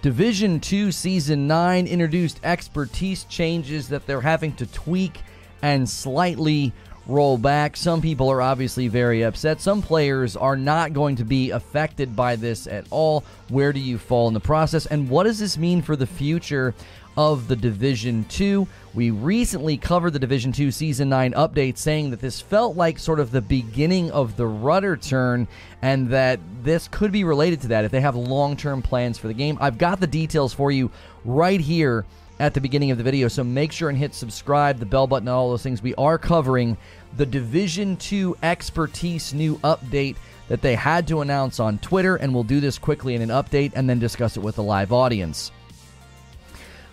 Division 2 Season 9 introduced expertise changes that they're having to tweak and slightly roll back. Some people are obviously very upset. Some players are not going to be affected by this at all. Where do you fall in the process? And what does this mean for the future of the Division 2? We recently covered the Division 2 Season 9 update saying that this felt like sort of the beginning of the rudder turn and that this could be related to that if they have long term plans for the game. I've got the details for you right here at the beginning of the video. So make sure and hit subscribe, the bell button, all those things. We are covering the Division 2 expertise new update that they had to announce on Twitter, and we'll do this quickly in an update and then discuss it with the live audience.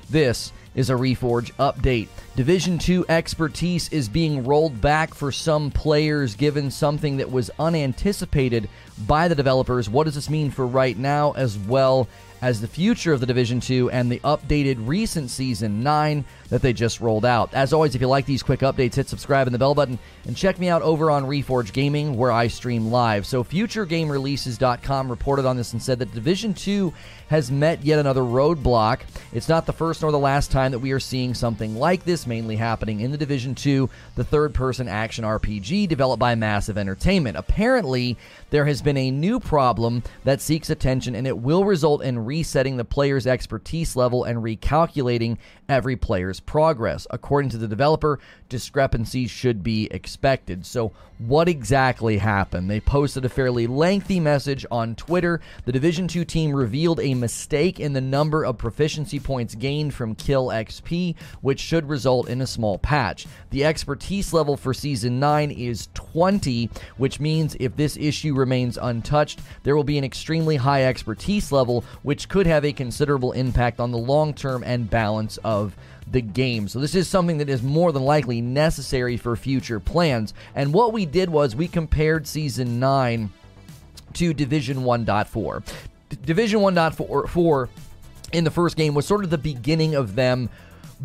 This is a Reforge update. Division 2 expertise is being rolled back for some players given something that was unanticipated by the developers. What does this mean for right now as well as the future of the Division 2 and the updated recent Season 9 that they just rolled out. As always, if you like these quick updates, hit subscribe and the bell button and check me out over on Reforge Gaming where I stream live. So FutureGameReleases.com reported on this and said that Division 2 has met yet another roadblock. It's not the first nor the last time that we are seeing something like this, mainly happening in the Division 2, the third person action RPG developed by Massive Entertainment. Apparently, there has been a new problem that seeks attention and it will result in resetting the player's expertise level and recalculating every player's progress. According to the developer, discrepancies should be expected. So, what exactly happened? They posted a fairly lengthy message on Twitter. The Division 2 team revealed a mistake in the number of proficiency points gained from Kill XP, which should result in a small patch. The expertise level for Season 9 is 20, which means if this issue remains untouched, there will be an extremely high expertise level, which could have a considerable impact on the long term and balance of the game. So, this is something that is more than likely necessary for future plans. And what we did was we compared Season 9 to Division 1.4. D- Division 1.4 in the first game was sort of the beginning of them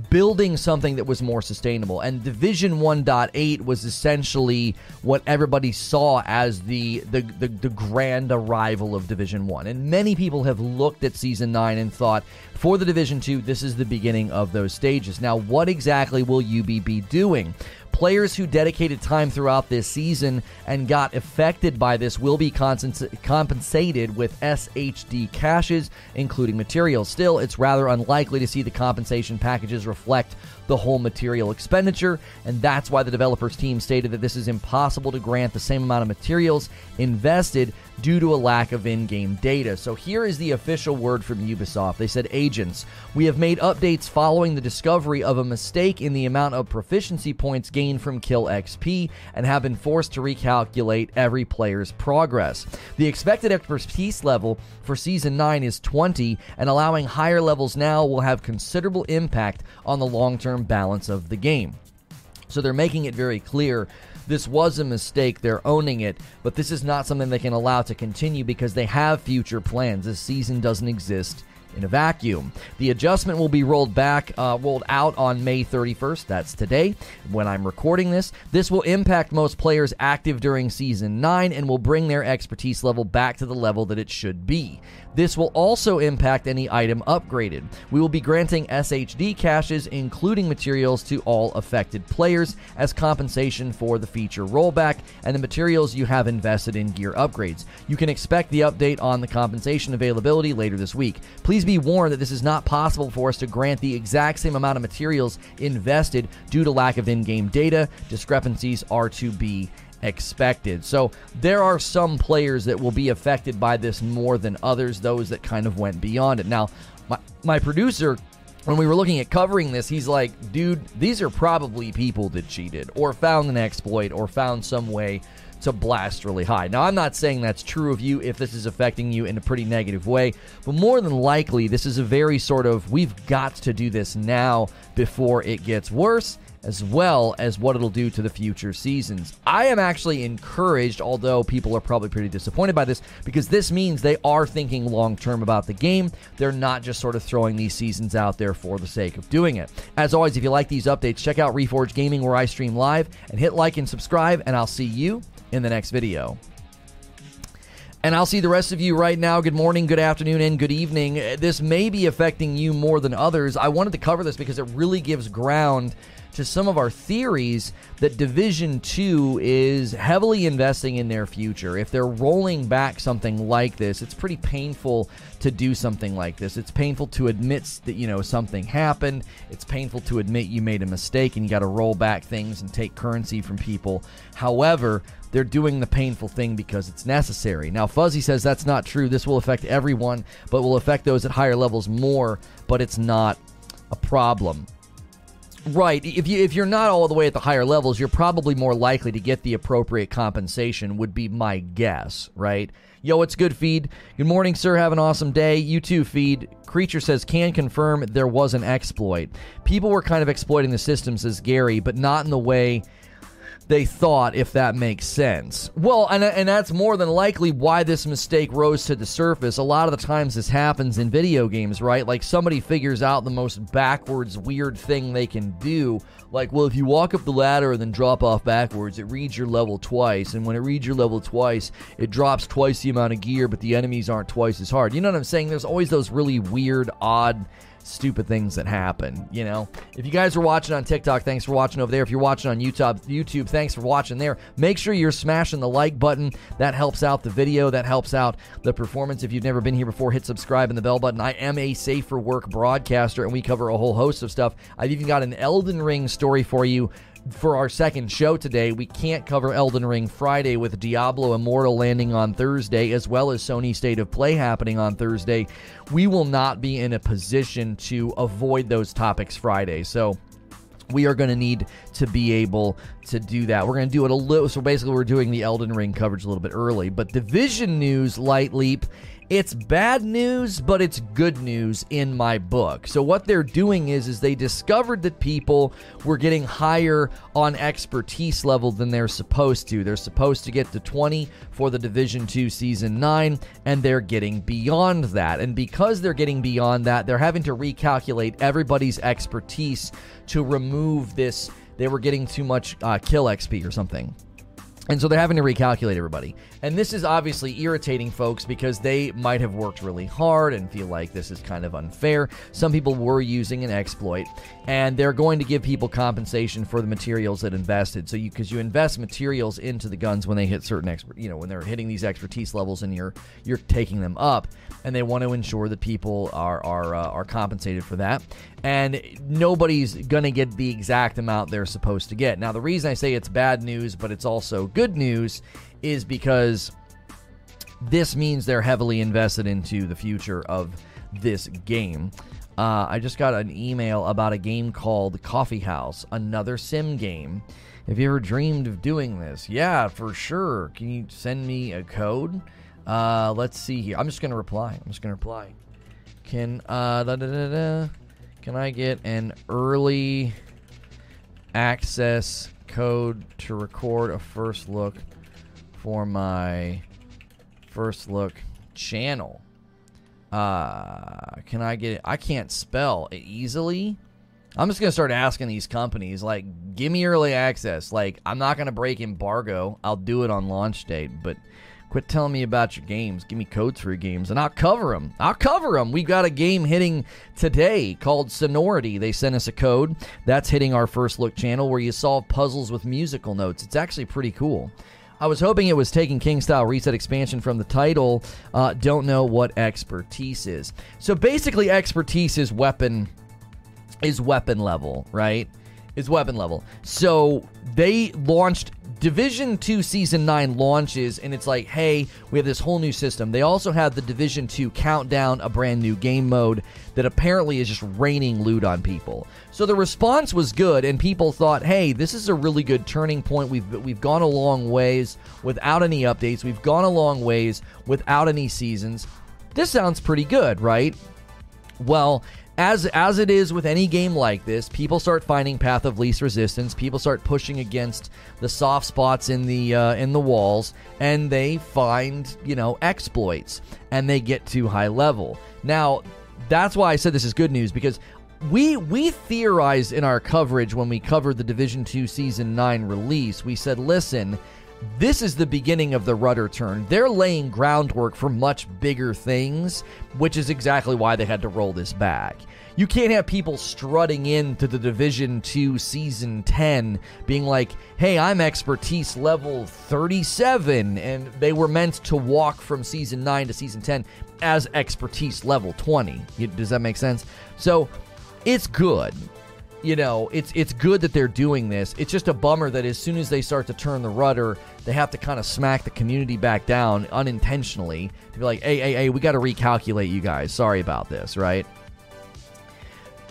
building something that was more sustainable. And Division 1.8 was essentially what everybody saw as the, the, the, the, grand arrival of Division 1. And many people have looked at Season 9 and thought, for the Division 2, this is the beginning of those stages. Now, what exactly will UB be doing? Players who dedicated time throughout this season and got affected by this will be compensated with SHD caches, including materials. Still, it's rather unlikely to see the compensation packages reflect the whole material expenditure, and that's why the developers team stated that this is impossible to grant the same amount of materials invested due to a lack of in game data. So here is the official word from Ubisoft. They said, Agents, we have made updates following the discovery of a mistake in the amount of proficiency points gained from Kill XP and have been forced to recalculate every player's progress. The expected expertise level for Season 9 is 20, and allowing higher levels now will have considerable impact on the long term balance of the game. So they're making it very clear this was a mistake. They're owning it, but this is not something they can allow to continue because they have future plans. This season doesn't exist in a vacuum. The adjustment will be rolled back, uh, rolled out on May 31st. That's today when I'm recording this. This will impact most players active during Season 9 and will bring their expertise level back to the level that it should be. This will also impact any item upgraded. We will be granting SHD caches, including materials, to all affected players as compensation for the feature rollback and the materials you have invested in gear upgrades. You can expect the update on the compensation availability later this week. Please be warned that this is not possible for us to grant the exact same amount of materials invested due to lack of in game data. Discrepancies are to be expected. So there are some players that will be affected by this more than others, those that kind of went beyond it. Now, my, my producer when we were looking at covering this, he's like, dude, these are probably people that cheated or found an exploit or found some way to blast really high. Now, I'm not saying that's true of you if this is affecting you in a pretty negative way, but more than likely, this is a very sort of we've got to do this now before it gets worse as well as what it'll do to the future seasons. I am actually encouraged, although people are probably pretty disappointed by this, because this means they are thinking long term about the game. They're not just sort of throwing these seasons out there for the sake of doing it. As always, if you like these updates, check out Reforge Gaming where I stream live and hit like and subscribe, and I'll see you in the next video. And I'll see the rest of you right now. Good morning, good afternoon, and good evening. This may be affecting you more than others. I wanted to cover this because it really gives ground to some of our theories that Division 2 is heavily investing in their future. If they're rolling back something like this, it's pretty painful to do something like this. It's painful to admit that, you know, something happened. It's painful to admit you made a mistake and you got to roll back things and take currency from people. However, they're doing the painful thing because it's necessary. Now, Fuzzy says that's not true. This will affect everyone, but will affect those at higher levels more, but it's not a problem. Right. If you if you're not all the way at the higher levels, you're probably more likely to get the appropriate compensation. Would be my guess. Right. Yo, it's good feed. Good morning, sir. Have an awesome day. You too, feed. Creature says can confirm there was an exploit. People were kind of exploiting the systems, says Gary, but not in the way they thought, if that makes sense. Well, and, and that's more than likely why this mistake rose to the surface. A lot of the times this happens in video games, right? Like somebody figures out the most backwards, weird thing they can do. Like, well, if you walk up the ladder and then drop off backwards, it reads your level twice. And when it reads your level twice, it drops twice the amount of gear, but the enemies aren't twice as hard. You know what I'm saying? There's always those really weird, odd stupid things that happen. You know, if you guys are watching on TikTok, thanks for watching over there. If you're watching on YouTube, YouTube, thanks for watching there. Make sure you're smashing the like button. That helps out the video. That helps out the performance. If you've never been here before, hit subscribe and the bell button. I am a safe for work broadcaster, and we cover a whole host of stuff. I've even got an Elden Ring story for you for our second show today, we can't cover Elden Ring Friday with Diablo Immortal landing on Thursday, as well as Sony State of Play happening on Thursday. We will not be in a position to avoid those topics Friday. So, we are going to need to be able to do that. We're going to do it a little. So basically, we're doing the Elden Ring coverage a little bit early. But Division News Light Leap it's bad news, but it's good news in my book. So what they're doing is is they discovered that people were getting higher on expertise level than they're supposed to. They're supposed to get to 20 for the Division 2 season 9 and they're getting beyond that. And because they're getting beyond that, they're having to recalculate everybody's expertise to remove this they were getting too much uh, kill XP or something. And so they're having to recalculate everybody. And this is obviously irritating folks because they might have worked really hard and feel like this is kind of unfair. Some people were using an exploit and they're going to give people compensation for the materials that invested. So you because you invest materials into the guns when they hit certain expert, you know, when they're hitting these expertise levels and you're you're taking them up and they want to ensure that people are are uh, are compensated for that. And nobody's to get the exact amount they're supposed to get. Now the reason I say it's bad news but it's also good news is because this means they're heavily invested into the future of this game. Uh, I just got an email about a game called Coffee House, another sim game. Have you ever dreamed of doing this? Yeah, for sure. Can you send me a code? Uh, let's see here. I'm just gonna reply. I'm just gonna reply. Can uh, da, da, da, can I get an early access code to record a first look for my first look channel. Uh, can I get it? I can't spell it easily. I'm just gonna start asking these companies, like, give me early access. Like, I'm not gonna break embargo. I'll do it on launch date, but quit telling me about your games. Give me codes for your games, and I'll cover them. I'll cover them. We got a game hitting today called Sonority. They sent us a code that's hitting our first look channel where you solve puzzles with musical notes. It's actually pretty cool. I was hoping it was taking King Style Reset expansion from the title. Uh, don't know what expertise is. So basically, expertise is weapon is weapon level, right? Is weapon level. So they launched Division 2 Season 9 launches, and it's like, hey, we have this whole new system. They also have the Division 2 Countdown, a brand new game mode that apparently is just raining loot on people. So the response was good, and people thought, hey, this is a really good turning point. We've, we've gone a long ways without any updates, we've gone a long ways without any seasons. This sounds pretty good, right? Well, as as it is with any game like this, people start finding path of least resistance. People start pushing against the soft spots in the uh, in the walls, and they find you know exploits, and they get to high level. Now, that's why I said this is good news because we we theorized in our coverage when we covered the Division Two Season Nine release. We said, listen this is the beginning of the rudder turn. They're laying groundwork for much bigger things, which is exactly why they had to roll this back. You can't have people strutting into the Division 2 Season 10 being like, hey, I'm expertise level 37, and they were meant to walk from Season 9 to Season 10 as expertise level 20. Does that make sense? So it's good you know, it's it's good that they're doing this. It's just a bummer that as soon as they start to turn the rudder, they have to kind of smack the community back down unintentionally to be like, "Hey, hey, hey, we got to recalculate you guys. Sorry about this, right?"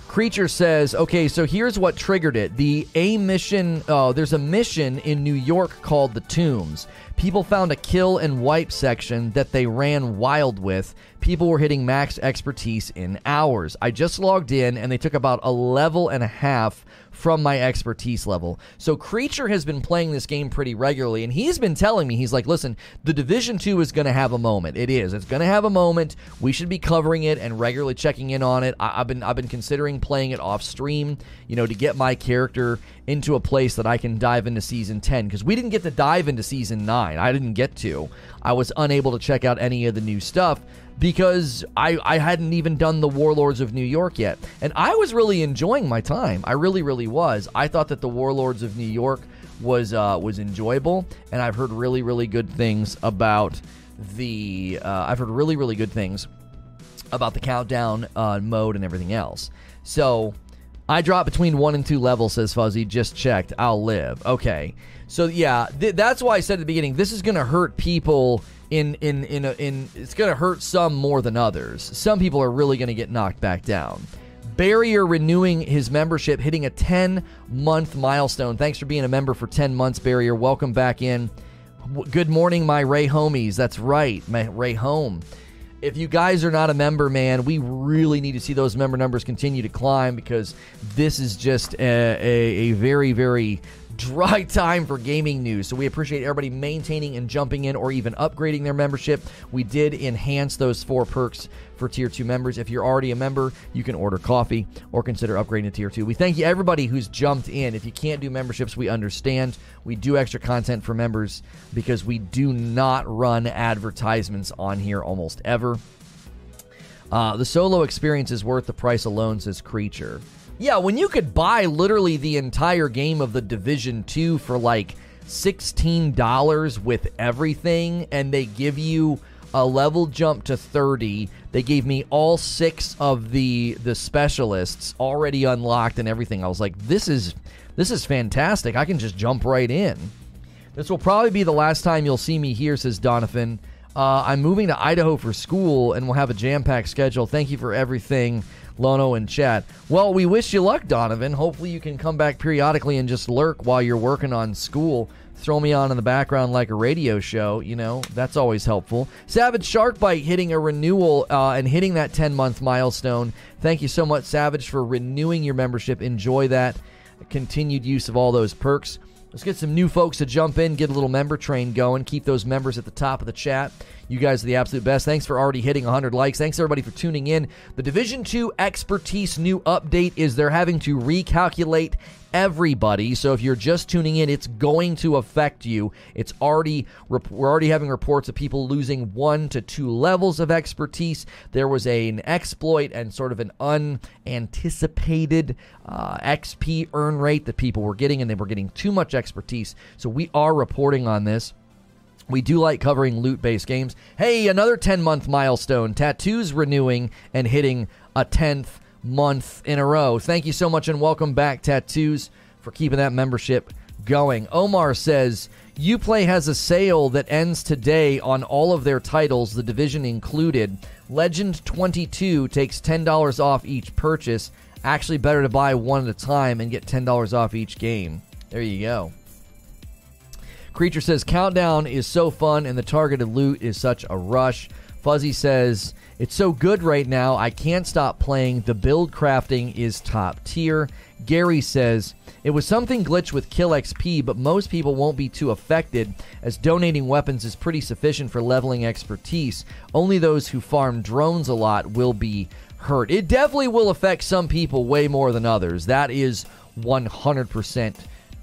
Creature says, "Okay, so here's what triggered it. The A mission, oh, there's a mission in New York called the Tombs. People found a kill and wipe section that they ran wild with. People were hitting max expertise in hours. I just logged in and they took about a level and a half from my expertise level. So Creature has been playing this game pretty regularly, and he's been telling me, he's like, listen, the Division 2 is going to have a moment. It is. It's going to have a moment. We should be covering it and regularly checking in on it. I, have been I've been considering playing it off stream, you know, to get my character into a place that I can dive into season 10 because we didn't get to dive into season 9. I didn't get to. I was unable to check out any of the new stuff because I, I hadn't even done the Warlords of New York yet. And I was really enjoying my time. I really, really was. I thought that the Warlords of New York was uh, was enjoyable, and I've heard really, really good things about the. Uh, I've heard really, really good things about the countdown uh, mode and everything else. So I drop between one and two levels, says Fuzzy. Just checked. I'll live. Okay. So yeah, th- that's why I said at the beginning, this is going to hurt people in in in a, in it's going to hurt some more than others. Some people are really going to get knocked back down. Barrier renewing his membership, hitting a 10 month milestone. Thanks for being a member for 10 months, Barrier. Welcome back in. Good morning, my Ray homies. That's right, my Ray home. If you guys are not a member, man, we really need to see those member numbers continue to climb because this is just a, a, a very, very dry time for gaming news. So we appreciate everybody maintaining and jumping in or even upgrading their membership. We did enhance those four perks for tier 2 members. If you're already a member, you can order coffee or consider upgrading to tier 2. We thank you everybody who's jumped in. If you can't do memberships, we understand. We do extra content for members because we do not run advertisements on here almost ever. Uh, the solo experience is worth the price alone, says Creature. Yeah, when you could buy literally the entire game of the Division 2 for like $16 with everything, and they give you a level jump to 30. They gave me all six of the the specialists already unlocked and everything. I was like, this is this is fantastic. I can just jump right in. This will probably be the last time you'll see me here, says Donovan. Uh, I'm moving to Idaho for school and we'll have a jam packed schedule. Thank you for everything. Lono and chat. Well, we wish you luck, Donovan. Hopefully, you can come back periodically and just lurk while you're working on school. Throw me on in the background like a radio show, you know, that's always helpful. Savage Sharkbite hitting a renewal uh, and hitting that 10 month milestone. Thank you so much, Savage, for renewing your membership. Enjoy that continued use of all those perks. Let's get some new folks to jump in, get a little member train going, keep those members at the top of the chat. You guys are the absolute best. Thanks for already hitting 100 likes. Thanks everybody for tuning in. The Division 2 expertise new update is they're having to recalculate everybody. So if you're just tuning in, it's going to affect you. It's already we're already having reports of people losing 1 to 2 levels of expertise. There was a, an exploit and sort of an unanticipated uh, XP earn rate that people were getting and they were getting too much expertise. So we are reporting on this. We do like covering loot based games. Hey, another 10 month milestone. Tattoos renewing and hitting a 10th month in a row. Thank you so much and welcome back, Tattoos, for keeping that membership going. Omar says Uplay has a sale that ends today on all of their titles, the division included. Legend 22 takes $10 off each purchase. Actually, better to buy one at a time and get $10 off each game. There you go. Creature says Countdown is so fun and the targeted loot is such a rush. Fuzzy says it's so good right now, I can't stop playing. The build crafting is top tier. Gary says it was something glitch with kill XP, but most people won't be too affected as donating weapons is pretty sufficient for leveling expertise. Only those who farm drones a lot will be hurt. It definitely will affect some people way more than others. That is 100%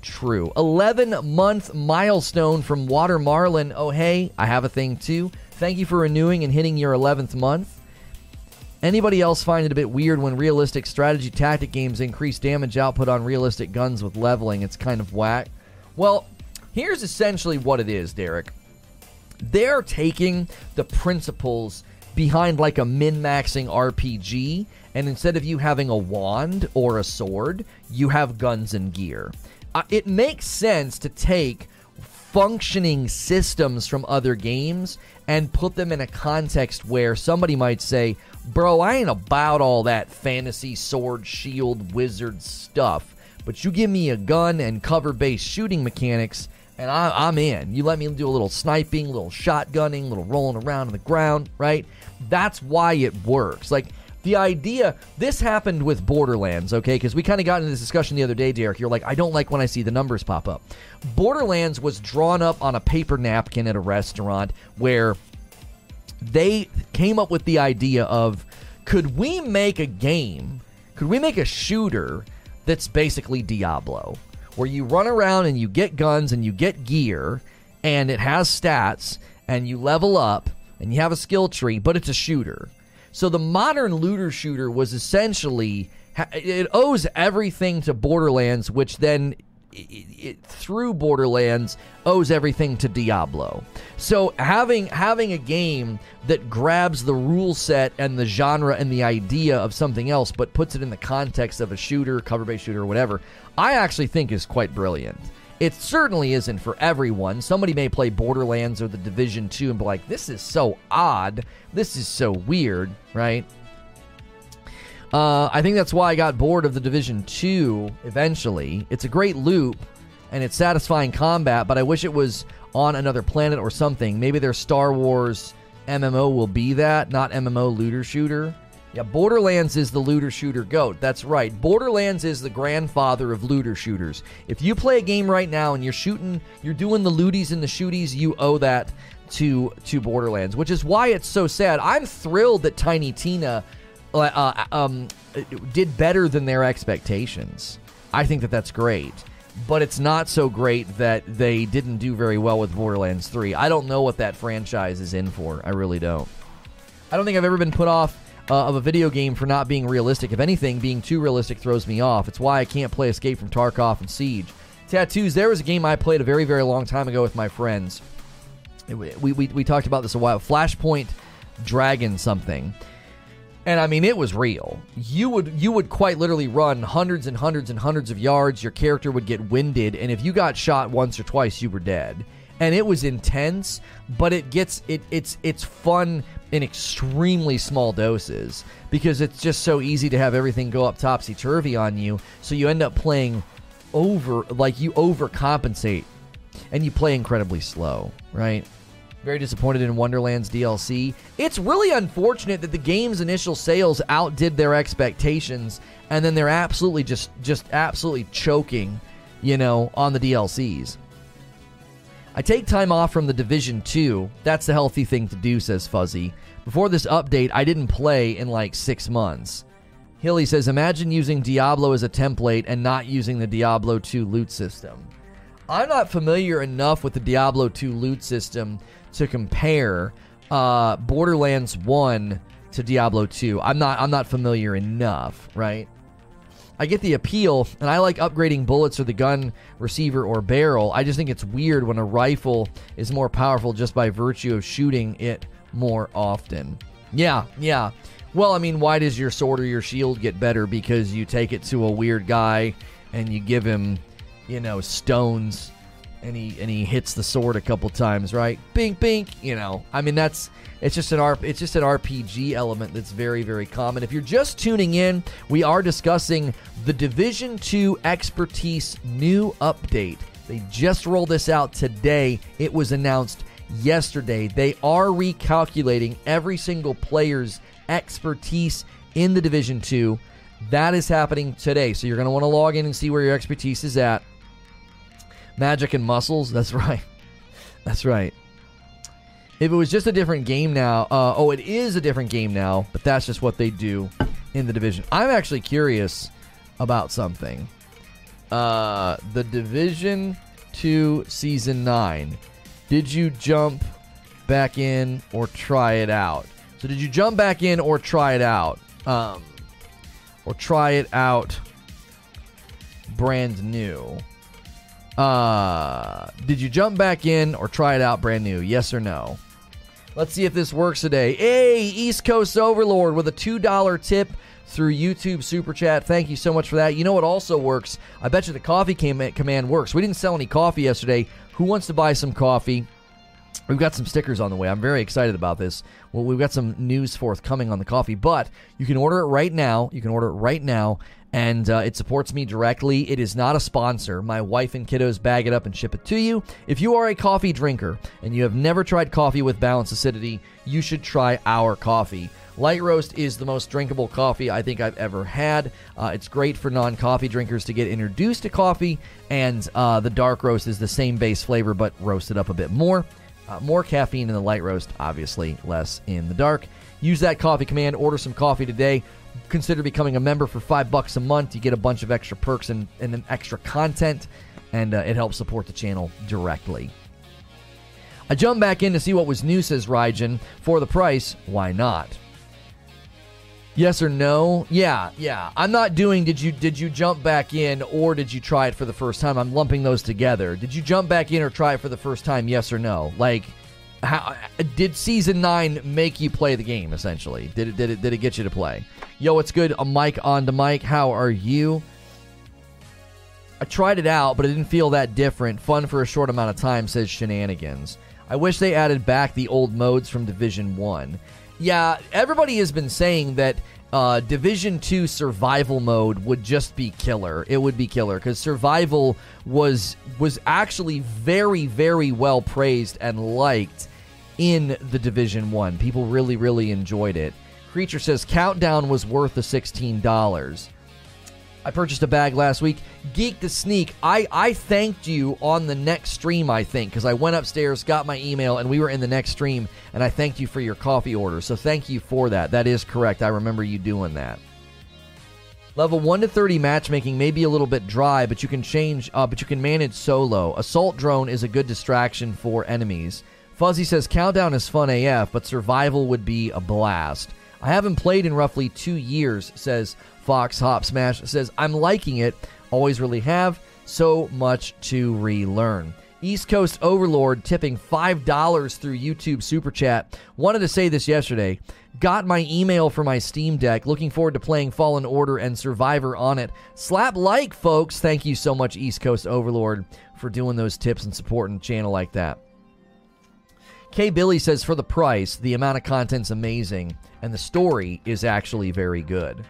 true. 11 month milestone from Water Marlin. Oh, hey, I have a thing too. Thank you for renewing and hitting your 11th month. Anybody else find it a bit weird when realistic strategy tactic games increase damage output on realistic guns with leveling? It's kind of whack. Well, here's essentially what it is, Derek. They're taking the principles behind like a min maxing RPG, and instead of you having a wand or a sword, you have guns and gear. Uh, it makes sense to take functioning systems from other games and put them in a context where somebody might say, Bro, I ain't about all that fantasy sword, shield, wizard stuff, but you give me a gun and cover based shooting mechanics and I, am in. You let me do a little sniping, a little shotgunning, a little rolling around on the ground, right? That's why it works. Like the idea, this happened with Borderlands, okay? Because we kind of got into this discussion the other day, Derek. You're like, I don't like when I see the numbers pop up. Borderlands was drawn up on a paper napkin at a restaurant where they came up with the idea of could we make a game, could we make a shooter that's basically Diablo? where you run around and you get guns and you get gear and it has stats and you level up and you have a skill tree, but it's a shooter. So the modern looter shooter was essentially it owes everything to Borderlands, which then it, it, through Borderlands owes everything to Diablo. So having having a game that grabs the rule set and the genre and the idea of something else, but puts it in the context of a shooter, cover-based shooter, or whatever, I actually think is quite brilliant. It certainly isn't for everyone. Somebody may play Borderlands or the Division 2 and be like, this is so odd. This is so weird, right? Uh, I think that's why I got bored of the Division 2 eventually. It's a great loop and it's satisfying combat, but I wish it was on another planet or something. Maybe their Star Wars MMO will be that, not MMO looter shooter. Yeah, Borderlands is the looter shooter goat. That's right. Borderlands is the grandfather of looter shooters. If you play a game right now and you're shooting, you're doing the looties and the shooties, you owe that to to Borderlands, which is why it's so sad. I'm thrilled that Tiny Tina uh, uh um, did better than their expectations. I think that that's great. But it's not so great that they didn't do very well with Borderlands 3. I don't know what that franchise is in for. I really don't. I don't think I've ever been put off uh, of a video game for not being realistic. If anything, being too realistic throws me off. It's why I can't play Escape from Tarkov and Siege. Tattoos, there was a game I played a very, very long time ago with my friends. We, we, we talked about this a while. Flashpoint Dragon something. And I mean it was real. You would you would quite literally run hundreds and hundreds and hundreds of yards. Your character would get winded and if you got shot once or twice you were dead. And it was intense, but it gets it it's it's fun in extremely small doses because it's just so easy to have everything go up topsy turvy on you. So you end up playing over, like you overcompensate and you play incredibly slow, right? Very disappointed in Wonderland's DLC. It's really unfortunate that the game's initial sales outdid their expectations and then they're absolutely just just absolutely choking, you know, on the DLCs. I take time off from the Division 2. That's the healthy thing to do, says Fuzzy. Before this update, I didn't play in like six months. Hilly says, Imagine using Diablo as a template and not using the Diablo 2 loot system. I'm not familiar enough with the Diablo 2 loot system to compare uh, Borderlands 1 to Diablo 2. I'm not I'm not familiar enough, right? I get the appeal, and I like upgrading bullets or the gun receiver or barrel. I just think it's weird when a rifle is more powerful just by virtue of shooting it more often. Yeah, yeah. Well, I mean, why does your sword or your shield get better? Because you take it to a weird guy and you give him, you know, stones and he and he hits the sword a couple times, right? Bink bink, you know. I mean that's it's just an R it's just an RPG element that's very very common. If you're just tuning in, we are discussing the Division 2 expertise new update. They just rolled this out today. It was announced yesterday. They are recalculating every single player's expertise in the Division 2. That is happening today. So you're going to want to log in and see where your expertise is at. Magic and muscles. That's right. That's right. If it was just a different game now, uh, oh, it is a different game now, but that's just what they do in the division. I'm actually curious about something. uh, the Division 2 Season 9. Did you jump back in or try it out? So, did you jump back in or try it out? Um, or try it out brand new? Uh, did you jump back in or try it out brand new? Yes or no? Let's see if this works today. Hey, East Coast Overlord with a $2 tip through YouTube Super Chat. Thank you so much for that. You know what also works? I bet you the coffee command works. We didn't sell any coffee yesterday. Who wants to buy some coffee? We've got some stickers on the way. I'm very excited about this. Well, we've got some news forthcoming on the coffee, but you can order it right now. You can order it right now, and uh, it supports me directly. It is not a sponsor. My wife and kiddos bag it up and ship it to you. If you are a coffee drinker and you have never tried coffee with balanced acidity, you should try our coffee. Light Roast is the most drinkable coffee I think I've ever had. Uh, it's great for non coffee drinkers to get introduced to coffee, and uh, the Dark Roast is the same base flavor but roasted up a bit more. Uh, more caffeine in the light roast, obviously, less in the dark. Use that coffee command, order some coffee today. Consider becoming a member for five bucks a month. You get a bunch of extra perks and, and extra content, and uh, it helps support the channel directly. I jumped back in to see what was new, says Rygen. For the price, why not? Yes or no? Yeah, yeah. I'm not doing did you did you jump back in or did you try it for the first time? I'm lumping those together. Did you jump back in or try it for the first time? Yes or no? Like how did season 9 make you play the game essentially? Did it did it did it get you to play? Yo, it's good. A mic on the mic. How are you? I tried it out, but it didn't feel that different. Fun for a short amount of time, says Shenanigans. I wish they added back the old modes from Division 1. Yeah, everybody has been saying that uh, Division Two survival mode would just be killer. It would be killer because survival was was actually very very well praised and liked in the Division One. People really really enjoyed it. Creature says Countdown was worth the sixteen dollars. I purchased a bag last week. Geek the Sneak. I, I thanked you on the next stream, I think, because I went upstairs, got my email, and we were in the next stream, and I thanked you for your coffee order. So thank you for that. That is correct. I remember you doing that. Level 1 to 30 matchmaking may be a little bit dry, but you can change, uh, but you can manage solo. Assault drone is a good distraction for enemies. Fuzzy says Countdown is fun AF, but survival would be a blast. I haven't played in roughly two years, says Fox Hop Smash says, I'm liking it. Always really have. So much to relearn. East Coast Overlord tipping $5 through YouTube Super Chat. Wanted to say this yesterday. Got my email for my Steam Deck. Looking forward to playing Fallen Order and Survivor on it. Slap like, folks. Thank you so much, East Coast Overlord, for doing those tips and supporting the channel like that. K. Billy says, for the price, the amount of content's amazing, and the story is actually very good.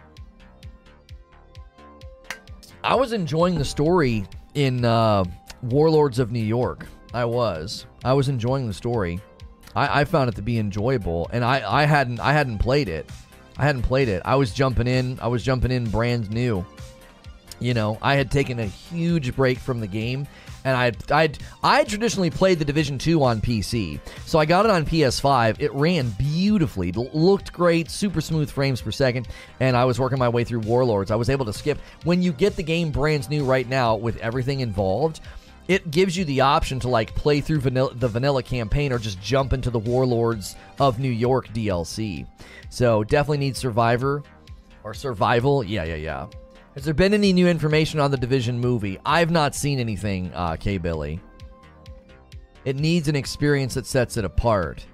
I was enjoying the story in uh, Warlords of New York. I was. I was enjoying the story. I, I found it to be enjoyable, and I, I hadn't I hadn't played it. I hadn't played it. I was jumping in. I was jumping in brand new. You know, I had taken a huge break from the game, and I I I traditionally played the Division 2 on PC. So I got it on PS5. It ran beautifully. It looked great, super smooth frames per second, and I was working my way through Warlords. I was able to skip when you get the game brand new right now with everything involved it gives you the option to like play through vanilla, the vanilla campaign or just jump into the Warlords of New York DLC. So definitely need Survivor or Survival. Yeah, yeah, yeah. Has there been any new information on the Division movie? I've not seen anything, uh, K Billy. It needs an experience that sets it apart.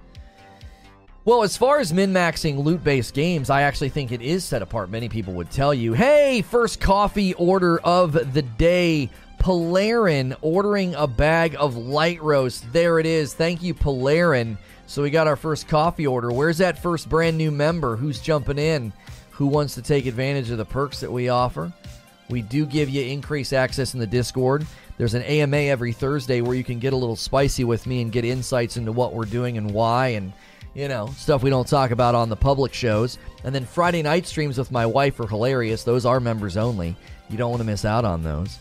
Well, as far as min maxing loot based games, I actually think it is set apart. Many people would tell you, hey, first coffee order of the day. Polarin ordering a bag of light roast. There it is. Thank you, Polarin. So we got our first coffee order. Where's that first brand new member? Who's jumping in? Who wants to take advantage of the perks that we offer. We do give you increased access in the Discord. There's an AMA every Thursday where you can get a little spicy with me and get insights into what we're doing and why and you know, stuff we don't talk about on the public shows. And then Friday night streams with my wife are hilarious. Those are members only. You don't want to miss out on those.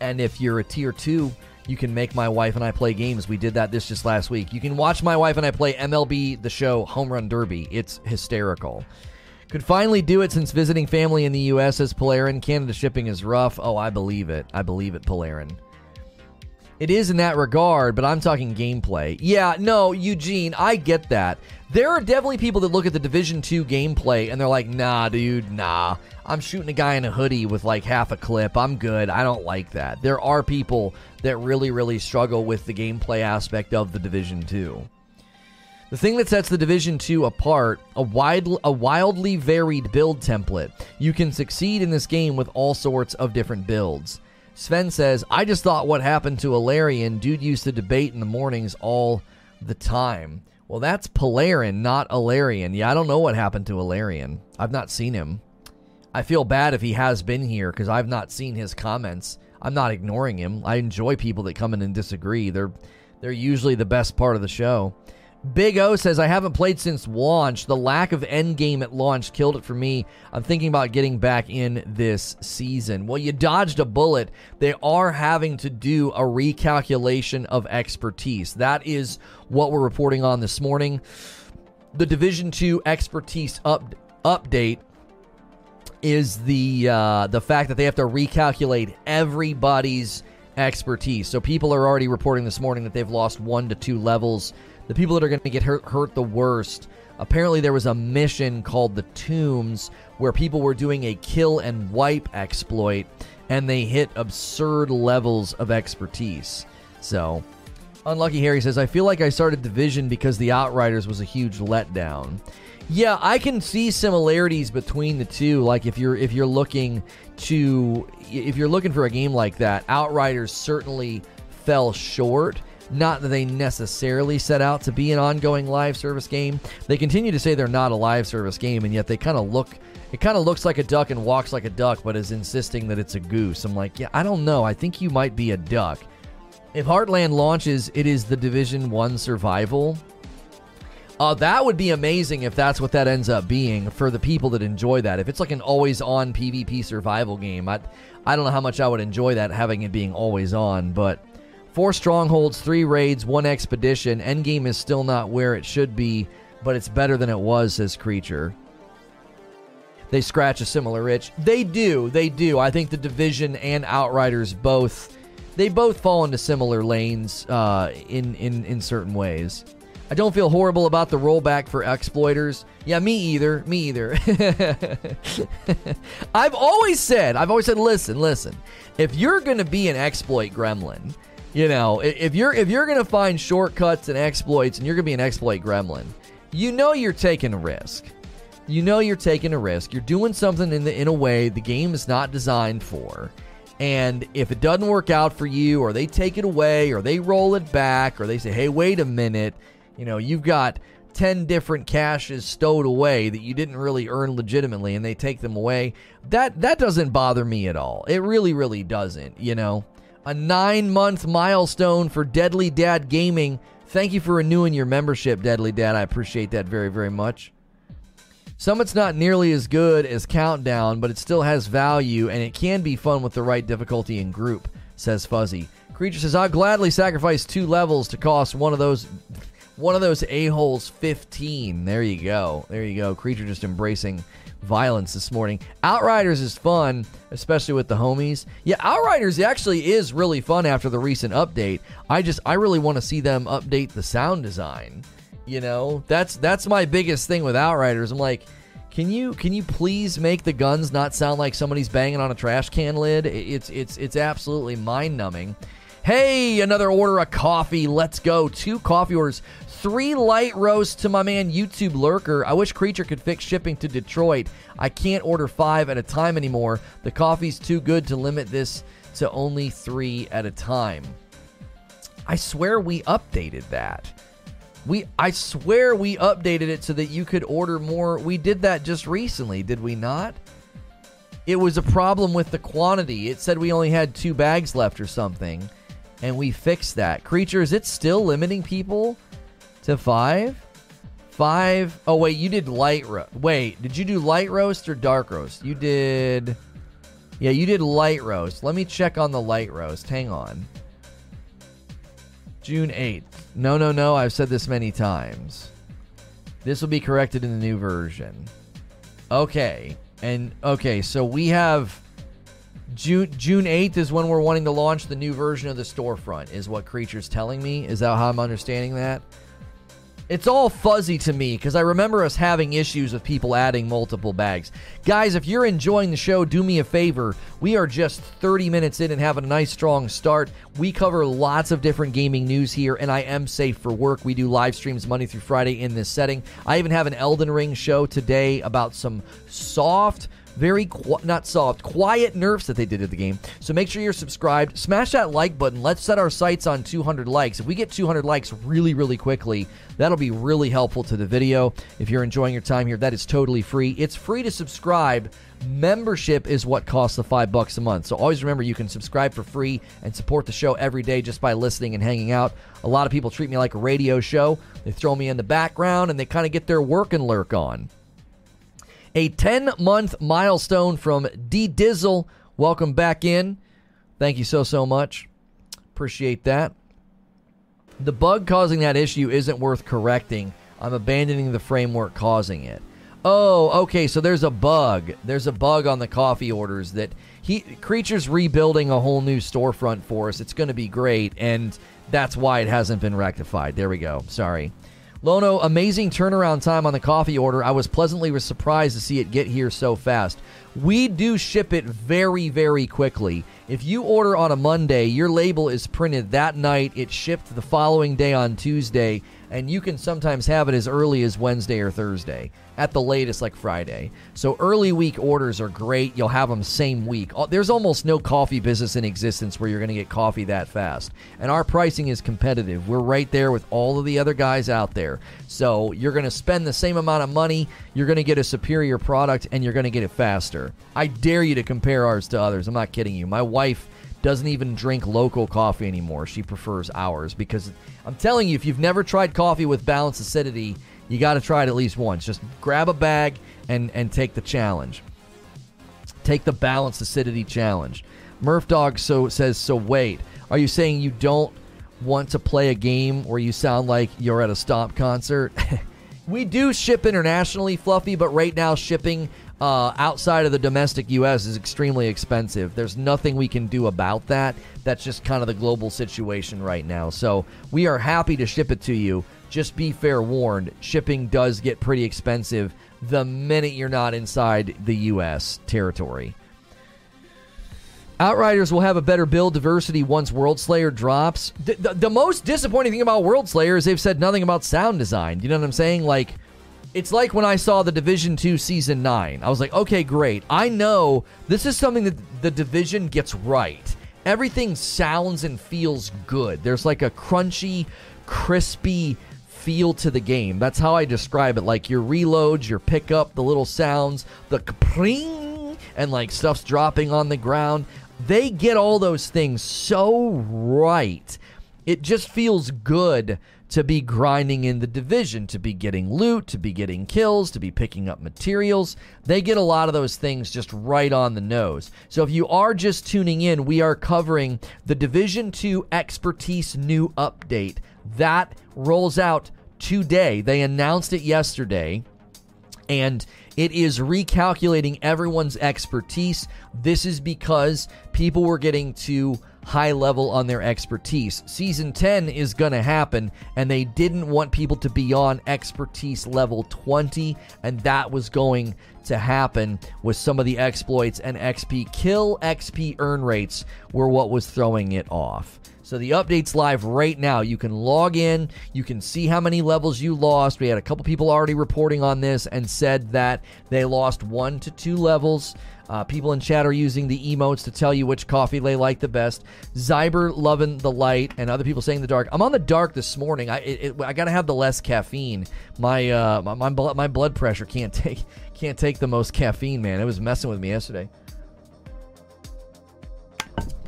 And if you're a tier 2, you can make my wife and I play games. We did that this just last week. You can watch my wife and I play MLB the show Home Run Derby. It's hysterical. Could finally do it since visiting family in the U.S. as Polarin. Canada shipping is rough. Oh, I believe it. I believe it, Polarin. It is in that regard, but I'm talking gameplay. Yeah, no, Eugene, I get that. There are definitely people that look at the Division 2 gameplay and they're like, nah, dude, nah. I'm shooting a guy in a hoodie with like half a clip. I'm good. I don't like that. There are people that really, really struggle with the gameplay aspect of the Division 2. The thing that sets the Division 2 apart, a wide a wildly varied build template. You can succeed in this game with all sorts of different builds. Sven says, I just thought what happened to Alarian. Dude used to debate in the mornings all the time. Well, that's Polarin, not Alarian. Yeah, I don't know what happened to Alarian. I've not seen him. I feel bad if he has been here because I've not seen his comments. I'm not ignoring him. I enjoy people that come in and disagree. They're they're usually the best part of the show. Big O says, I haven't played since launch. The lack of endgame at launch killed it for me. I'm thinking about getting back in this season. Well, you dodged a bullet. They are having to do a recalculation of expertise. That is what we're reporting on this morning. The Division 2 expertise up, update is the uh, the fact that they have to recalculate everybody's expertise. So people are already reporting this morning that they've lost one to two levels the people that are going to get hurt, hurt the worst. Apparently, there was a mission called the Tombs where people were doing a kill and wipe exploit, and they hit absurd levels of expertise. So, Unlucky Harry says, I feel like I started Division because the Outriders was a huge letdown. Yeah, I can see similarities between the two. Like if you're if you're looking to if you're looking for a game like that, Outriders certainly fell short not that they necessarily set out to be an ongoing live service game. They continue to say they're not a live service game, and yet they kind of look. It kind of looks like a duck and walks like a duck, but is insisting that it's a goose. I'm like, yeah, I don't know. I think you might be a duck. If Heartland launches, it is the Division One survival. Uh, that would be amazing if that's what that ends up being for the people that enjoy that. If it's like an always on PvP survival game, I, I don't know how much I would enjoy that having it being always on, but Four strongholds, three raids, one expedition. Endgame is still not where it should be, but it's better than it was, says Creature. They scratch a similar itch. They do, they do. I think the Division and Outriders both they both fall into similar lanes uh, in, in in certain ways. I don't feel horrible about the rollback for exploiters. Yeah, me either. Me either. I've always said, I've always said, listen, listen. If you're going to be an exploit gremlin, you know, if you're if you're gonna find shortcuts and exploits, and you're gonna be an exploit gremlin, you know you're taking a risk. You know you're taking a risk. You're doing something in the in a way the game is not designed for. And if it doesn't work out for you, or they take it away, or they roll it back, or they say, "Hey, wait a minute," you know, you've got 10 different caches stowed away that you didn't really earn legitimately and they take them away that that doesn't bother me at all it really really doesn't you know a nine month milestone for Deadly Dad Gaming. Thank you for renewing your membership, Deadly Dad. I appreciate that very, very much. Summit's not nearly as good as Countdown, but it still has value and it can be fun with the right difficulty and group, says Fuzzy. Creature says, I'll gladly sacrifice two levels to cost one of those one of those a-holes 15. There you go. There you go. Creature just embracing violence this morning. Outriders is fun, especially with the homies. Yeah, Outriders actually is really fun after the recent update. I just I really want to see them update the sound design. You know, that's that's my biggest thing with Outriders. I'm like, can you can you please make the guns not sound like somebody's banging on a trash can lid? It's it's it's absolutely mind numbing. Hey, another order of coffee. Let's go. Two coffee orders. Three light roasts to my man YouTube Lurker. I wish Creature could fix shipping to Detroit. I can't order five at a time anymore. The coffee's too good to limit this to only three at a time. I swear we updated that. We I swear we updated it so that you could order more. We did that just recently, did we not? It was a problem with the quantity. It said we only had two bags left or something. And we fixed that. Creature, is it still limiting people? To five. Five. Oh wait, you did light roast. Wait, did you do light roast or dark roast? You did. Yeah, you did light roast. Let me check on the light roast. Hang on. June 8th. No, no, no. I've said this many times. This will be corrected in the new version. Okay. And okay, so we have June June 8th is when we're wanting to launch the new version of the storefront is what creatures telling me. Is that how I'm understanding that? It's all fuzzy to me because I remember us having issues with people adding multiple bags. Guys, if you're enjoying the show, do me a favor. We are just 30 minutes in and have a nice strong start. We cover lots of different gaming news here, and I am safe for work. We do live streams Monday through Friday in this setting. I even have an Elden Ring show today about some soft very qu- not soft, quiet nerfs that they did at the game. So make sure you're subscribed. Smash that like button. Let's set our sights on 200 likes. If we get 200 likes really, really quickly, that'll be really helpful to the video. If you're enjoying your time here, that is totally free. It's free to subscribe. Membership is what costs the five bucks a month. So always remember you can subscribe for free and support the show every day just by listening and hanging out. A lot of people treat me like a radio show. They throw me in the background and they kind of get their work and lurk on. A 10 month milestone from D Dizzle. Welcome back in. Thank you so, so much. Appreciate that. The bug causing that issue isn't worth correcting. I'm abandoning the framework causing it. Oh, okay. So there's a bug. There's a bug on the coffee orders that he creatures rebuilding a whole new storefront for us. It's going to be great, and that's why it hasn't been rectified. There we go. Sorry. Lono, amazing turnaround time on the coffee order. I was pleasantly surprised to see it get here so fast. We do ship it very, very quickly. If you order on a Monday, your label is printed that night, it's shipped the following day on Tuesday, and you can sometimes have it as early as Wednesday or Thursday, at the latest, like Friday. So early week orders are great. You'll have them same week. Uh, there's almost no coffee business in existence where you're going to get coffee that fast. And our pricing is competitive. We're right there with all of the other guys out there. So you're going to spend the same amount of money, you're going to get a superior product, and you're going to get it faster. I dare you to compare ours to others. I'm not kidding you. My wife doesn't even drink local coffee anymore. She prefers ours because I'm telling you, if you've never tried coffee with balanced acidity, you got to try it at least once. Just grab a bag and and take the challenge. Take the balanced acidity challenge. Murph Dog so says so. Wait, are you saying you don't want to play a game where you sound like you're at a Stomp concert? we do ship internationally, Fluffy, but right now shipping uh, outside of the domestic U.S. is extremely expensive. There's nothing we can do about that. That's just kind of the global situation right now. So we are happy to ship it to you. Just be fair warned, shipping does get pretty expensive the minute you're not inside the U.S. territory. Outriders will have a better build diversity once Worldslayer drops. The, the, the, most disappointing thing about Worldslayer is they've said nothing about sound design. You know what I'm saying? Like, it's like when I saw the Division 2 Season 9. I was like, okay, great. I know this is something that the Division gets right. Everything sounds and feels good. There's like a crunchy, crispy feel to the game. That's how I describe it. Like your reloads, your pickup, the little sounds, the pring, and like stuff's dropping on the ground. They get all those things so right. It just feels good to be grinding in the division, to be getting loot, to be getting kills, to be picking up materials. They get a lot of those things just right on the nose. So if you are just tuning in, we are covering the Division 2 Expertise new update. That rolls out today. They announced it yesterday. And it is recalculating everyone's expertise. This is because people were getting to high level on their expertise. Season 10 is going to happen, and they didn't want people to be on expertise level 20, and that was going to happen with some of the exploits and XP. Kill XP earn rates were what was throwing it off. So the update's live right now. You can log in, you can see how many levels you lost. We had a couple people already reporting on this and said that they lost one to two levels. Uh, people in chat are using the emotes to tell you which coffee they like the best. Zyber loving the light, and other people saying the dark. I'm on the dark this morning. I it, it, I gotta have the less caffeine. My uh my my my blood pressure can't take can't take the most caffeine, man. It was messing with me yesterday.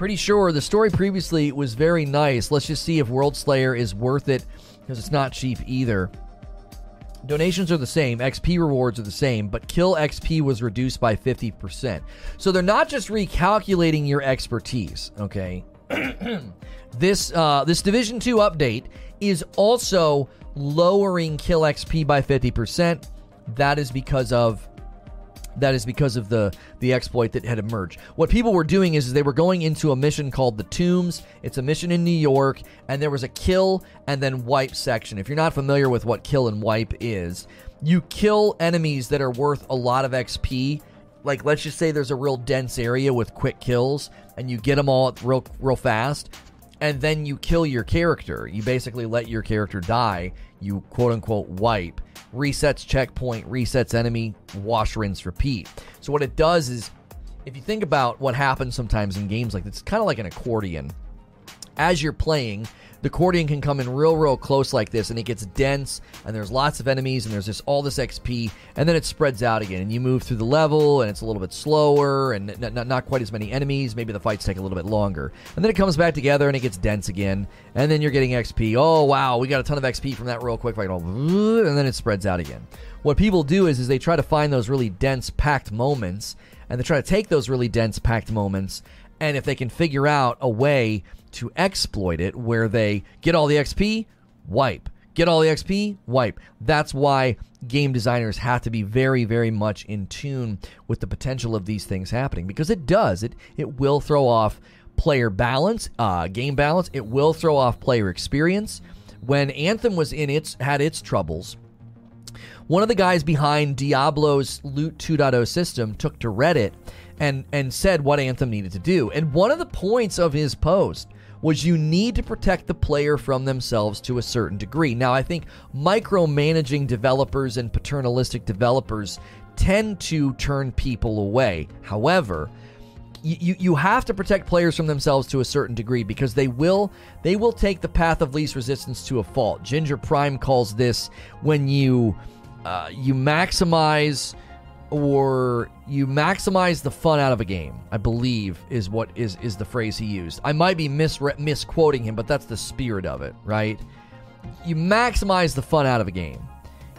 Pretty sure the story previously was very nice. Let's just see if Worldslayer is worth it because it's not cheap either. Donations are the same, XP rewards are the same, but kill XP was reduced by 50%. So they're not just recalculating your expertise, okay? this uh, this Division 2 update is also lowering kill XP by 50%. That is because of that is because of the the exploit that had emerged. What people were doing is, is they were going into a mission called the Tombs. It's a mission in New York, and there was a kill and then wipe section. If you're not familiar with what kill and wipe is, you kill enemies that are worth a lot of XP. Like let's just say there's a real dense area with quick kills, and you get them all real real fast, and then you kill your character. You basically let your character die. You quote unquote wipe resets checkpoint, resets enemy, wash, rinse, repeat. So what it does is, if you think about what happens sometimes in games like this, it's kind of like an accordion. As you're playing, the accordion can come in real, real close like this, and it gets dense, and there's lots of enemies, and there's just all this XP, and then it spreads out again, and you move through the level, and it's a little bit slower, and n- n- not quite as many enemies. Maybe the fights take a little bit longer, and then it comes back together, and it gets dense again, and then you're getting XP. Oh wow, we got a ton of XP from that real quick, like, and then it spreads out again. What people do is, is they try to find those really dense, packed moments, and they try to take those really dense, packed moments, and if they can figure out a way to exploit it where they get all the XP, wipe. Get all the XP, wipe. That's why game designers have to be very, very much in tune with the potential of these things happening because it does. It it will throw off player balance, uh, game balance. It will throw off player experience. When Anthem was in its had its troubles, one of the guys behind Diablo's Loot 2.0 system took to Reddit and and said what Anthem needed to do. And one of the points of his post was you need to protect the player from themselves to a certain degree. Now, I think micromanaging developers and paternalistic developers tend to turn people away. However, you, you have to protect players from themselves to a certain degree because they will they will take the path of least resistance to a fault. Ginger Prime calls this when you uh, you maximize or you maximize the fun out of a game. I believe is what is is the phrase he used. I might be misre- misquoting him, but that's the spirit of it, right? You maximize the fun out of a game.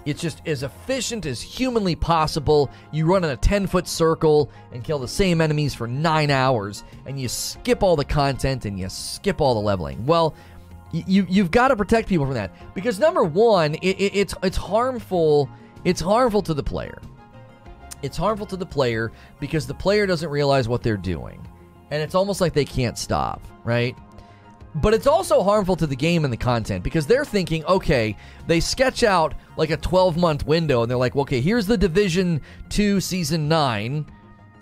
It's just as efficient as humanly possible. You run in a 10 foot circle and kill the same enemies for nine hours, and you skip all the content and you skip all the leveling. Well, you you've got to protect people from that because number one, it, it, it's it's harmful. It's harmful to the player it's harmful to the player because the player doesn't realize what they're doing. And it's almost like they can't stop, right? But it's also harmful to the game and the content because they're thinking, okay, they sketch out like a 12 month window and they're like, okay, here's the Division 2 Season 9.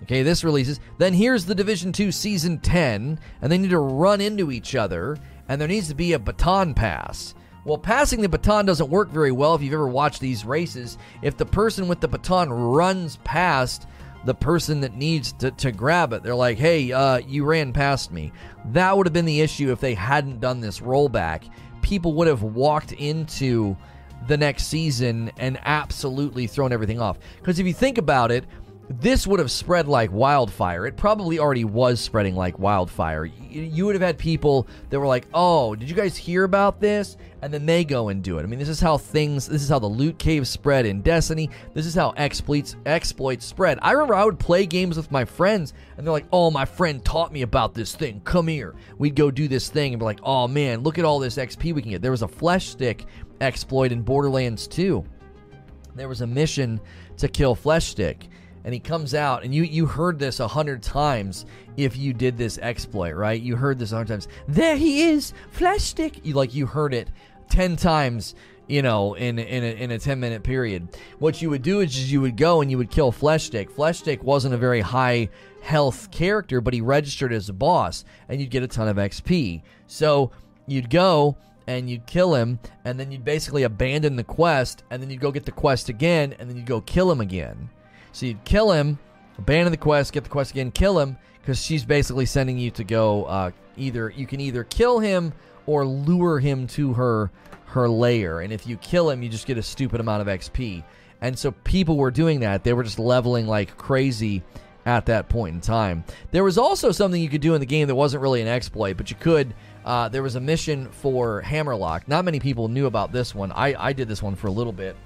Okay, this releases. Then here's the Division 2 Season 10. And they need to run into each other. And there needs to be a baton pass. Well, passing the baton doesn't work very well if you've ever watched these races. If the person with the baton runs past the person that needs to, to grab it, they're like, hey, uh, you ran past me. That would have been the issue if they hadn't done this rollback. People would have walked into the next season and absolutely thrown everything off. Because if you think about it, this would have spread like wildfire. It probably already was spreading like wildfire. You would have had people that were like, "Oh, did you guys hear about this?" And then they go and do it. I mean, this is how things. This is how the loot cave spread in Destiny. This is how exploits exploits spread. I remember I would play games with my friends, and they're like, "Oh, my friend taught me about this thing. Come here." We'd go do this thing and be like, "Oh man, look at all this XP we can get." There was a flesh stick exploit in Borderlands 2. There was a mission to kill flesh stick and he comes out and you you heard this a hundred times if you did this exploit right? You heard this a hundred times. There he is flesh stick you like you heard it 10 times you know in in a, in a 10 minute period. What you would do is you would go and you would kill flesh stick flesh stick wasn't a very high health character but he registered as a boss and you'd get a ton of xp so you'd go and you'd kill him, and then you'd basically abandon the quest, and then you'd go get the quest again, and then you'd go kill him again. So you'd kill him, abandon the quest, get the quest again, kill him, because she's basically sending you to go uh, either you can either kill him or lure him to her her lair, and if you kill him, you just get a stupid amount of XP. And so people were doing that; they were just leveling like crazy at that point in time. There was also something you could do in the game that wasn't really an exploit, but you could. Uh, there was a mission for Hammerlock. Not many people knew about this one. I, I did this one for a little bit.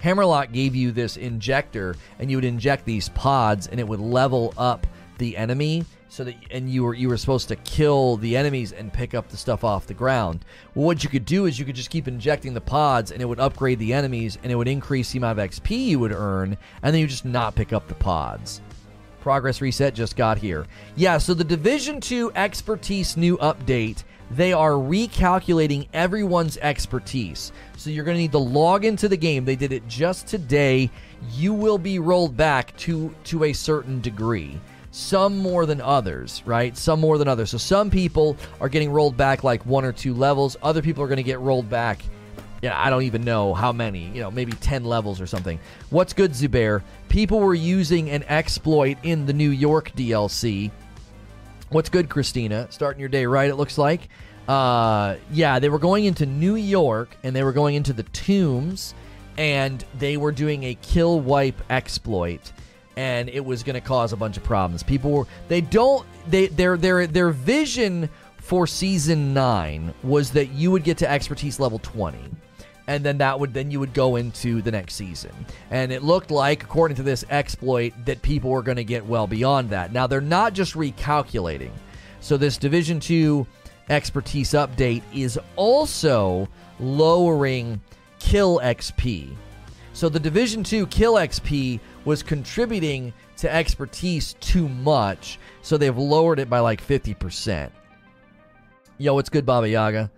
Hammerlock gave you this injector, and you would inject these pods, and it would level up the enemy so that and you were you were supposed to kill the enemies and pick up the stuff off the ground. Well, what you could do is you could just keep injecting the pods and it would upgrade the enemies and it would increase the amount of XP you would earn and then you just not pick up the pods. Progress reset just got here. Yeah, so the Division 2 expertise new update, they are recalculating everyone's expertise. So you're going to need to log into the game. They did it just today. You will be rolled back to to a certain degree. Some more than others, right? Some more than others. So some people are getting rolled back like one or two levels. Other people are going to get rolled back yeah, I don't even know how many, you know, maybe 10 levels or something. What's good, Zubair? People were using an exploit in the New York DLC. What's good, Christina? Starting your day right, it looks like. Uh, yeah, they were going into New York and they were going into the tombs and they were doing a kill wipe exploit and it was going to cause a bunch of problems. People were they don't they their their their vision for season 9 was that you would get to expertise level 20 and then that would then you would go into the next season. And it looked like, according to this exploit, that people were going to get well beyond that. Now they're not just recalculating. So this Division Two expertise update is also lowering kill XP. So the Division 2 kill XP was contributing to expertise too much, so they've lowered it by like 50%. Yo, what's good, Baba Yaga?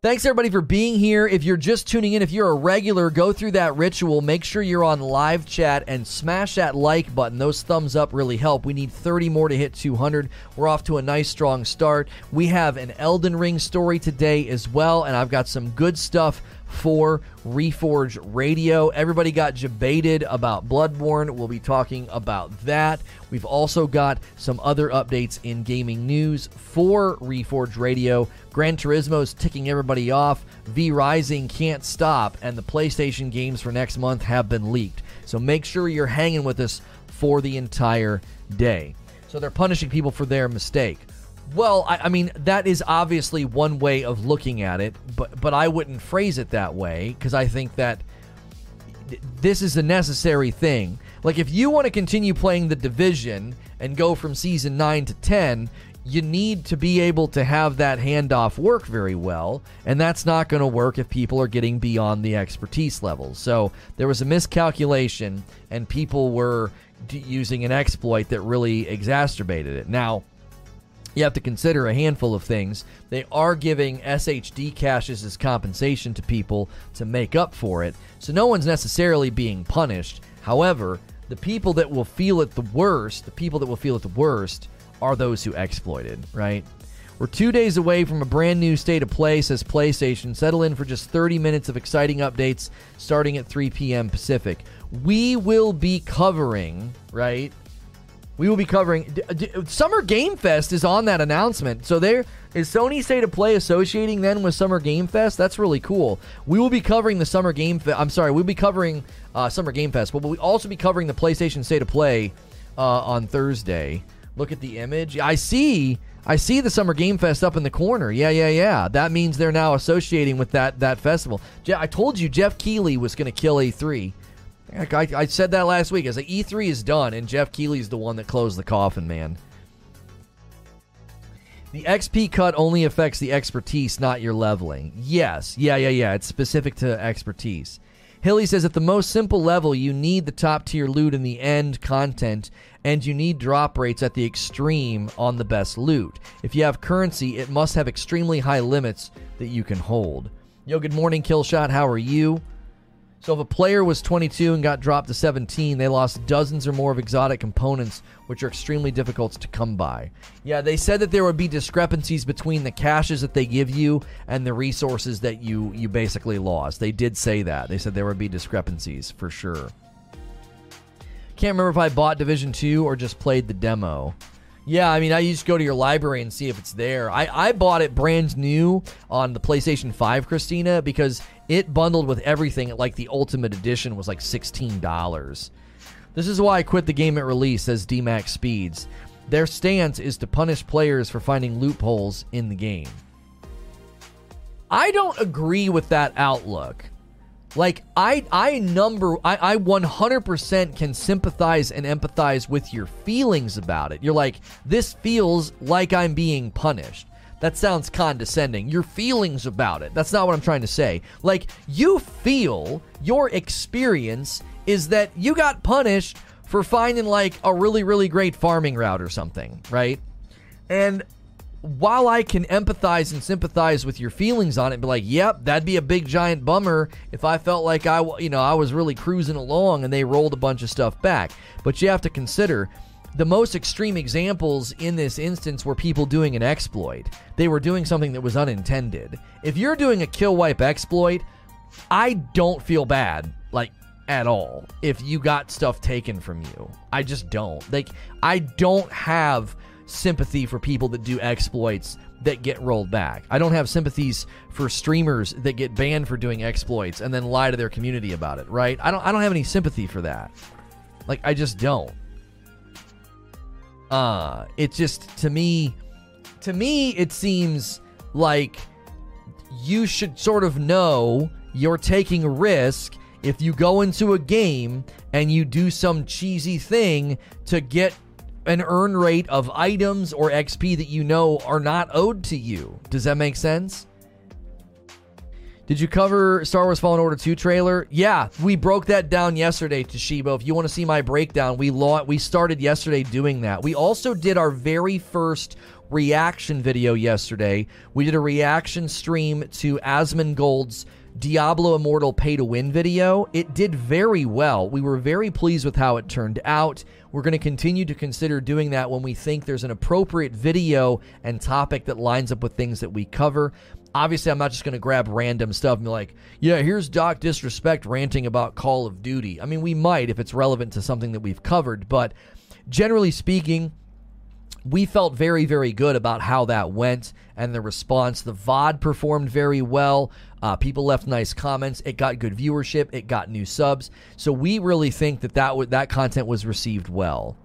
Thanks everybody for being here. If you're just tuning in, if you're a regular, go through that ritual. Make sure you're on live chat and smash that like button. Those thumbs up really help. We need 30 more to hit 200. We're off to a nice strong start. We have an Elden Ring story today as well, and I've got some good stuff for Reforge Radio. Everybody got debated about Bloodborne. We'll be talking about that. We've also got some other updates in gaming news for Reforge Radio. Gran Turismo is ticking everybody off. V Rising can't stop, and the PlayStation games for next month have been leaked. So make sure you're hanging with us for the entire day. So they're punishing people for their mistake. Well, I, I, mean that is obviously one way of looking at it, but but I wouldn't phrase it that way because I think that this is a necessary thing. Like if you want to continue playing the division and go from season 9 to 10, you need to be able to have that handoff work very well, and that's not going to work if people are getting beyond the expertise level. So there was a miscalculation, and people were d- using an exploit that really exacerbated it. Now, you have to consider a handful of things. They are giving SHD caches as compensation to people to make up for it, so no one's necessarily being punished. However, the people that will feel it the worst, the people that will feel it the worst, are those who exploited, right? We're two days away from a brand new state of play, says PlayStation. Settle in for just 30 minutes of exciting updates starting at 3 p.m. Pacific. We will be covering, right? We will be covering. D- D- Summer Game Fest is on that announcement. So there is Sony State of Play associating then with Summer Game Fest. That's really cool. We will be covering the Summer Game Fest. I'm sorry, we'll be covering uh, Summer Game Fest, but we'll also be covering the PlayStation State of Play uh, on Thursday. Look at the image. I see. I see the Summer Game Fest up in the corner. Yeah, yeah, yeah. That means they're now associating with that that festival. Je- I told you Geoff Keighley was going to kill E3. I, I, said that last week. I said E3 is done, and Geoff Keighley's the one that closed the coffin, man. The XP cut only affects the expertise, not your leveling. Yes, yeah, yeah, yeah. It's specific to expertise. Hilly says at the most simple level, you need the top tier loot in the end content, and you need drop rates at the extreme on the best loot. If you have currency, it must have extremely high limits that you can hold. Yo, good morning, Killshot. How are you? So if a player was 22 and got dropped to 17, they lost dozens or more of exotic components, which are extremely difficult to come by. Yeah, they said that there would be discrepancies between the caches that they give you and the resources that you you basically lost. They did say that. They said there would be discrepancies for sure. Can't remember if I bought Division 2 or just played the demo. Yeah, I mean, I used to go to your library and see if it's there. I, I bought it brand new on the PlayStation 5, Christina, because it bundled with everything. Like the Ultimate Edition was like $16. This is why I quit the game at release, says DMAX Speeds. Their stance is to punish players for finding loopholes in the game. I don't agree with that outlook. Like I I number I, I 100% can sympathize and empathize with your feelings about it. You're like, this feels like I'm being punished. That sounds condescending. Your feelings about it. That's not what I'm trying to say. Like, you feel your experience is that you got punished for finding like a really, really great farming route or something, right? And while I can empathize and sympathize with your feelings on it, be like, "Yep, that'd be a big giant bummer if I felt like I, you know, I was really cruising along and they rolled a bunch of stuff back." But you have to consider the most extreme examples in this instance were people doing an exploit. They were doing something that was unintended. If you're doing a kill wipe exploit, I don't feel bad like at all if you got stuff taken from you. I just don't. Like I don't have sympathy for people that do exploits that get rolled back. I don't have sympathies for streamers that get banned for doing exploits and then lie to their community about it, right? I don't I don't have any sympathy for that. Like I just don't. Uh it just to me to me it seems like you should sort of know you're taking a risk if you go into a game and you do some cheesy thing to get an earn rate of items or XP that you know are not owed to you. Does that make sense? Did you cover Star Wars Fallen Order 2 trailer? Yeah, we broke that down yesterday, Toshibo. If you want to see my breakdown, we law- we started yesterday doing that. We also did our very first reaction video yesterday. We did a reaction stream to Asmongold's Diablo Immortal pay to win video. It did very well. We were very pleased with how it turned out. We're going to continue to consider doing that when we think there's an appropriate video and topic that lines up with things that we cover. Obviously, I'm not just going to grab random stuff and be like, yeah, here's Doc Disrespect ranting about Call of Duty. I mean, we might if it's relevant to something that we've covered, but generally speaking, we felt very, very good about how that went and the response. The VOD performed very well. Uh, people left nice comments. It got good viewership. It got new subs. So we really think that that, w- that content was received well.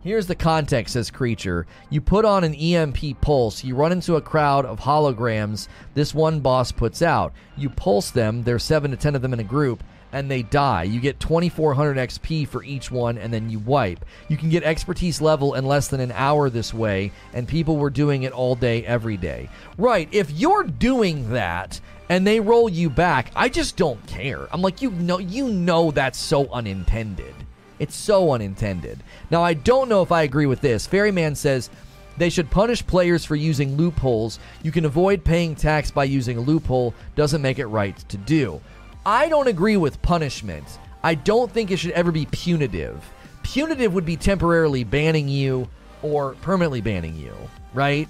Here's the context, says Creature. You put on an EMP pulse, you run into a crowd of holograms this one boss puts out. You pulse them, there's seven to ten of them in a group, and they die. You get 2400 XP for each one, and then you wipe. You can get expertise level in less than an hour this way, and people were doing it all day, every day. Right, if you're doing that and they roll you back, I just don't care. I'm like, you know, you know that's so unintended. It's so unintended. Now, I don't know if I agree with this. Ferryman says they should punish players for using loopholes. You can avoid paying tax by using a loophole, doesn't make it right to do. I don't agree with punishment. I don't think it should ever be punitive. Punitive would be temporarily banning you or permanently banning you, right?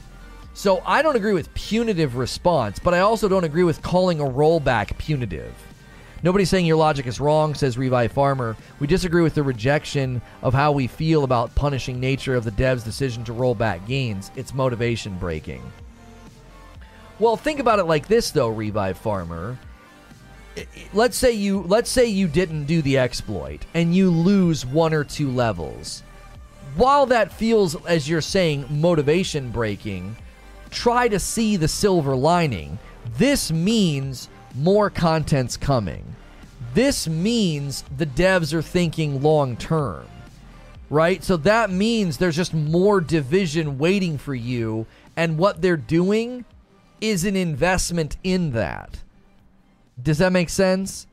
So I don't agree with punitive response, but I also don't agree with calling a rollback punitive. Nobody's saying your logic is wrong, says Revive Farmer. We disagree with the rejection of how we feel about punishing nature of the dev's decision to roll back gains. It's motivation breaking. Well, think about it like this though, Revive Farmer. Let's say you let's say you didn't do the exploit and you lose one or two levels. While that feels as you're saying motivation breaking, try to see the silver lining. This means more content's coming. This means the devs are thinking long term, right? So that means there's just more division waiting for you, and what they're doing is an investment in that. Does that make sense?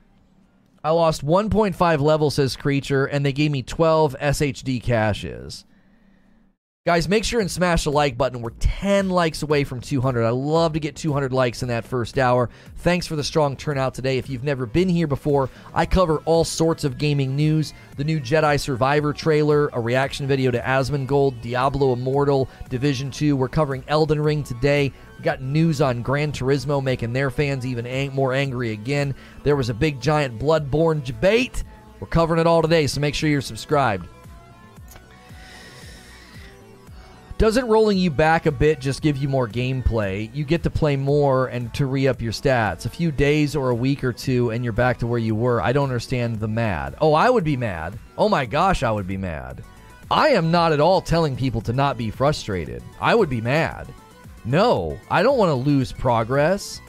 I lost 1.5 level, says Creature, and they gave me 12 SHD caches. Guys, make sure and smash the like button. We're 10 likes away from 200. I love to get 200 likes in that first hour. Thanks for the strong turnout today. If you've never been here before, I cover all sorts of gaming news the new Jedi Survivor trailer, a reaction video to Asmongold, Diablo Immortal, Division 2. We're covering Elden Ring today. Got news on Gran Turismo making their fans even ang- more angry again. There was a big giant Bloodborne debate. We're covering it all today, so make sure you're subscribed. Doesn't rolling you back a bit just give you more gameplay? You get to play more and to re up your stats. A few days or a week or two, and you're back to where you were. I don't understand the mad. Oh, I would be mad. Oh my gosh, I would be mad. I am not at all telling people to not be frustrated. I would be mad. No, I don't want to lose progress.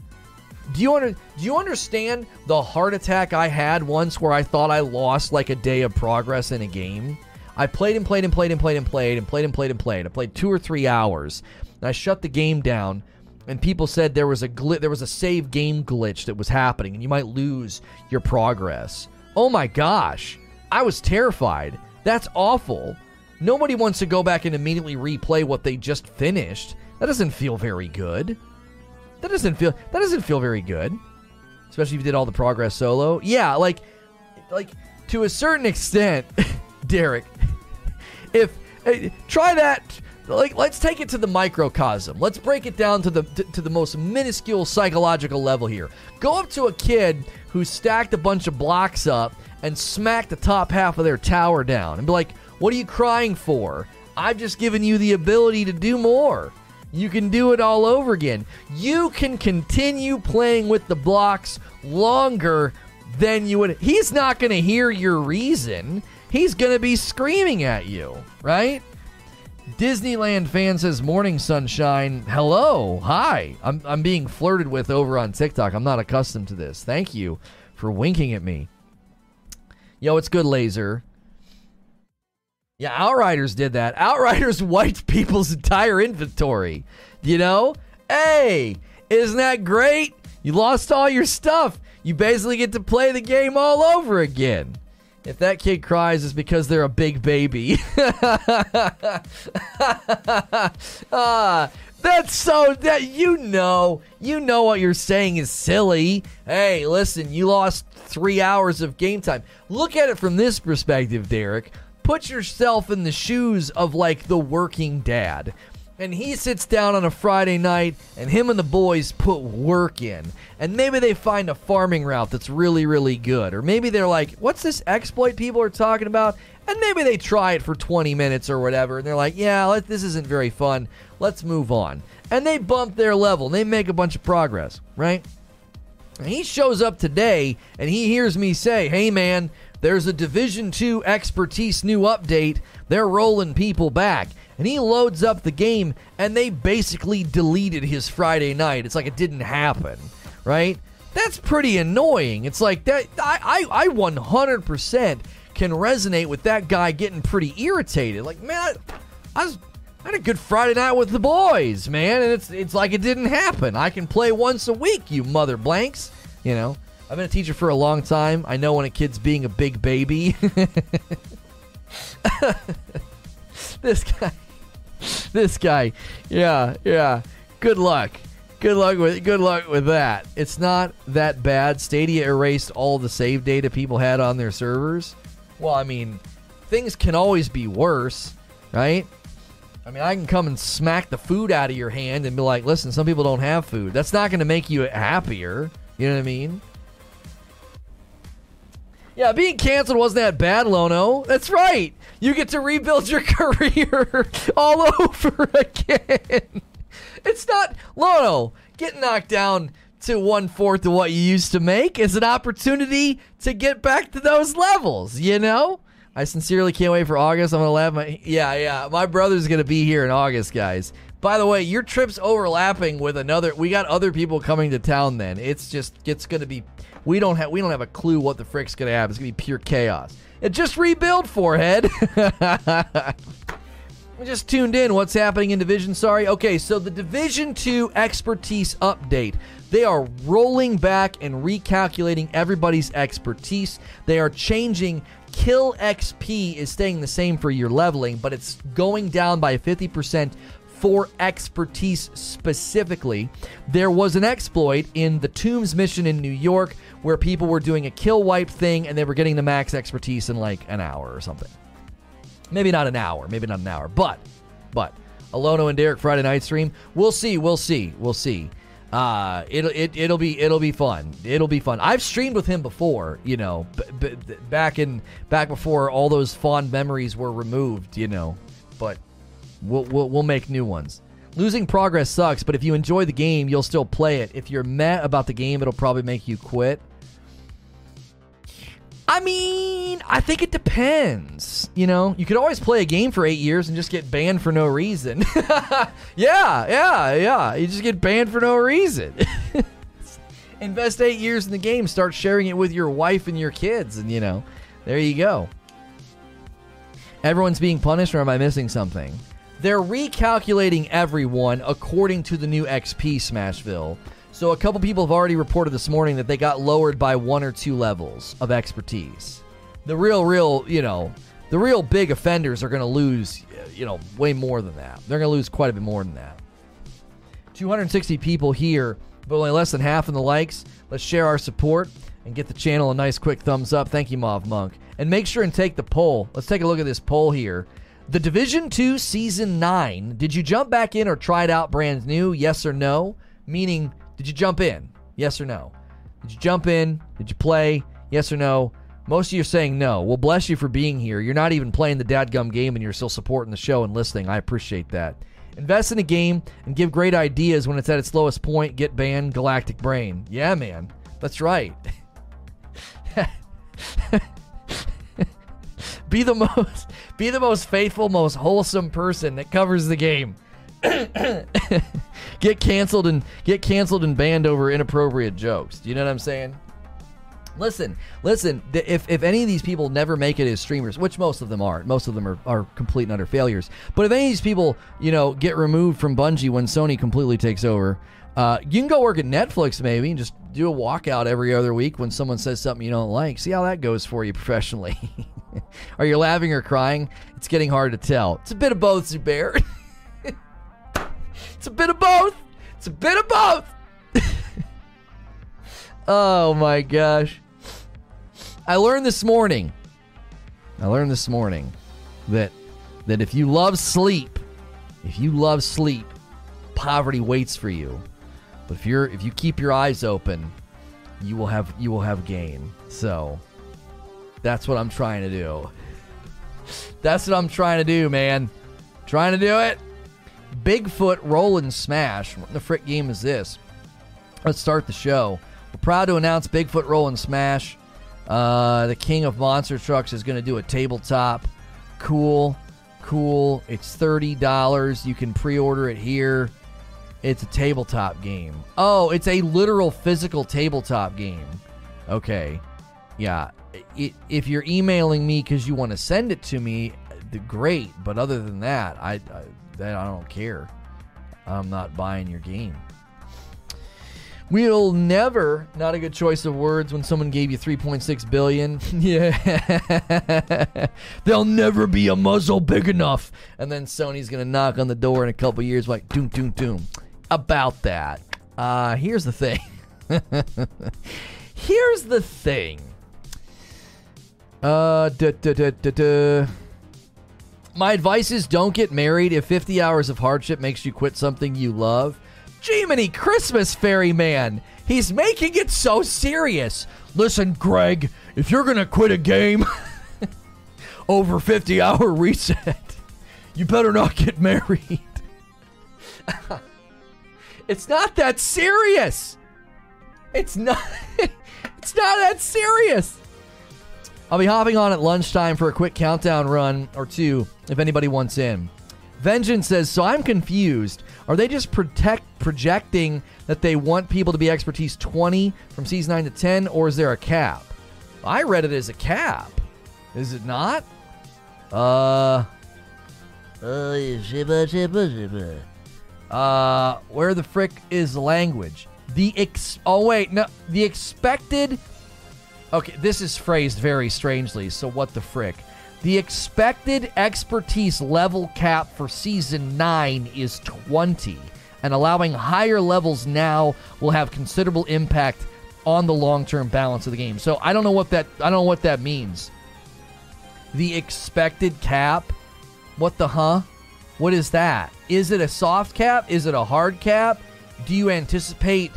Do you under, do you understand the heart attack I had once where I thought I lost like a day of progress in a game? I played and played and played and played and played and played and played and played. I played two or three hours. And I shut the game down, and people said there was a gl- there was a save game glitch that was happening, and you might lose your progress. Oh my gosh, I was terrified. That's awful. Nobody wants to go back and immediately replay what they just finished. That doesn't feel very good. That doesn't feel that doesn't feel very good. Especially if you did all the progress solo. Yeah, like like to a certain extent, Derek, if uh, try that like let's take it to the microcosm. Let's break it down to the to, to the most minuscule psychological level here. Go up to a kid who stacked a bunch of blocks up and smack the top half of their tower down and be like, "What are you crying for? I've just given you the ability to do more." You can do it all over again. You can continue playing with the blocks longer than you would. He's not going to hear your reason. He's going to be screaming at you, right? Disneyland fan says, Morning sunshine. Hello. Hi. I'm, I'm being flirted with over on TikTok. I'm not accustomed to this. Thank you for winking at me. Yo, it's good, Laser. Yeah, Outriders did that. Outriders wiped people's entire inventory. You know? Hey, isn't that great? You lost all your stuff. You basically get to play the game all over again. If that kid cries, it's because they're a big baby. ah, that's so that you know, you know what you're saying is silly. Hey, listen, you lost three hours of game time. Look at it from this perspective, Derek. Put yourself in the shoes of like the working dad. And he sits down on a Friday night and him and the boys put work in. And maybe they find a farming route that's really, really good. Or maybe they're like, what's this exploit people are talking about? And maybe they try it for 20 minutes or whatever. And they're like, yeah, this isn't very fun. Let's move on. And they bump their level. and They make a bunch of progress, right? And he shows up today and he hears me say, hey, man, there's a Division 2 expertise new update. They're rolling people back and he loads up the game and they basically deleted his Friday night. It's like it didn't happen, right? That's pretty annoying. It's like that I I, I 100% can resonate with that guy getting pretty irritated. Like, man, I, I was I had a good Friday night with the boys, man, and it's it's like it didn't happen. I can play once a week, you mother blanks. You know, I've been a teacher for a long time. I know when a kid's being a big baby. this guy this guy. Yeah, yeah. Good luck. Good luck with good luck with that. It's not that bad. Stadia erased all the save data people had on their servers. Well, I mean, things can always be worse, right? I mean, I can come and smack the food out of your hand and be like, "Listen, some people don't have food." That's not going to make you happier. You know what I mean? Yeah, being canceled wasn't that bad, Lono. That's right. You get to rebuild your career all over again. It's not Lono getting knocked down to one fourth of what you used to make is an opportunity to get back to those levels. You know. I sincerely can't wait for August. I'm gonna laugh my yeah yeah. My brother's gonna be here in August, guys. By the way, your trip's overlapping with another. We got other people coming to town. Then it's just it's gonna be we don't have we don't have a clue what the frick's gonna happen. It's gonna be pure chaos. It just rebuild forehead. We just tuned in. What's happening in Division? Sorry. Okay, so the Division 2 expertise update. They are rolling back and recalculating everybody's expertise. They are changing. Kill XP is staying the same for your leveling, but it's going down by 50% for expertise specifically. There was an exploit in the Tombs mission in New York where people were doing a kill wipe thing and they were getting the max expertise in like an hour or something. Maybe not an hour, maybe not an hour, but but Alono and Derek Friday night stream. We'll see, we'll see, we'll see. Uh, it'll it, it'll be it'll be fun. It'll be fun. I've streamed with him before, you know, b- b- back in back before all those fond memories were removed, you know. But we'll we'll, we'll make new ones. Losing progress sucks, but if you enjoy the game, you'll still play it. If you're mad about the game, it'll probably make you quit. I mean, I think it depends. You know, you could always play a game for eight years and just get banned for no reason. yeah, yeah, yeah. You just get banned for no reason. Invest eight years in the game. Start sharing it with your wife and your kids, and you know, there you go. Everyone's being punished, or am I missing something? They're recalculating everyone according to the new XP Smashville. So a couple people have already reported this morning that they got lowered by one or two levels of expertise. The real, real, you know, the real big offenders are going to lose, you know, way more than that. They're going to lose quite a bit more than that. 260 people here, but only less than half in the likes. Let's share our support and get the channel a nice quick thumbs up. Thank you, Mauve Monk. And make sure and take the poll. Let's take a look at this poll here. The Division 2 Season 9, did you jump back in or try it out brand new? Yes or no? Meaning, did you jump in? Yes or no? Did you jump in? Did you play? Yes or no? Most of you are saying no. Well, bless you for being here. You're not even playing the dadgum game and you're still supporting the show and listening. I appreciate that. Invest in a game and give great ideas when it's at its lowest point. Get banned, Galactic Brain. Yeah, man. That's right. be the most be the most faithful, most wholesome person that covers the game. get canceled and get canceled and banned over inappropriate jokes. Do you know what I'm saying? Listen, listen. If, if any of these people never make it as streamers, which most of them aren't, most of them are, are complete and utter failures. But if any of these people, you know, get removed from Bungie when Sony completely takes over, uh, you can go work at Netflix maybe and just do a walkout every other week when someone says something you don't like. See how that goes for you professionally. Are you laughing or crying? It's getting hard to tell. It's a bit of both, Zubair. it's a bit of both. It's a bit of both. oh my gosh. I learned this morning. I learned this morning that that if you love sleep, if you love sleep, poverty waits for you. But if you're if you keep your eyes open, you will have you will have gain. So that's what I'm trying to do. That's what I'm trying to do, man. Trying to do it. Bigfoot Roll and Smash. What the frick game is this? Let's start the show. We're proud to announce Bigfoot Roll and Smash. Uh, the King of Monster Trucks is going to do a tabletop. Cool, cool. It's thirty dollars. You can pre-order it here. It's a tabletop game. Oh, it's a literal physical tabletop game. Okay, yeah. It, if you're emailing me because you want to send it to me, the great. But other than that, I, I I don't care. I'm not buying your game. We'll never, not a good choice of words when someone gave you 3.6 billion. yeah. There'll never be a muzzle big enough. And then Sony's to knock on the door in a couple years like doom doom doom. About that. Uh here's the thing. here's the thing. Uh da, da, da. My advice is don't get married if 50 hours of hardship makes you quit something you love. Jiminy Christmas Ferryman. He's making it so serious. Listen, Greg, if you're going to quit a game over 50 hour reset, you better not get married. It's not that serious. It's not It's not that serious. I'll be hopping on at lunchtime for a quick countdown run or two if anybody wants in. Vengeance says, So I'm confused. Are they just protect projecting that they want people to be expertise 20 from season 9 to 10, or is there a cap? I read it as a cap. Is it not? Uh. Uh, Uh, where the frick is language? The ex. Oh wait, no. The expected. Okay, this is phrased very strangely. So what the frick? The expected expertise level cap for season 9 is 20, and allowing higher levels now will have considerable impact on the long-term balance of the game. So I don't know what that I don't know what that means. The expected cap? What the huh? What is that? Is it a soft cap? Is it a hard cap? Do you anticipate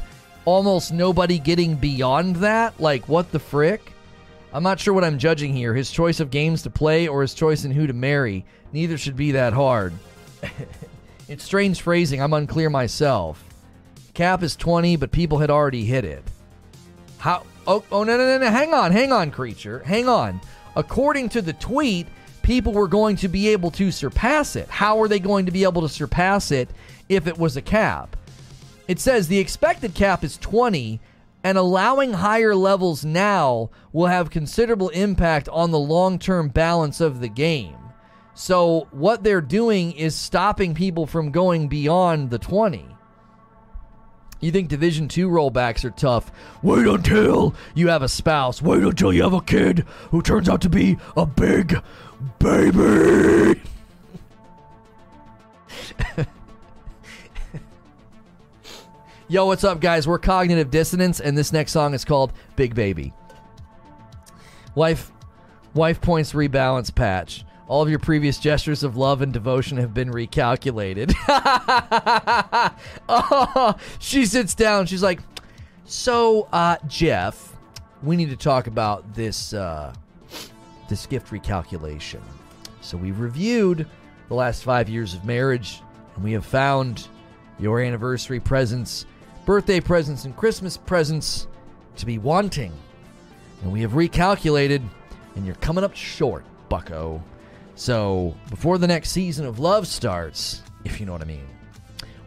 almost nobody getting beyond that? Like what the frick? I'm not sure what I'm judging here his choice of games to play or his choice in who to marry. Neither should be that hard. it's strange phrasing. I'm unclear myself. Cap is 20, but people had already hit it. How? Oh, oh no, no, no, no. Hang on, hang on, creature. Hang on. According to the tweet, people were going to be able to surpass it. How are they going to be able to surpass it if it was a cap? It says the expected cap is 20, And allowing higher levels now will have considerable impact on the long term balance of the game. So, what they're doing is stopping people from going beyond the 20. You think Division 2 rollbacks are tough. Wait until you have a spouse. Wait until you have a kid who turns out to be a big baby. Yo, what's up, guys? We're Cognitive Dissonance, and this next song is called Big Baby. Wife, wife points rebalance patch. All of your previous gestures of love and devotion have been recalculated. oh, she sits down. She's like, "So, uh, Jeff, we need to talk about this uh, this gift recalculation." So we've reviewed the last five years of marriage, and we have found your anniversary presents, birthday presents, and Christmas presents to be wanting. And we have recalculated, and you're coming up short, bucko. So, before the next season of love starts, if you know what I mean,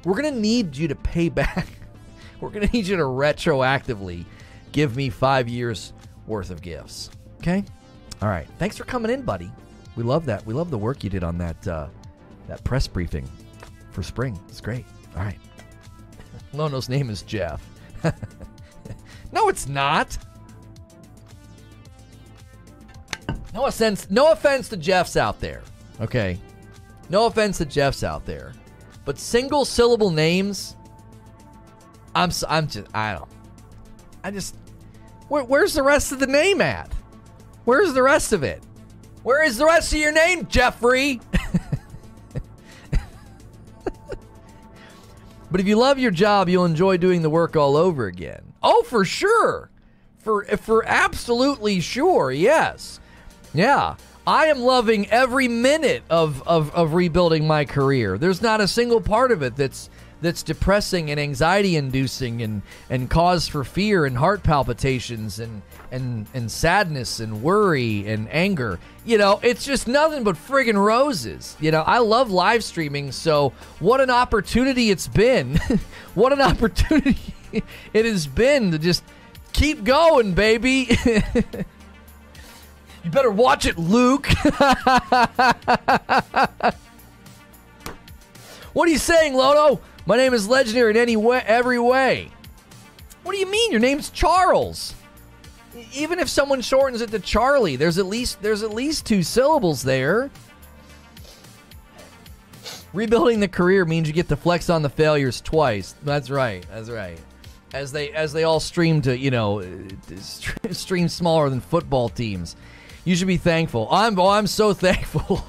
we're going to need you to pay back. We're going to need you to retroactively give me five years worth of gifts. Okay? All right. Thanks for coming in, buddy. We love that. We love the work you did on that uh, that press briefing for spring. It's great. All right. Lono's name is Jeff. no, it's not. No offense, no offense to Jeffs out there. Okay. No offense to Jeffs out there. But single syllable names I'm I'm just I don't I just where, where's the rest of the name at? Where's the rest of it? Where is the rest of your name, Jeffrey? but if you love your job, you'll enjoy doing the work all over again. Oh, for sure. For for absolutely sure. Yes. Yeah. I am loving every minute of, of, of rebuilding my career. There's not a single part of it that's that's depressing and anxiety inducing and, and cause for fear and heart palpitations and, and and sadness and worry and anger. You know, it's just nothing but friggin' roses. You know, I love live streaming, so what an opportunity it's been. what an opportunity it has been to just keep going, baby. You better watch it, Luke. what are you saying, Lono? My name is legendary in any way, every way. What do you mean? Your name's Charles. Even if someone shortens it to Charlie, there's at least there's at least two syllables there. Rebuilding the career means you get to flex on the failures twice. That's right. That's right. As they as they all stream to you know stream smaller than football teams. You should be thankful. I'm oh, I'm so thankful.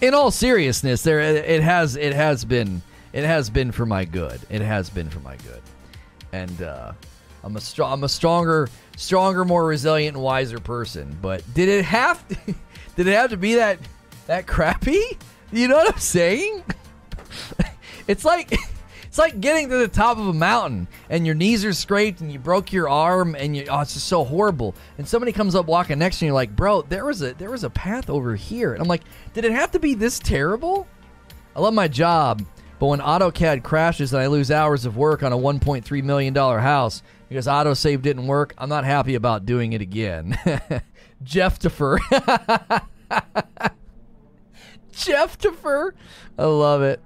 In all seriousness, there it has it has been it has been for my good. It has been for my good, and uh, I'm a strong I'm a stronger stronger, more resilient, and wiser person. But did it have to, did it have to be that that crappy? You know what I'm saying? it's like it's like getting to the top of a mountain and your knees are scraped and you broke your arm and you oh it's just so horrible. And somebody comes up walking next to you and you're like, bro, there was a there was a path over here. And I'm like, did it have to be this terrible? I love my job, but when AutoCAD crashes and I lose hours of work on a 1.3 million dollar house because autosave didn't work, I'm not happy about doing it again. Jeff Defer. Jeff Defer. I love it.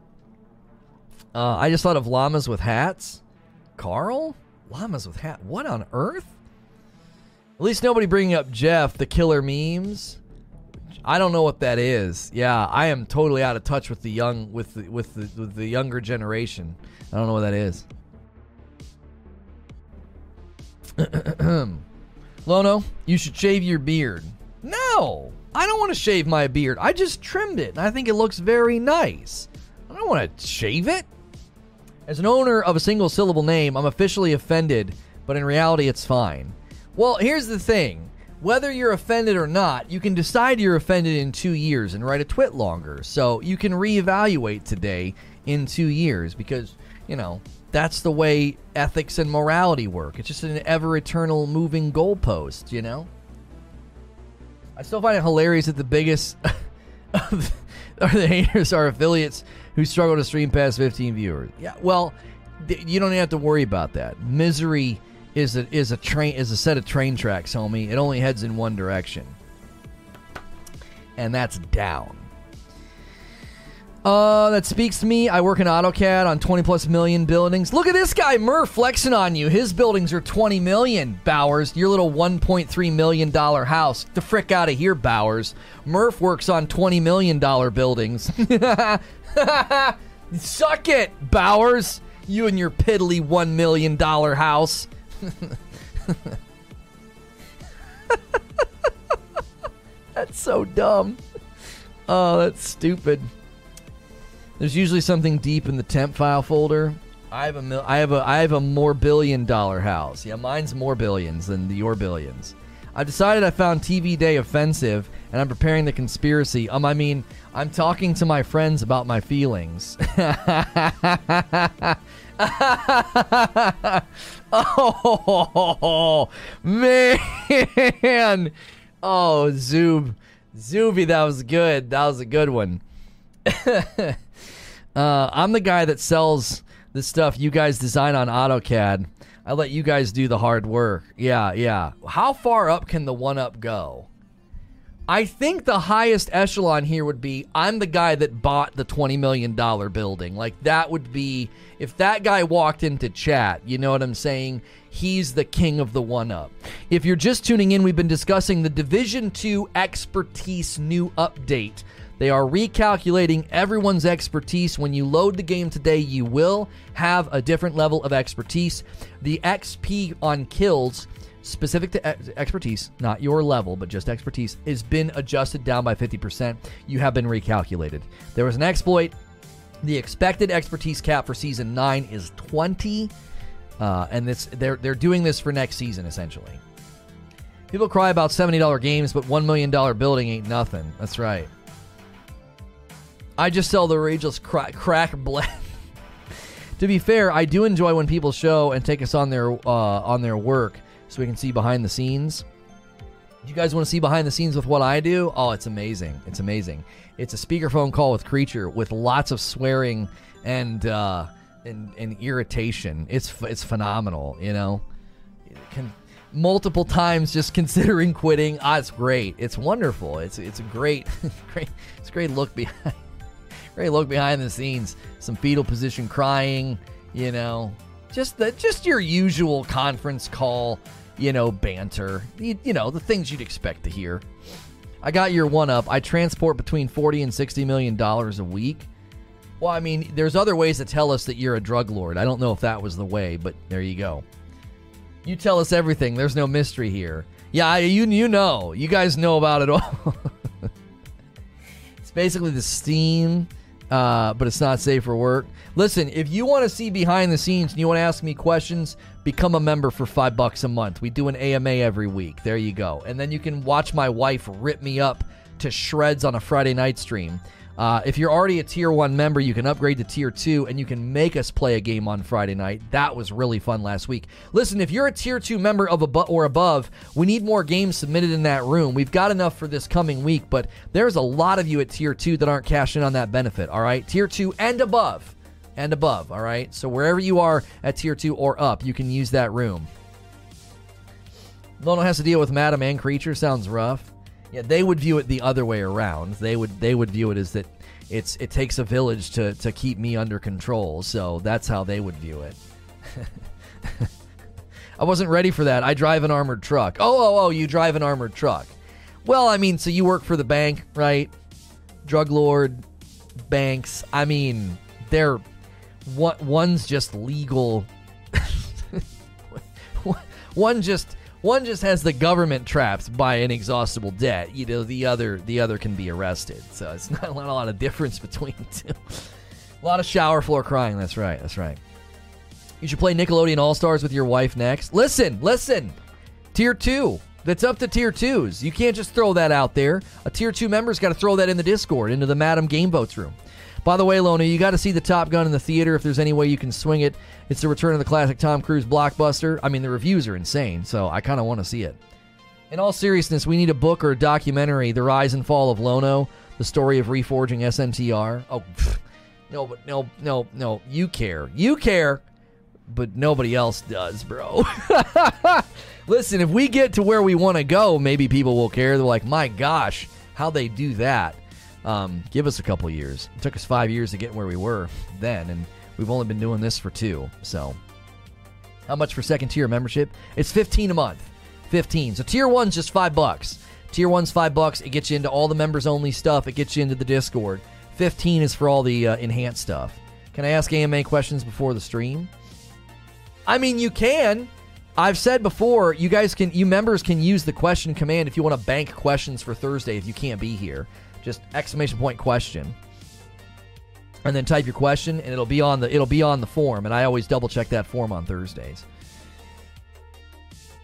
Uh, I just thought of llamas with hats. Carl? Llamas with hat. What on earth? At least nobody bringing up Jeff, the killer memes. I don't know what that is. Yeah, I am totally out of touch with the young with the, with the, with the younger generation. I don't know what that is. Lono, you should shave your beard. No, I don't want to shave my beard. I just trimmed it, and I think it looks very nice. I don't want to shave it. As an owner of a single syllable name, I'm officially offended, but in reality, it's fine. Well, here's the thing whether you're offended or not, you can decide you're offended in two years and write a TwitLonger. So you can reevaluate today in two years because, you know, that's the way ethics and morality work. It's just an ever eternal moving goalpost, you know? I still find it hilarious that the biggest of the haters are affiliates who struggle to stream past 15 viewers. Yeah, well, you don't have to worry about that. Misery is a is a train is a set of train tracks, homie. It only heads in one direction, and that's down. Uh, that speaks to me. I work in AutoCAD on 20 plus million buildings. Look at this guy, Murph, flexing on you. His buildings are 20 million. Bowers, your little 1.3 million dollar house. The frick out of here, Bowers. Murph works on 20 million dollar buildings. Suck it, Bowers. You and your piddly one million dollar house. that's so dumb. Oh, that's stupid. There's usually something deep in the temp file folder. I have a mil- I have a I have a more billion dollar house. Yeah, mine's more billions than your billions. I've decided I found TV Day offensive, and I'm preparing the conspiracy. Um, I mean, I'm talking to my friends about my feelings. oh man! Oh, Zoob, Zooby, that was good. That was a good one. uh, I'm the guy that sells the stuff you guys design on AutoCAD. I let you guys do the hard work. Yeah, yeah. How far up can the one up go? I think the highest echelon here would be I'm the guy that bought the $20 million building. Like, that would be, if that guy walked into chat, you know what I'm saying? He's the king of the one up. If you're just tuning in, we've been discussing the Division 2 expertise new update. They are recalculating everyone's expertise. When you load the game today, you will have a different level of expertise. The XP on kills specific to ex- expertise, not your level, but just expertise, has been adjusted down by 50%. You have been recalculated. There was an exploit. The expected expertise cap for season 9 is 20. Uh, and this they're they're doing this for next season essentially. People cry about $70 games, but $1 million building ain't nothing. That's right. I just sell the Rageless crack, crack blend. to be fair, I do enjoy when people show and take us on their uh, on their work so we can see behind the scenes. Do you guys want to see behind the scenes with what I do? Oh, it's amazing. It's amazing. It's a speakerphone call with Creature with lots of swearing and uh, and, and irritation. It's it's phenomenal. You know, Can, multiple times just considering quitting. Ah, it's great. It's wonderful. It's it's a great great it's a great look behind great look behind the scenes. Some fetal position crying. You know, just the just your usual conference call you know, banter, you, you know, the things you'd expect to hear. I got your one up. I transport between 40 and 60 million dollars a week. Well, I mean, there's other ways to tell us that you're a drug lord. I don't know if that was the way, but there you go. You tell us everything. There's no mystery here. Yeah, you you know. You guys know about it all. it's basically the Steam uh, but it's not safe for work. Listen, if you want to see behind the scenes and you want to ask me questions, become a member for five bucks a month. We do an AMA every week. There you go. And then you can watch my wife rip me up to shreds on a Friday night stream. Uh, if you're already a tier one member, you can upgrade to tier two and you can make us play a game on Friday night. That was really fun last week. Listen, if you're a tier two member of a or above, we need more games submitted in that room. We've got enough for this coming week, but there's a lot of you at tier two that aren't cashing in on that benefit. All right, tier two and above, and above. All right, so wherever you are at tier two or up, you can use that room. Lono has to deal with Madam and Creature. Sounds rough. Yeah, they would view it the other way around. They would they would view it as that it's it takes a village to to keep me under control. So that's how they would view it. I wasn't ready for that. I drive an armored truck. Oh, oh, oh, you drive an armored truck. Well, I mean, so you work for the bank, right? Drug lord, banks. I mean, they're one, one's just legal. one just one just has the government trapped by inexhaustible debt. You know, the other the other can be arrested. So it's not, not a lot of difference between the two. a lot of shower floor crying. That's right. That's right. You should play Nickelodeon All Stars with your wife next. Listen, listen. Tier two. That's up to tier twos. You can't just throw that out there. A tier two member's got to throw that in the Discord, into the Madam Game Votes room. By the way, Lona, you got to see the Top Gun in the theater if there's any way you can swing it. It's the return of the classic Tom Cruise blockbuster. I mean, the reviews are insane, so I kind of want to see it. In all seriousness, we need a book or a documentary, The Rise and Fall of Lono, the story of reforging SNTR. Oh, pfft. no, but no, no, no. You care. You care. but nobody else does, bro. Listen, if we get to where we want to go, maybe people will care. They're like, my gosh, how they do that. Um, give us a couple years. It took us five years to get where we were then, and we've only been doing this for two. So, how much for second tier membership? It's fifteen a month. Fifteen. So tier one's just five bucks. Tier one's five bucks. It gets you into all the members only stuff. It gets you into the Discord. Fifteen is for all the uh, enhanced stuff. Can I ask AMA questions before the stream? I mean, you can. I've said before, you guys can, you members can use the question command if you want to bank questions for Thursday if you can't be here. Just exclamation point question. And then type your question and it'll be on the it'll be on the form and I always double check that form on Thursdays.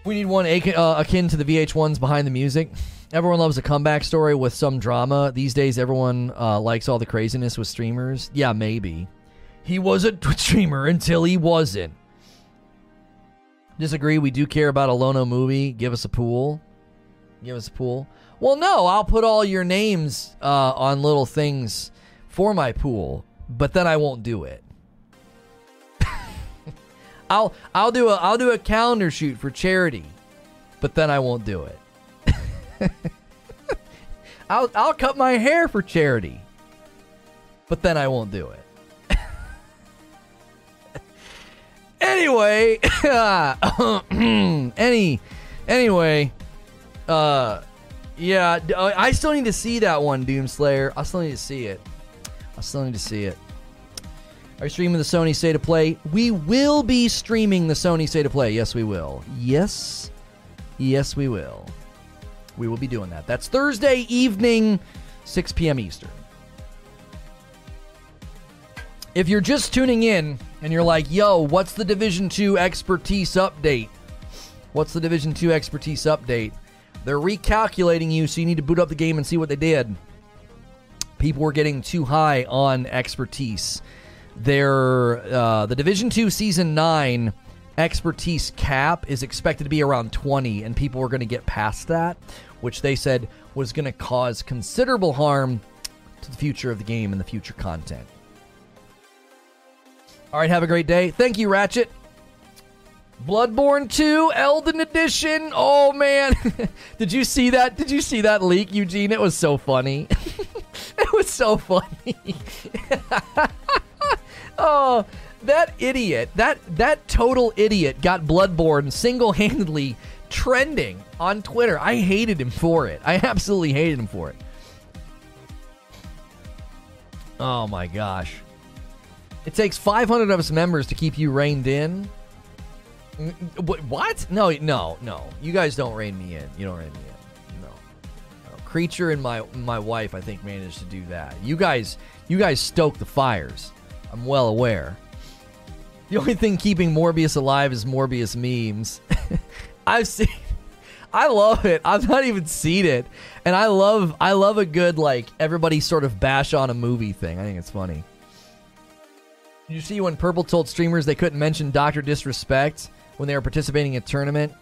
We need one uh, akin to the VH1's behind the music. Everyone loves a comeback story with some drama. These days everyone uh, likes all the craziness with streamers. Yeah, maybe. He was a streamer until he wasn't. Disagree. We do care about a Lono movie. Give us a pool. Give us a pool. Well, no, I'll put all your names uh, on little things for my pool, but then I won't do it. I'll I'll do a I'll do a calendar shoot for charity, but then I won't do it. I'll I'll cut my hair for charity, but then I won't do it. Anyway, any, anyway, uh, yeah, uh, I still need to see that one, Doomslayer. I still need to see it. I still need to see it. Are you streaming the Sony State of Play? We will be streaming the Sony State of Play. Yes, we will. Yes, yes, we will. We will be doing that. That's Thursday evening, 6 p.m. Eastern. If you're just tuning in and you're like, yo, what's the Division 2 expertise update? What's the Division 2 expertise update? They're recalculating you, so you need to boot up the game and see what they did. People were getting too high on expertise. Their uh, the Division 2 Season 9 expertise cap is expected to be around 20, and people were going to get past that, which they said was going to cause considerable harm to the future of the game and the future content. All right, have a great day. Thank you, Ratchet. Bloodborne 2 Elden Edition. Oh man. Did you see that? Did you see that leak, Eugene? It was so funny. it was so funny. oh, that idiot. That that total idiot got Bloodborne single-handedly trending on Twitter. I hated him for it. I absolutely hated him for it. Oh my gosh. It takes 500 of us members to keep you reined in. What? No, no, no. You guys don't rein me in. You don't rein me in. No. no. Creature and my my wife, I think, managed to do that. You guys, you guys stoke the fires. I'm well aware. The only thing keeping Morbius alive is Morbius memes. I've seen. I love it. I've not even seen it, and I love. I love a good like everybody sort of bash on a movie thing. I think it's funny. You see when Purple told streamers they couldn't mention Dr. Disrespect when they were participating in a tournament?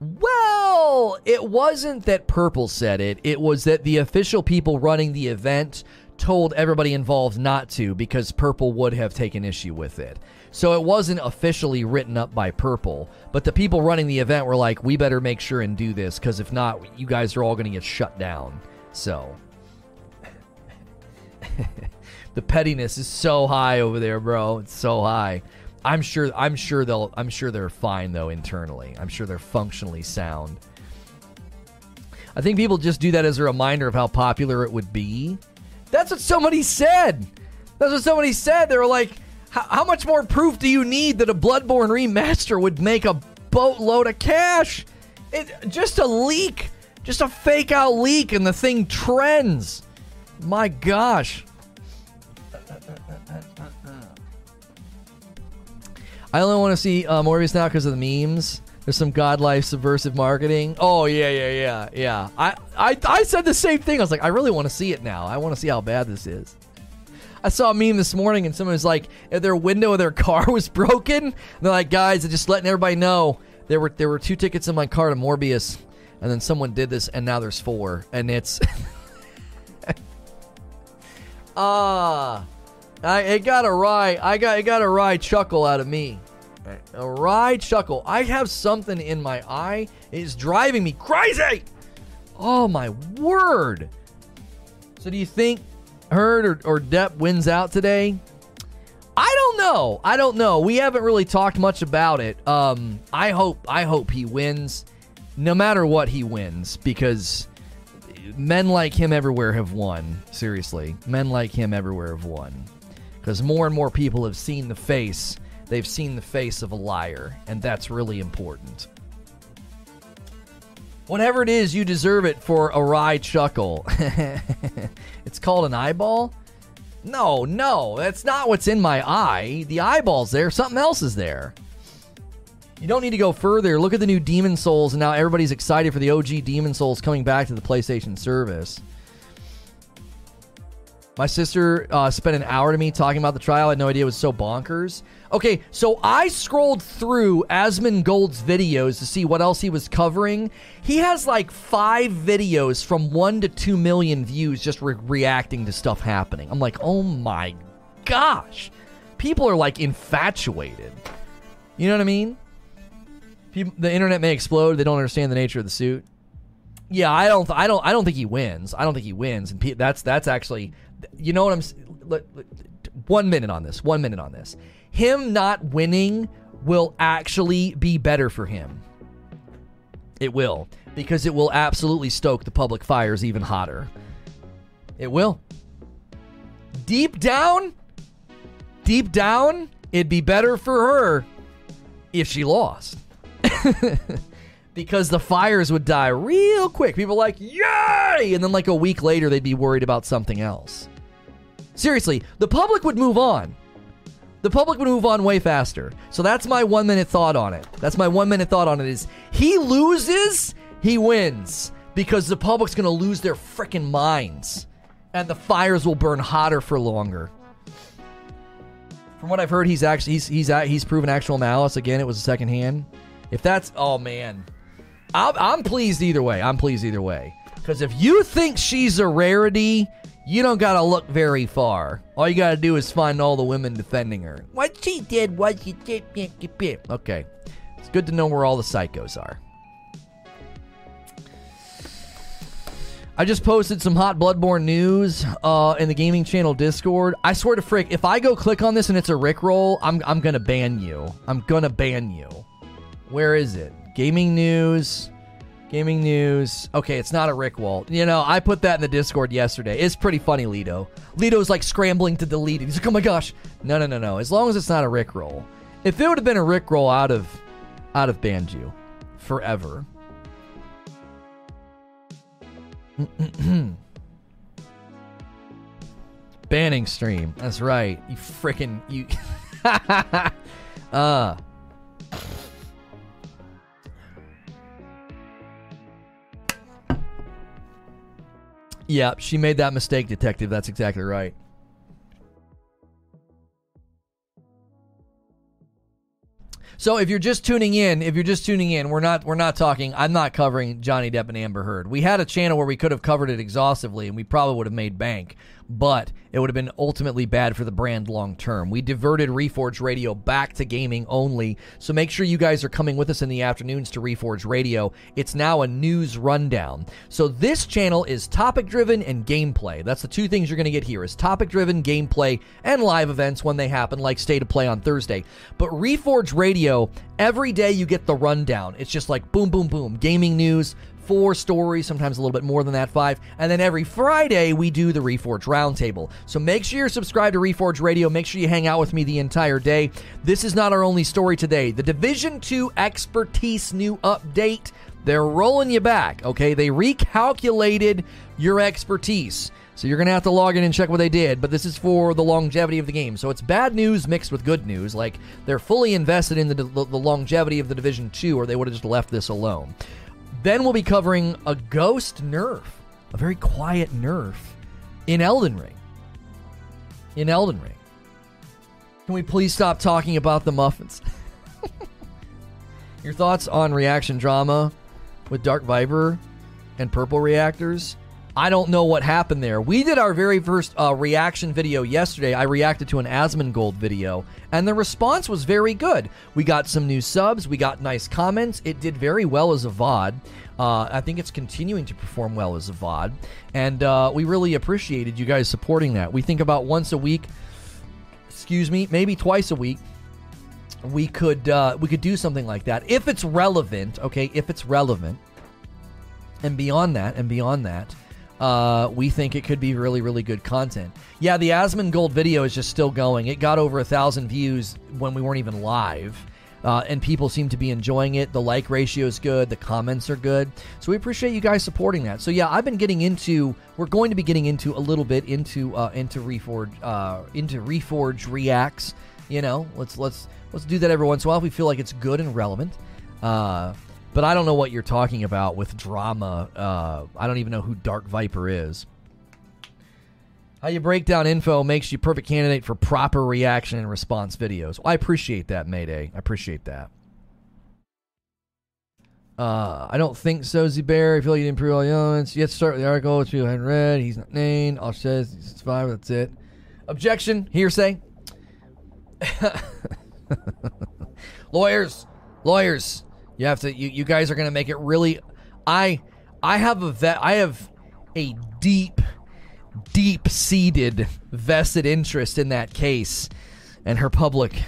Well, it wasn't that Purple said it. It was that the official people running the event told everybody involved not to because Purple would have taken issue with it. So it wasn't officially written up by Purple, but the people running the event were like, we better make sure and do this because if not, you guys are all going to get shut down. So. the pettiness is so high over there, bro. It's so high. I'm sure I'm sure they'll I'm sure they're fine though internally. I'm sure they're functionally sound. I think people just do that as a reminder of how popular it would be. That's what somebody said. That's what somebody said. They were like, how much more proof do you need that a Bloodborne remaster would make a boatload of cash? It just a leak, just a fake out leak, and the thing trends. My gosh. I only want to see uh, Morbius now because of the memes. There's some godlike subversive marketing. Oh yeah, yeah, yeah, yeah. I, I, I said the same thing. I was like, I really want to see it now. I want to see how bad this is. I saw a meme this morning, and someone was like, their window of their car was broken. And they're like, guys, I'm just letting everybody know there were there were two tickets in my car to Morbius, and then someone did this, and now there's four, and it's ah. I it got a wry I got it got a wry chuckle out of me. A wry chuckle. I have something in my eye. It is driving me crazy. Oh my word. So do you think Heard or, or Depp wins out today? I don't know. I don't know. We haven't really talked much about it. Um, I hope I hope he wins, no matter what he wins, because men like him everywhere have won. Seriously, men like him everywhere have won, because more and more people have seen the face. They've seen the face of a liar, and that's really important. Whatever it is, you deserve it for a wry chuckle. it's called an eyeball. No, no, that's not what's in my eye. The eyeball's there. Something else is there. You don't need to go further. Look at the new Demon's Souls, and now everybody's excited for the OG Demon's Souls coming back to the PlayStation service. My sister uh, spent an hour to me talking about the trial. I had no idea it was so bonkers. Okay, so I scrolled through Asmongold's videos to see what else he was covering. He has like five videos from one to two million views just re- reacting to stuff happening. I'm like, oh my gosh. People are like infatuated. You know what I mean? People, the internet may explode. They don't understand the nature of the suit. Yeah, I don't. I don't. I don't think he wins. I don't think he wins, and that's that's actually you know what I'm one minute on this. One minute on this. Him not winning will actually be better for him. It will because it will absolutely stoke the public fires even hotter. It will. Deep down, deep down, it'd be better for her if she lost. because the fires would die real quick. People like, yay! And then, like, a week later, they'd be worried about something else. Seriously, the public would move on. The public would move on way faster. So that's my one minute thought on it. That's my one minute thought on it is he loses, he wins. Because the public's gonna lose their freaking minds. And the fires will burn hotter for longer. From what I've heard, he's actually he's he's he's proven actual malice. Again, it was a second hand. If that's oh man, I'm, I'm pleased either way. I'm pleased either way. Because if you think she's a rarity, you don't gotta look very far. All you gotta do is find all the women defending her. What she did was she did. Okay. It's good to know where all the psychos are. I just posted some hot Bloodborne news uh, in the gaming channel Discord. I swear to frick, if I go click on this and it's a Rickroll, I'm I'm gonna ban you. I'm gonna ban you. Where is it? Gaming news. Gaming news. Okay, it's not a Rick roll. You know, I put that in the Discord yesterday. It's pretty funny, Lido. Lido's like scrambling to delete it. He's like, oh my gosh. No, no, no, no. As long as it's not a Rick roll. If it would have been a Rick roll out of out of Banjo. Forever. Banning stream. That's right. You freaking you uh Yeah, she made that mistake, detective. That's exactly right. So if you're just tuning in, if you're just tuning in, we're not we're not talking. I'm not covering Johnny Depp and Amber Heard. We had a channel where we could have covered it exhaustively, and we probably would have made bank but it would have been ultimately bad for the brand long term. We diverted Reforge Radio back to gaming only, so make sure you guys are coming with us in the afternoons to Reforge Radio. It's now a news rundown. So this channel is topic driven and gameplay. That's the two things you're going to get here is topic driven gameplay and live events when they happen like State of Play on Thursday. But Reforge Radio, every day you get the rundown. It's just like boom boom boom, gaming news, four stories, sometimes a little bit more than that, five. And then every Friday, we do the Reforge Roundtable. So make sure you're subscribed to Reforge Radio. Make sure you hang out with me the entire day. This is not our only story today. The Division 2 Expertise new update. They're rolling you back, okay? They recalculated your expertise. So you're going to have to log in and check what they did, but this is for the longevity of the game. So it's bad news mixed with good news. Like they're fully invested in the, the, the longevity of the Division 2 or they would have just left this alone. Then we'll be covering a ghost nerf, a very quiet nerf in Elden Ring. In Elden Ring. Can we please stop talking about the muffins? Your thoughts on reaction drama with Dark Viper and Purple Reactors? I don't know what happened there. We did our very first uh, reaction video yesterday. I reacted to an Asmongold video, and the response was very good. We got some new subs, we got nice comments. It did very well as a VOD. Uh, I think it's continuing to perform well as a VOD, and uh, we really appreciated you guys supporting that. We think about once a week, excuse me, maybe twice a week, we could uh, we could do something like that if it's relevant. Okay, if it's relevant, and beyond that, and beyond that uh, we think it could be really, really good content. Yeah, the Asmongold video is just still going. It got over a thousand views when we weren't even live. Uh, and people seem to be enjoying it. The like ratio is good. The comments are good. So we appreciate you guys supporting that. So yeah, I've been getting into. We're going to be getting into a little bit into uh, into Reforge uh, into Reforge reacts. You know, let's let's let's do that every once in a while if we feel like it's good and relevant. Uh, but I don't know what you're talking about with drama. Uh, I don't even know who Dark Viper is. How you break down info makes you perfect candidate for proper reaction and response videos. Well, I appreciate that, Mayday. I appreciate that. Uh, I don't think so, Bear. I feel like you didn't prove all the elements. You have to start with the article, which people hadn't read. He's not named. All says he's five. That's it. Objection. Hearsay. lawyers. Lawyers. You have to. You, you guys are going to make it really. I I have a vet. I have a deep, deep seated vested interest in that case and her public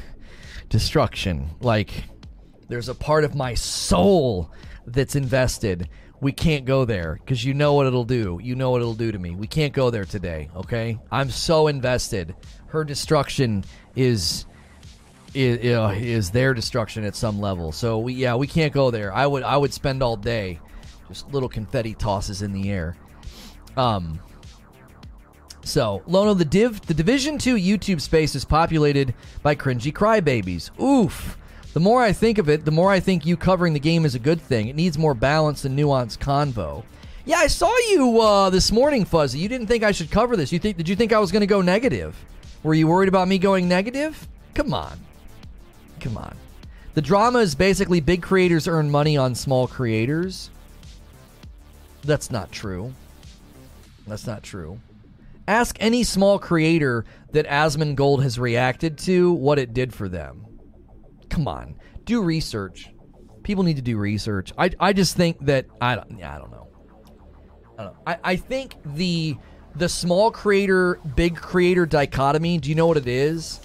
destruction. Like there's a part of my soul that's invested. We can't go there because you know what it'll do. You know what it'll do to me. We can't go there today. Okay, I'm so invested. Her destruction is is, is their destruction at some level. So we yeah we can't go there. I would I would spend all day just little confetti tosses in the air. Um. So Lono the div the Division Two YouTube space is populated by cringy crybabies. Oof. The more I think of it, the more I think you covering the game is a good thing. It needs more balance and nuanced convo. Yeah, I saw you uh, this morning, Fuzzy. You didn't think I should cover this. You think? Did you think I was going to go negative? Were you worried about me going negative? Come on. Come on. The drama is basically big creators earn money on small creators. That's not true. That's not true. Ask any small creator that Asmongold has reacted to what it did for them. Come on. Do research. People need to do research. I, I just think that I don't yeah, I don't know. I don't know. I, I think the the small creator big creator dichotomy, do you know what it is?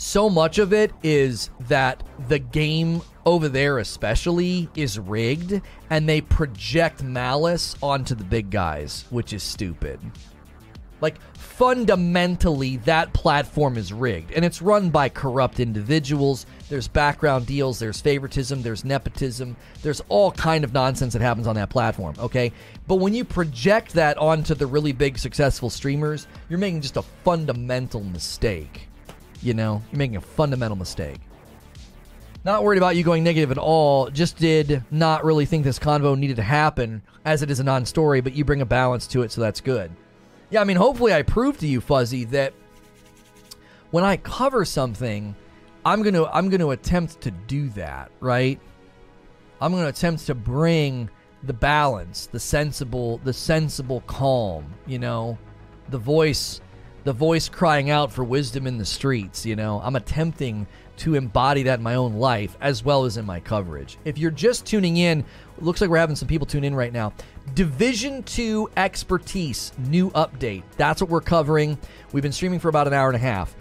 So much of it is that the game over there especially is rigged and they project malice onto the big guys which is stupid. Like fundamentally that platform is rigged and it's run by corrupt individuals. There's background deals there's favoritism there's nepotism there's all kind of nonsense that happens on that platform okay? But when you project that onto the really big successful streamers you're making just a fundamental mistake you know, you're making a fundamental mistake. Not worried about you going negative at all. Just did not really think this convo needed to happen, as it is a non story, but you bring a balance to it, so that's good. Yeah, I mean, hopefully I prove to you, Fuzzy, that when I cover something, I'm gonna I'm gonna attempt to do that, right? I'm gonna attempt to bring the balance, the sensible, the sensible calm, you know, the voice the voice crying out for wisdom in the streets, you know. I'm attempting to embody that in my own life as well as in my coverage. If you're just tuning in, looks like we're having some people tune in right now. Division 2 expertise, new update. That's what we're covering. We've been streaming for about an hour and a half.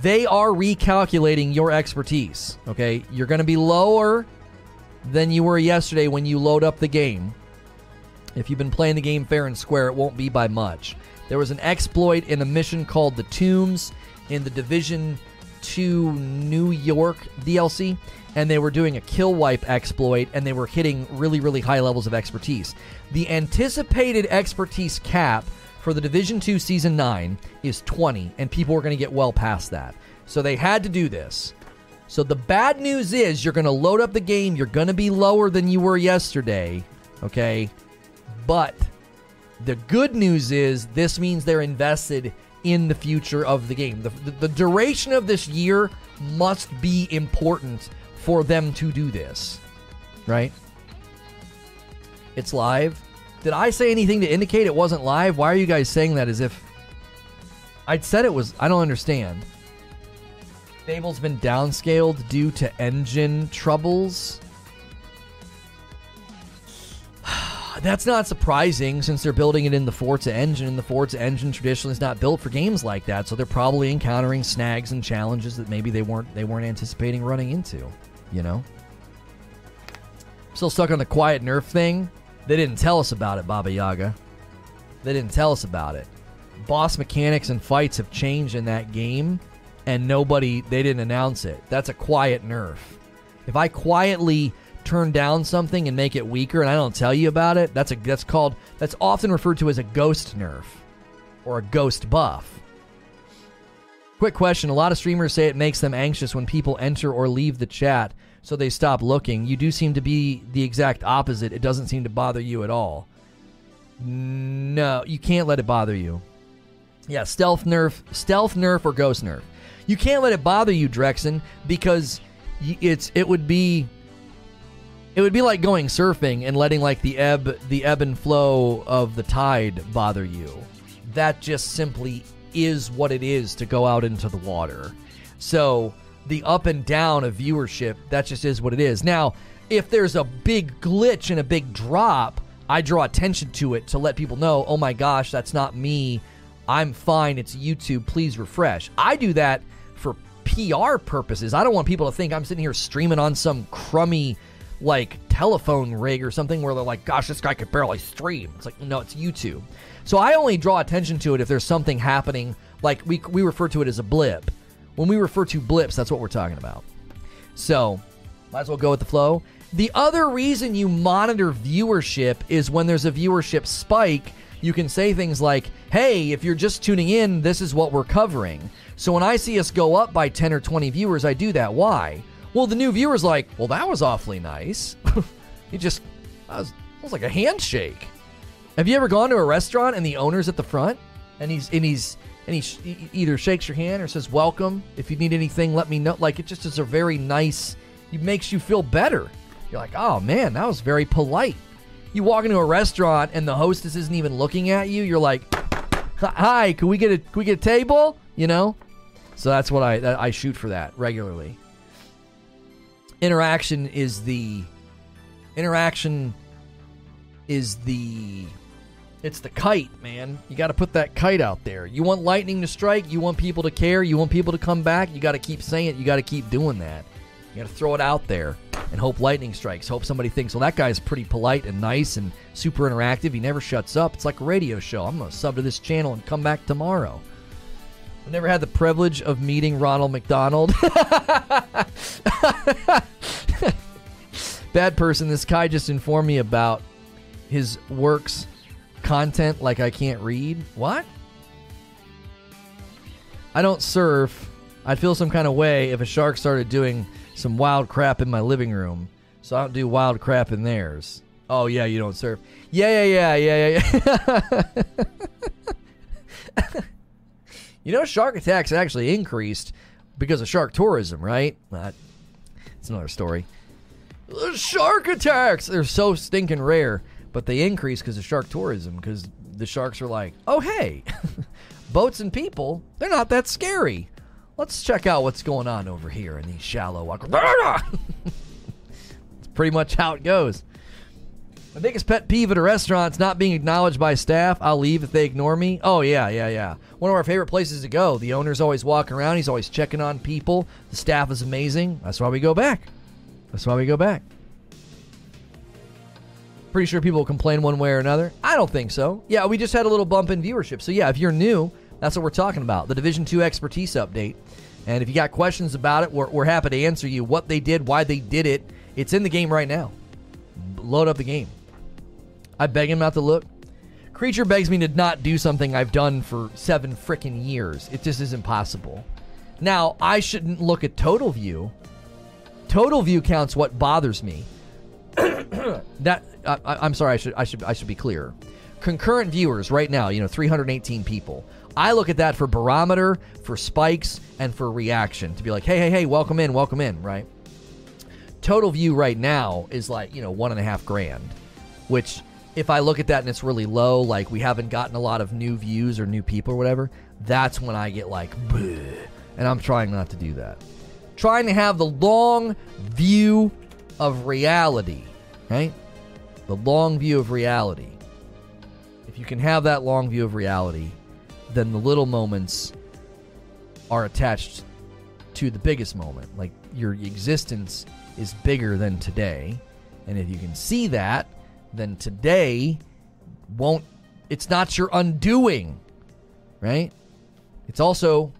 They are recalculating your expertise, okay? You're going to be lower than you were yesterday when you load up the game. If you've been playing the game fair and square, it won't be by much. There was an exploit in a mission called the Tombs in the Division 2 New York DLC, and they were doing a kill wipe exploit and they were hitting really, really high levels of expertise. The anticipated expertise cap for the Division 2 Season 9 is 20, and people are going to get well past that. So they had to do this. So the bad news is you're going to load up the game, you're going to be lower than you were yesterday, okay? But the good news is this means they're invested in the future of the game. The, the, the, duration of this year must be important for them to do this, right? It's live. Did I say anything to indicate it wasn't live? Why are you guys saying that as if I'd said it was? I don't understand. Fable's been downscaled due to engine troubles. That's not surprising since they're building it in the Forza engine, and the Forza engine traditionally is not built for games like that, so they're probably encountering snags and challenges that maybe they weren't they weren't anticipating running into. You know. Still stuck on the quiet nerf thing. They didn't tell us about it, Baba Yaga. They didn't tell us about it. Boss mechanics and fights have changed in that game, and nobody they didn't announce it. That's a quiet nerf. If I quietly turn down something and make it weaker and I don't tell you about it, that's a that's called that's often referred to as a ghost nerf or a ghost buff. Quick question, a lot of streamers say it makes them anxious when people enter or leave the chat, so they stop looking. You do seem to be the exact opposite. It doesn't seem to bother you at all. No, you can't let it bother you. Yeah, stealth nerf, stealth nerf or ghost nerf. You can't let it bother you, Drexen, because it's it would be it would be like going surfing and letting like the ebb the ebb and flow of the tide bother you. That just simply is what it is to go out into the water. So the up and down of viewership, that just is what it is. Now, if there's a big glitch and a big drop, I draw attention to it to let people know, oh my gosh, that's not me. I'm fine. It's YouTube. Please refresh. I do that for PR purposes. I don't want people to think I'm sitting here streaming on some crummy like telephone rig or something where they're like, gosh, this guy could barely stream. It's like, no, it's YouTube. So I only draw attention to it if there's something happening. Like we, we refer to it as a blip. When we refer to blips, that's what we're talking about. So might as well go with the flow. The other reason you monitor viewership is when there's a viewership spike, you can say things like, hey, if you're just tuning in, this is what we're covering. So when I see us go up by 10 or 20 viewers, I do that. Why? Well, the new viewer's like, well, that was awfully nice. he just, that was, that was like a handshake. Have you ever gone to a restaurant and the owner's at the front and he's and he's and he, sh- he either shakes your hand or says welcome. If you need anything, let me know. Like it just is a very nice. It makes you feel better. You're like, oh man, that was very polite. You walk into a restaurant and the hostess isn't even looking at you. You're like, hi, can we get a can we get a table? You know. So that's what I I shoot for that regularly interaction is the interaction is the it's the kite, man. You got to put that kite out there. You want lightning to strike, you want people to care, you want people to come back, you got to keep saying it, you got to keep doing that. You got to throw it out there and hope lightning strikes. Hope somebody thinks, "Well, that guy's pretty polite and nice and super interactive. He never shuts up. It's like a radio show. I'm going to sub to this channel and come back tomorrow." I never had the privilege of meeting Ronald McDonald. Bad person. This guy just informed me about his works content like I can't read. What? I don't surf. I'd feel some kind of way if a shark started doing some wild crap in my living room. So I don't do wild crap in theirs. Oh yeah, you don't surf. Yeah, yeah, yeah, yeah, yeah, yeah. you know, shark attacks actually increased because of shark tourism, right? Uh, That's another story. Shark attacks! They're so stinking rare, but they increase because of shark tourism. Because the sharks are like, oh hey, boats and people, they're not that scary. Let's check out what's going on over here in these shallow waters. It's pretty much how it goes. My biggest pet peeve at a restaurant is not being acknowledged by staff. I'll leave if they ignore me. Oh, yeah, yeah, yeah. One of our favorite places to go. The owner's always walking around. He's always checking on people. The staff is amazing. That's why we go back. That's why we go back. Pretty sure people will complain one way or another. I don't think so. Yeah, we just had a little bump in viewership. So yeah, if you're new, that's what we're talking about. The Division 2 expertise update. And if you got questions about it, we're, we're happy to answer you. What they did, why they did it. It's in the game right now. Load up the game. I beg him not to look. Creature begs me to not do something I've done for seven freaking years. It just is impossible. Now, I shouldn't look at total view Total view counts what bothers me. that I, am sorry. I should I should I should be clear. Concurrent viewers right now, you know, 318 people. I look at that for barometer, for spikes, and for reaction to be like, hey, hey, hey, welcome in, welcome in, right? Total view right now is like you know one and a half grand, which if I look at that and it's really low, like we haven't gotten a lot of new views or new people or whatever, that's when I get like, Bleh. and I'm trying not to do that. Trying to have the long view of reality, right? The long view of reality. If you can have that long view of reality, then the little moments are attached to the biggest moment. Like your existence is bigger than today. And if you can see that, then today won't, it's not your undoing, right? It's also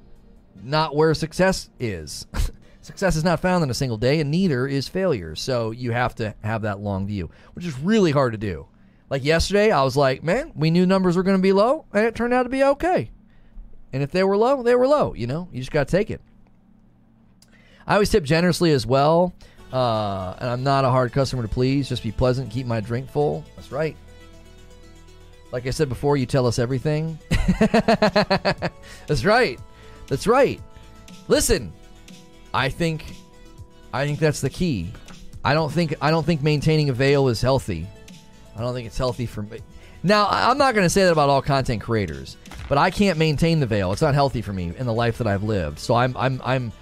not where success is. success is not found in a single day, and neither is failure. So you have to have that long view, which is really hard to do. Like yesterday, I was like, man, we knew numbers were going to be low, and it turned out to be okay. And if they were low, they were low. You know, you just got to take it. I always tip generously as well. Uh, and I'm not a hard customer to please. Just be pleasant, keep my drink full. That's right. Like I said before, you tell us everything. that's right. That's right. Listen, I think, I think that's the key. I don't think I don't think maintaining a veil is healthy. I don't think it's healthy for me. Now, I'm not going to say that about all content creators, but I can't maintain the veil. It's not healthy for me in the life that I've lived. So I'm I'm I'm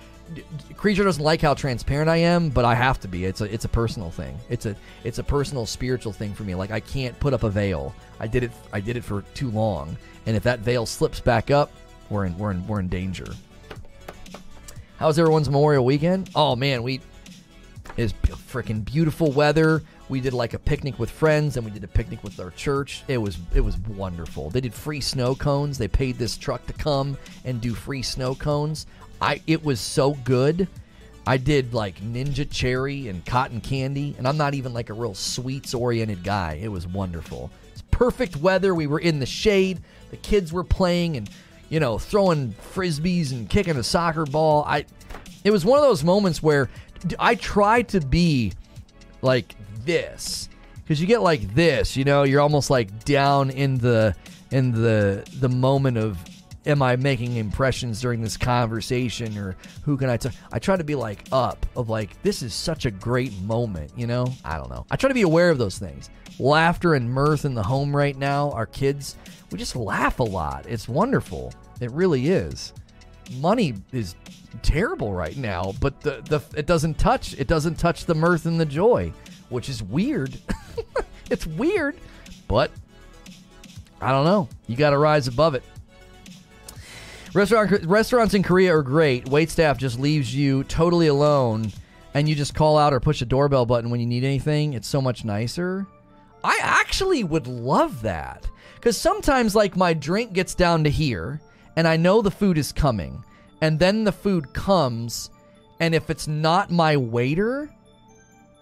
creature doesn't like how transparent I am, but I have to be. It's a it's a personal thing. It's a it's a personal spiritual thing for me. Like I can't put up a veil. I did it I did it for too long, and if that veil slips back up, we're in we're in we're in danger. How's everyone's Memorial weekend? Oh man, we is freaking beautiful weather. We did like a picnic with friends, and we did a picnic with our church. It was it was wonderful. They did free snow cones. They paid this truck to come and do free snow cones. I it was so good. I did like ninja cherry and cotton candy, and I'm not even like a real sweets oriented guy. It was wonderful. It's perfect weather. We were in the shade. The kids were playing and you know throwing frisbees and kicking a soccer ball. I it was one of those moments where I tried to be like this because you get like this. You know, you're almost like down in the in the the moment of am I making impressions during this conversation or who can I talk? I try to be like up of like this is such a great moment, you know? I don't know. I try to be aware of those things. Laughter and mirth in the home right now. Our kids, we just laugh a lot. It's wonderful. It really is. Money is terrible right now, but the the it doesn't touch it doesn't touch the mirth and the joy, which is weird. it's weird, but I don't know. You got to rise above it. Restaurant, restaurants in Korea are great. Wait staff just leaves you totally alone, and you just call out or push a doorbell button when you need anything. It's so much nicer. I actually would love that because sometimes, like, my drink gets down to here, and I know the food is coming, and then the food comes, and if it's not my waiter,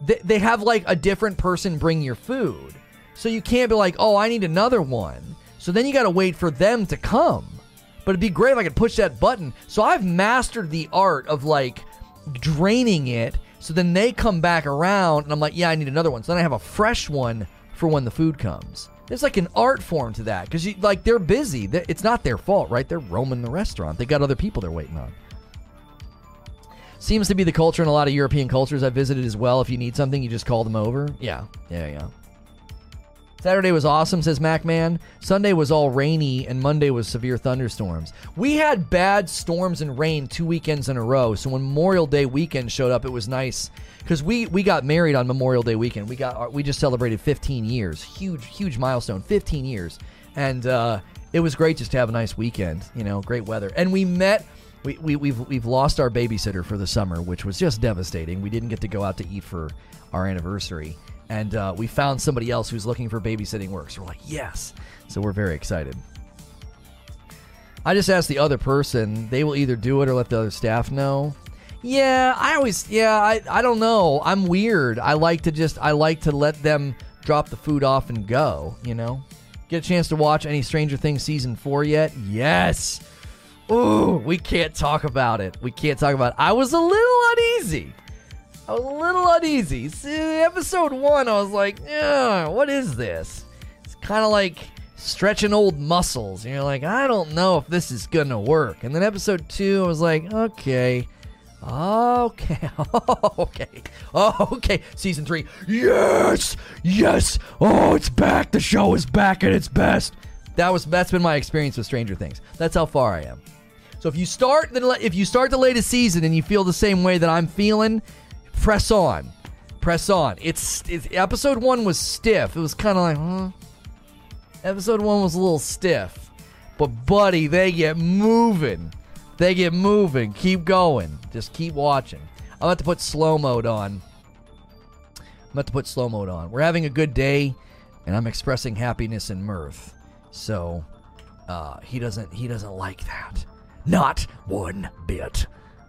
they, they have like a different person bring your food. So you can't be like, oh, I need another one. So then you got to wait for them to come but it'd be great if I could push that button. So I've mastered the art of like draining it. So then they come back around, and I'm like, yeah, I need another one. So then I have a fresh one for when the food comes. There's like an art form to that because like they're busy. It's not their fault, right? They're roaming the restaurant. They got other people they're waiting on. Seems to be the culture in a lot of European cultures I've visited as well. If you need something, you just call them over. Yeah, yeah, yeah. Saturday was awesome, says MacMan. Sunday was all rainy, and Monday was severe thunderstorms. We had bad storms and rain two weekends in a row. So when Memorial Day weekend showed up, it was nice because we we got married on Memorial Day weekend. We got we just celebrated 15 years, huge huge milestone, 15 years, and uh, it was great just to have a nice weekend. You know, great weather, and we met. We, we, we've we've lost our babysitter for the summer, which was just devastating. We didn't get to go out to eat for our anniversary and uh, we found somebody else who's looking for babysitting work. So we're like, yes. So we're very excited. I just asked the other person. They will either do it or let the other staff know. Yeah, I always, yeah, I, I don't know. I'm weird. I like to just, I like to let them drop the food off and go, you know? Get a chance to watch any Stranger Things season four yet? Yes. Ooh, we can't talk about it. We can't talk about it. I was a little uneasy I was a little uneasy. See, episode one, I was like, yeah, what is this? It's kind of like stretching old muscles. And you're like, I don't know if this is going to work. And then episode two, I was like, okay, Okay. okay. Okay. Season three. Yes. Yes. Oh, it's back. The show is back at its best. That was that's been my experience with Stranger Things. That's how far I am. So if you start the if you start the latest season and you feel the same way that I'm feeling, press on. Press on. It's, it's episode 1 was stiff. It was kind of like, huh? Episode 1 was a little stiff. But buddy, they get moving. They get moving. Keep going. Just keep watching. I'm about to put slow mode on. I'm about to put slow mode on. We're having a good day, and I'm expressing happiness and mirth. So uh, he doesn't he doesn't like that. Not one bit.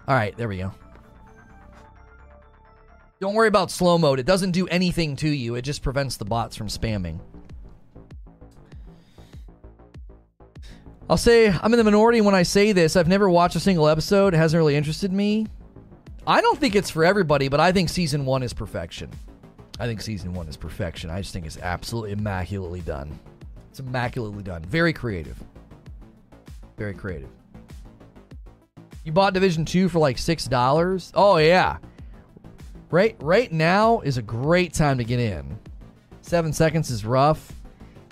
All right, there we go. Don't worry about slow mode. It doesn't do anything to you. It just prevents the bots from spamming. I'll say I'm in the minority when I say this. I've never watched a single episode. It hasn't really interested me. I don't think it's for everybody, but I think season one is perfection. I think season one is perfection. I just think it's absolutely immaculately done. It's immaculately done. Very creative. Very creative. You bought Division 2 for like $6? Oh yeah. Right right now is a great time to get in. 7 seconds is rough.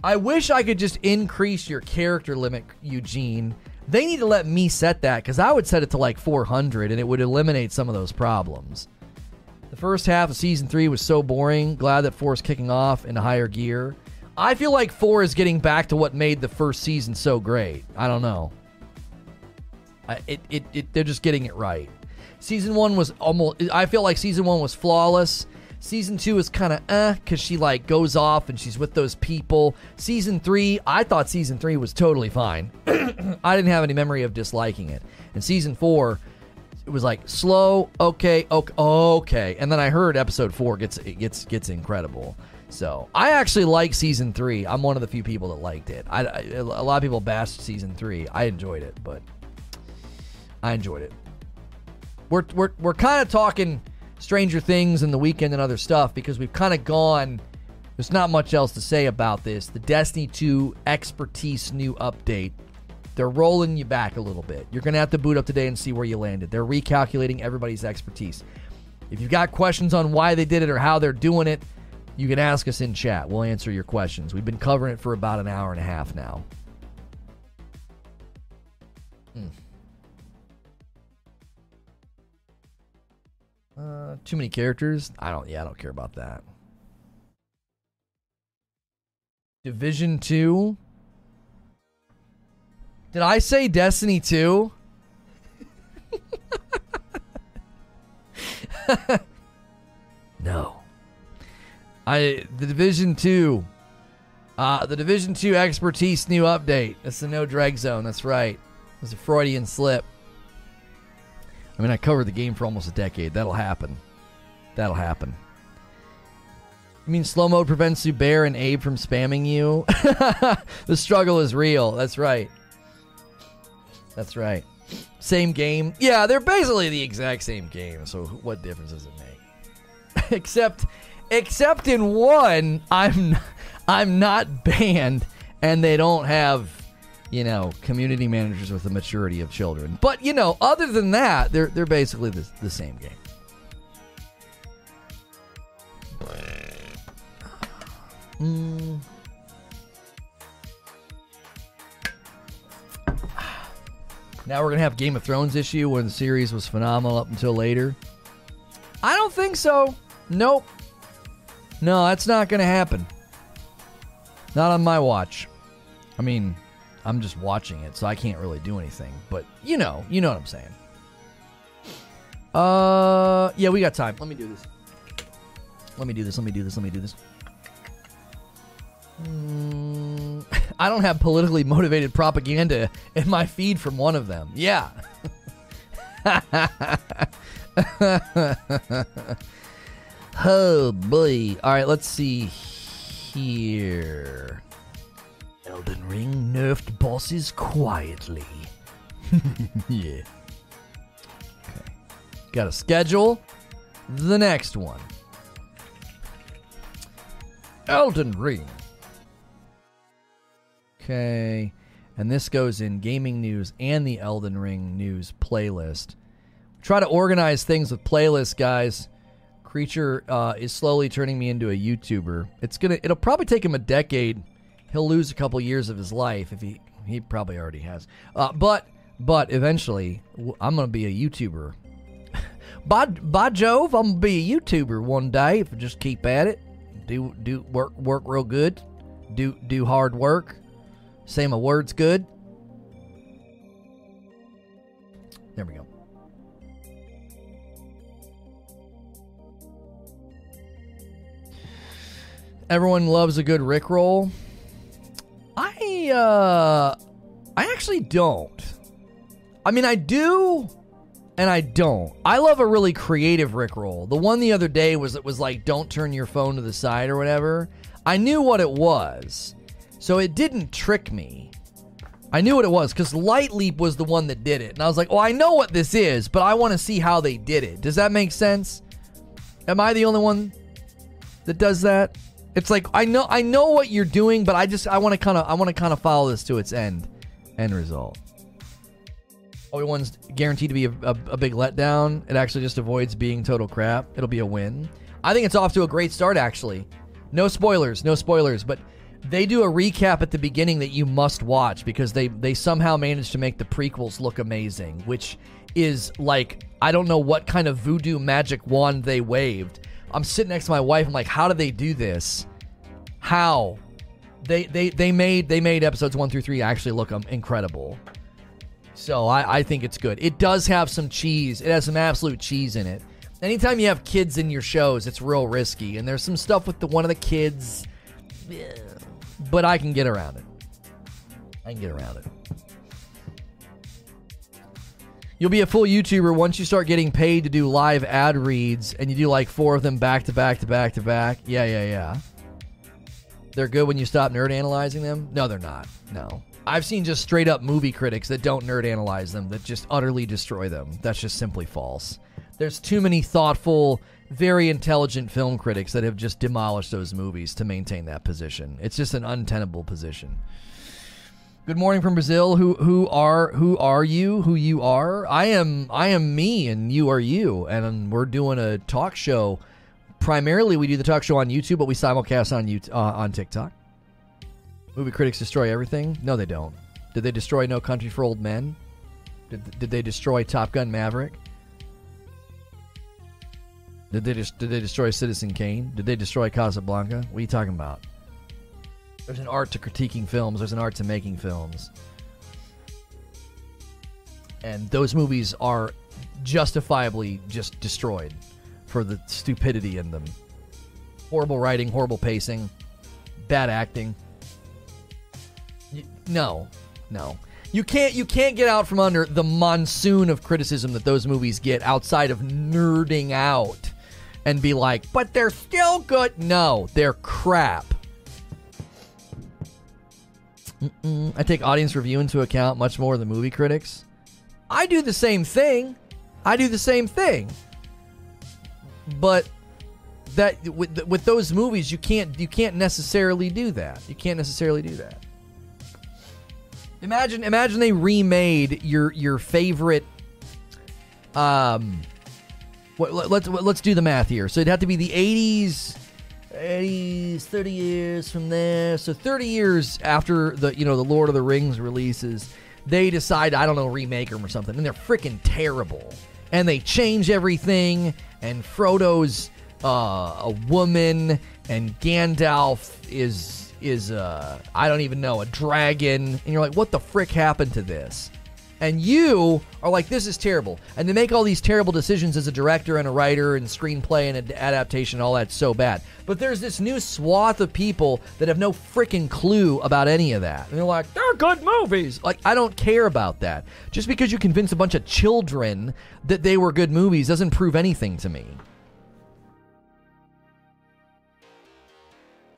I wish I could just increase your character limit, Eugene. They need to let me set that because I would set it to like 400 and it would eliminate some of those problems. The first half of season three was so boring. Glad that four is kicking off in higher gear. I feel like four is getting back to what made the first season so great. I don't know. I, it, it, it, they're just getting it right. Season one was almost. I feel like season one was flawless. Season two is kind of eh because she like goes off and she's with those people. Season three, I thought season three was totally fine. I didn't have any memory of disliking it. And season four, it was like slow, okay, okay, okay. And then I heard episode four gets it gets gets incredible. So I actually like season three. I'm one of the few people that liked it. I, I a lot of people bashed season three. I enjoyed it, but I enjoyed it. We're we're we're kind of talking Stranger Things and the weekend and other stuff because we've kind of gone. There's not much else to say about this. The Destiny 2 expertise new update. They're rolling you back a little bit. You're going to have to boot up today and see where you landed. They're recalculating everybody's expertise. If you've got questions on why they did it or how they're doing it, you can ask us in chat. We'll answer your questions. We've been covering it for about an hour and a half now. Too many characters. I don't. Yeah, I don't care about that. Division two. Did I say Destiny two? no. I the Division two. Uh, the Division two expertise new update. That's the no drag zone. That's right. It was a Freudian slip. I mean, I covered the game for almost a decade. That'll happen. That'll happen. You mean slow mode prevents Zubair and Abe from spamming you? the struggle is real. That's right. That's right. Same game. Yeah, they're basically the exact same game. So what difference does it make? except, except in one, I'm, I'm not banned, and they don't have you know, community managers with the maturity of children. But you know, other than that, they're they're basically the, the same game. Mm. Now we're gonna have Game of Thrones issue when the series was phenomenal up until later. I don't think so. Nope. No, that's not gonna happen. Not on my watch. I mean, I'm just watching it, so I can't really do anything. But you know, you know what I'm saying. Uh, yeah, we got time. Let me do this. Let me do this. Let me do this. Let me do this. Mm, I don't have politically motivated propaganda in my feed from one of them. Yeah. oh boy. All right, let's see here. Elden Ring nerfed bosses quietly. yeah. Okay. Got to schedule the next one. Elden Ring. Okay. And this goes in gaming news and the Elden Ring news playlist. Try to organize things with playlists, guys. Creature uh, is slowly turning me into a YouTuber. It's gonna. It'll probably take him a decade. He'll lose a couple years of his life if he. He probably already has. Uh, but but eventually, I'm gonna be a YouTuber. by by Jove, I'm gonna be a YouTuber one day if I just keep at it. Do do work work real good. Do do hard work. Say my words good. There we go. Everyone loves a good Rickroll. I uh I actually don't. I mean I do and I don't. I love a really creative Rickroll. The one the other day was it was like don't turn your phone to the side or whatever. I knew what it was. So it didn't trick me. I knew what it was because Light Leap was the one that did it. And I was like, well, I know what this is, but I want to see how they did it. Does that make sense? Am I the only one that does that? It's like I know I know what you're doing, but I just I want to kind of I want to kind of follow this to its end end result. Only one's guaranteed to be a, a, a big letdown. It actually just avoids being total crap. It'll be a win. I think it's off to a great start. Actually, no spoilers, no spoilers, but they do a recap at the beginning that you must watch because they they somehow managed to make the prequels look amazing, which is like I don't know what kind of voodoo magic wand they waved I'm sitting next to my wife. I'm like, how do they do this? How? They they they made they made episodes one through three actually look um, incredible. So I, I think it's good. It does have some cheese. It has some absolute cheese in it. Anytime you have kids in your shows, it's real risky. And there's some stuff with the one of the kids, but I can get around it. I can get around it. You'll be a full YouTuber once you start getting paid to do live ad reads and you do like four of them back to back to back to back. Yeah, yeah, yeah. They're good when you stop nerd analyzing them? No, they're not. No. I've seen just straight up movie critics that don't nerd analyze them, that just utterly destroy them. That's just simply false. There's too many thoughtful, very intelligent film critics that have just demolished those movies to maintain that position. It's just an untenable position. Good morning from Brazil. Who who are who are you? Who you are? I am I am me, and you are you, and we're doing a talk show. Primarily, we do the talk show on YouTube, but we simulcast on uh, on TikTok. Movie critics destroy everything. No, they don't. Did they destroy No Country for Old Men? Did, did they destroy Top Gun Maverick? Did they just did they destroy Citizen Kane? Did they destroy Casablanca? What are you talking about? There's an art to critiquing films. There's an art to making films. And those movies are justifiably just destroyed for the stupidity in them. Horrible writing, horrible pacing, bad acting. No, no. You can't you can't get out from under the monsoon of criticism that those movies get outside of nerding out and be like, "But they're still good." No, they're crap. Mm-mm. I take audience review into account much more than movie critics. I do the same thing. I do the same thing. But that with with those movies, you can't you can't necessarily do that. You can't necessarily do that. Imagine imagine they remade your your favorite. Um, what, let's let's do the math here. So it'd have to be the '80s 80s 30 years from there. So 30 years after the you know the lord of the rings releases they decide i don't know remake them or something and they're freaking terrible. And they change everything and frodo's uh, a woman and gandalf is is uh i don't even know a dragon. And you're like what the frick happened to this and you are like, this is terrible. And they make all these terrible decisions as a director and a writer and screenplay and an adaptation, all that's so bad. But there's this new swath of people that have no freaking clue about any of that. And they're like, they're good movies. Like, I don't care about that. Just because you convince a bunch of children that they were good movies doesn't prove anything to me.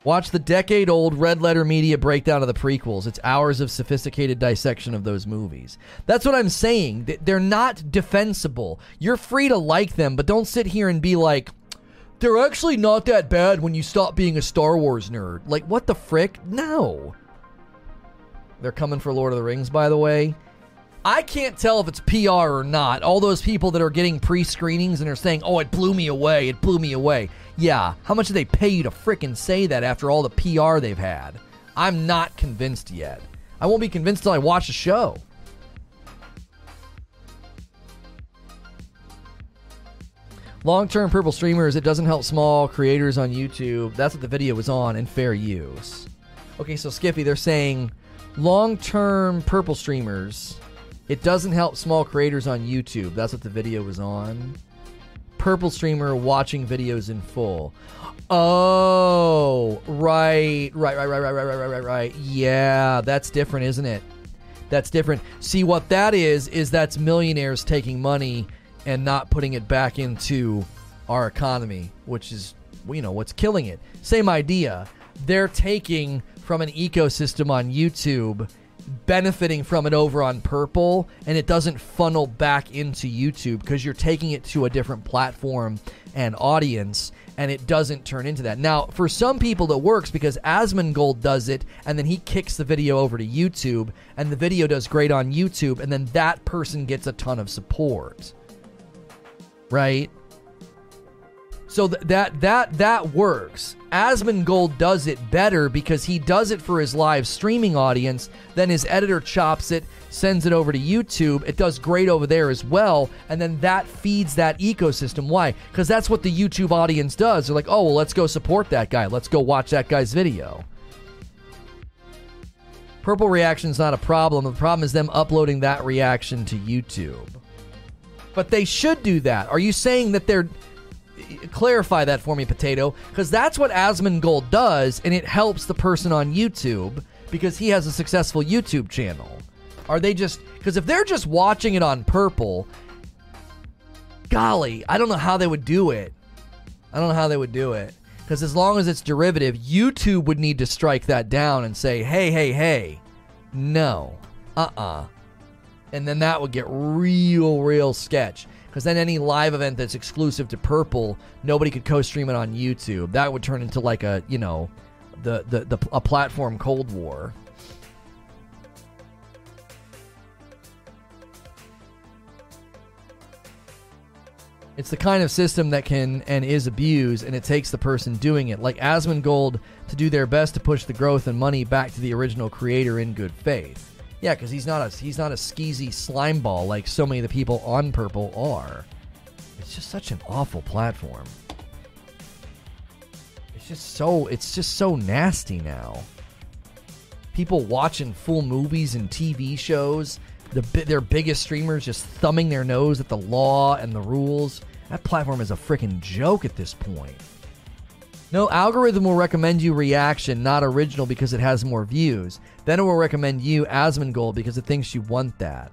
Watch the decade old Red Letter Media breakdown of the prequels. It's hours of sophisticated dissection of those movies. That's what I'm saying. They're not defensible. You're free to like them, but don't sit here and be like, they're actually not that bad when you stop being a Star Wars nerd. Like, what the frick? No. They're coming for Lord of the Rings, by the way. I can't tell if it's PR or not. All those people that are getting pre screenings and are saying, oh, it blew me away, it blew me away. Yeah, how much do they pay you to fricking say that after all the PR they've had? I'm not convinced yet. I won't be convinced till I watch the show. Long term purple streamers, it doesn't help small creators on YouTube. That's what the video was on, and fair use. Okay, so Skippy, they're saying long term purple streamers, it doesn't help small creators on YouTube. That's what the video was on. Purple streamer watching videos in full. Oh, right, right, right, right, right, right, right, right, right. Yeah, that's different, isn't it? That's different. See, what that is, is that's millionaires taking money and not putting it back into our economy, which is, you know, what's killing it. Same idea. They're taking from an ecosystem on YouTube, benefiting from it over on Purple, and it doesn't funnel back into YouTube because you're taking it to a different platform and audience and it doesn't turn into that. Now, for some people, it works because Asmongold does it, and then he kicks the video over to YouTube, and the video does great on YouTube, and then that person gets a ton of support right? So th- that that that works. Asmongold does it better because he does it for his live streaming audience. Then his editor chops it, sends it over to YouTube. It does great over there as well, and then that feeds that ecosystem. Why? Because that's what the YouTube audience does. They're like, oh well, let's go support that guy. Let's go watch that guy's video. Purple reaction's not a problem. The problem is them uploading that reaction to YouTube. But they should do that. Are you saying that they're clarify that for me, Potato? Because that's what Asmongold does, and it helps the person on YouTube because he has a successful YouTube channel. Are they just because if they're just watching it on Purple, golly, I don't know how they would do it. I don't know how they would do it. Because as long as it's derivative, YouTube would need to strike that down and say, hey, hey, hey, no, uh uh-uh. uh and then that would get real, real sketch. Because then any live event that's exclusive to Purple, nobody could co-stream it on YouTube. That would turn into like a, you know, the the, the a platform Cold War. It's the kind of system that can and is abused, and it takes the person doing it, like Asmongold, to do their best to push the growth and money back to the original creator in good faith. Yeah, because he's not a he's not a skeezy slime ball like so many of the people on Purple are. It's just such an awful platform. It's just so it's just so nasty now. People watching full movies and TV shows, the their biggest streamers just thumbing their nose at the law and the rules. That platform is a freaking joke at this point. No, algorithm will recommend you reaction, not original, because it has more views. Then it will recommend you Asmongold because it thinks you want that.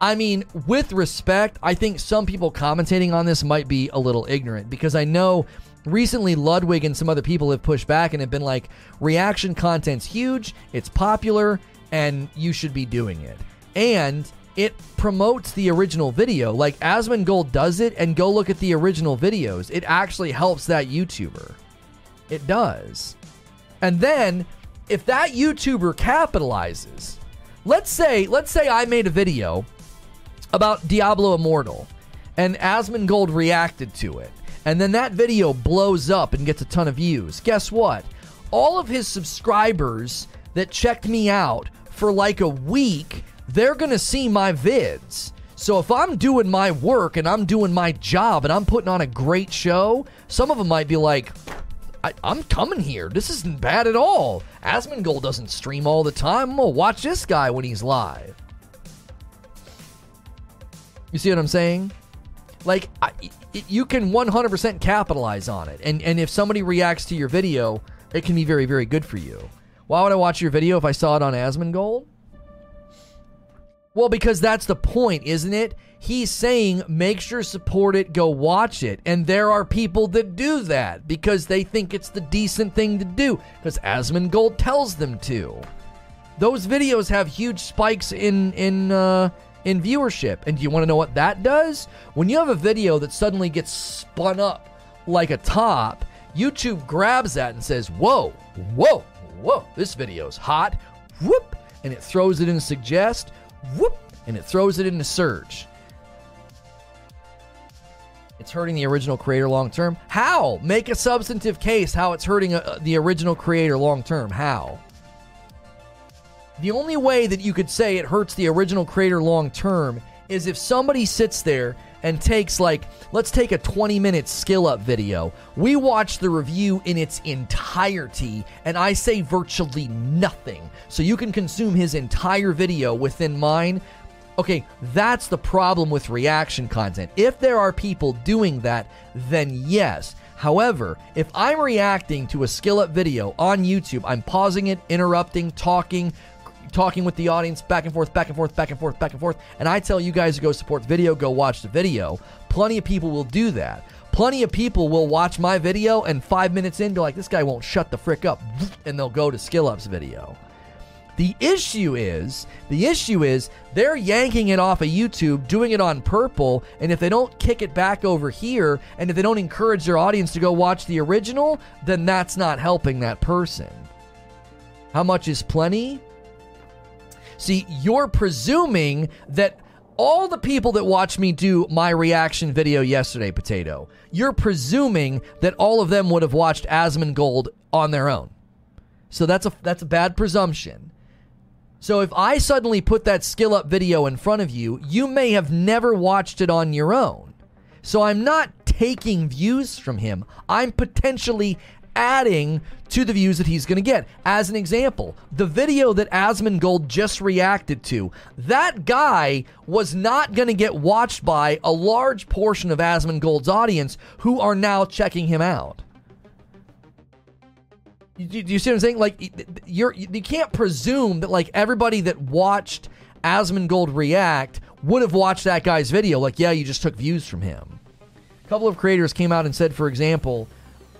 I mean, with respect, I think some people commentating on this might be a little ignorant because I know recently Ludwig and some other people have pushed back and have been like, reaction content's huge, it's popular, and you should be doing it. And it promotes the original video. Like Asmongold does it, and go look at the original videos. It actually helps that YouTuber. It does. And then, if that YouTuber capitalizes, let's say, let's say I made a video about Diablo Immortal, and Asmongold reacted to it, and then that video blows up and gets a ton of views. Guess what? All of his subscribers that checked me out for like a week they're going to see my vids. So if I'm doing my work and I'm doing my job and I'm putting on a great show, some of them might be like, I, am coming here. This isn't bad at all. Asmongold doesn't stream all the time. I'm gonna watch this guy when he's live. You see what I'm saying? Like, I, it, you can 100% capitalize on it. And, and if somebody reacts to your video, it can be very, very good for you. Why would I watch your video if I saw it on Asmongold? Well, because that's the point, isn't it? He's saying make sure support it, go watch it. And there are people that do that because they think it's the decent thing to do because Asmongold tells them to. Those videos have huge spikes in in uh, in viewership. And do you want to know what that does? When you have a video that suddenly gets spun up like a top, YouTube grabs that and says, "Whoa, whoa, whoa! This video's hot." Whoop, and it throws it in suggest whoop, and it throws it into search. It's hurting the original creator long term. How? Make a substantive case how it's hurting uh, the original creator long term. How? The only way that you could say it hurts the original creator long term is if somebody sits there and takes like let's take a 20 minute Skill Up video. We watch the review in its entirety and i say virtually nothing. So you can consume his entire video within mine. Okay that's the problem with reaction content. If there are people doing that then yes. However, if I'm reacting to a Skill Up video on YouTube, I'm pausing it, interrupting, talking, talking with the audience back and forth, back and forth, back and forth, back and forth, and I tell you guys to go support the video, go watch the video, plenty of people will do that. Plenty of people will watch my video and five minutes in, be like, this guy won't shut the frick up, and they'll go to Skill Up's video. The issue is, the issue is they're yanking it off of YouTube, doing it on purple, and if they don't kick it back over here, and if they don't encourage their audience to go watch the original, then that's not helping that person. How much is plenty? See, you're presuming that all the people that watched me do my reaction video yesterday, Potato, you're presuming that all of them would have watched Asmongold on their own. So that's a that's a bad presumption. So if I suddenly put that Skill Up video in front of you, you may have never watched it on your own. So I'm not taking views from him. I'm potentially adding to the views that he's going to get. As an example, the video that Asmongold just reacted to, that guy was not going to get watched by a large portion of Asmongold's audience who are now checking him out. Do you, see what I'm saying? Like, you're you can't presume that like everybody that watched Asmongold react would have watched that guy's video. Like, yeah, you just took views from him. A couple of creators came out and said, for example,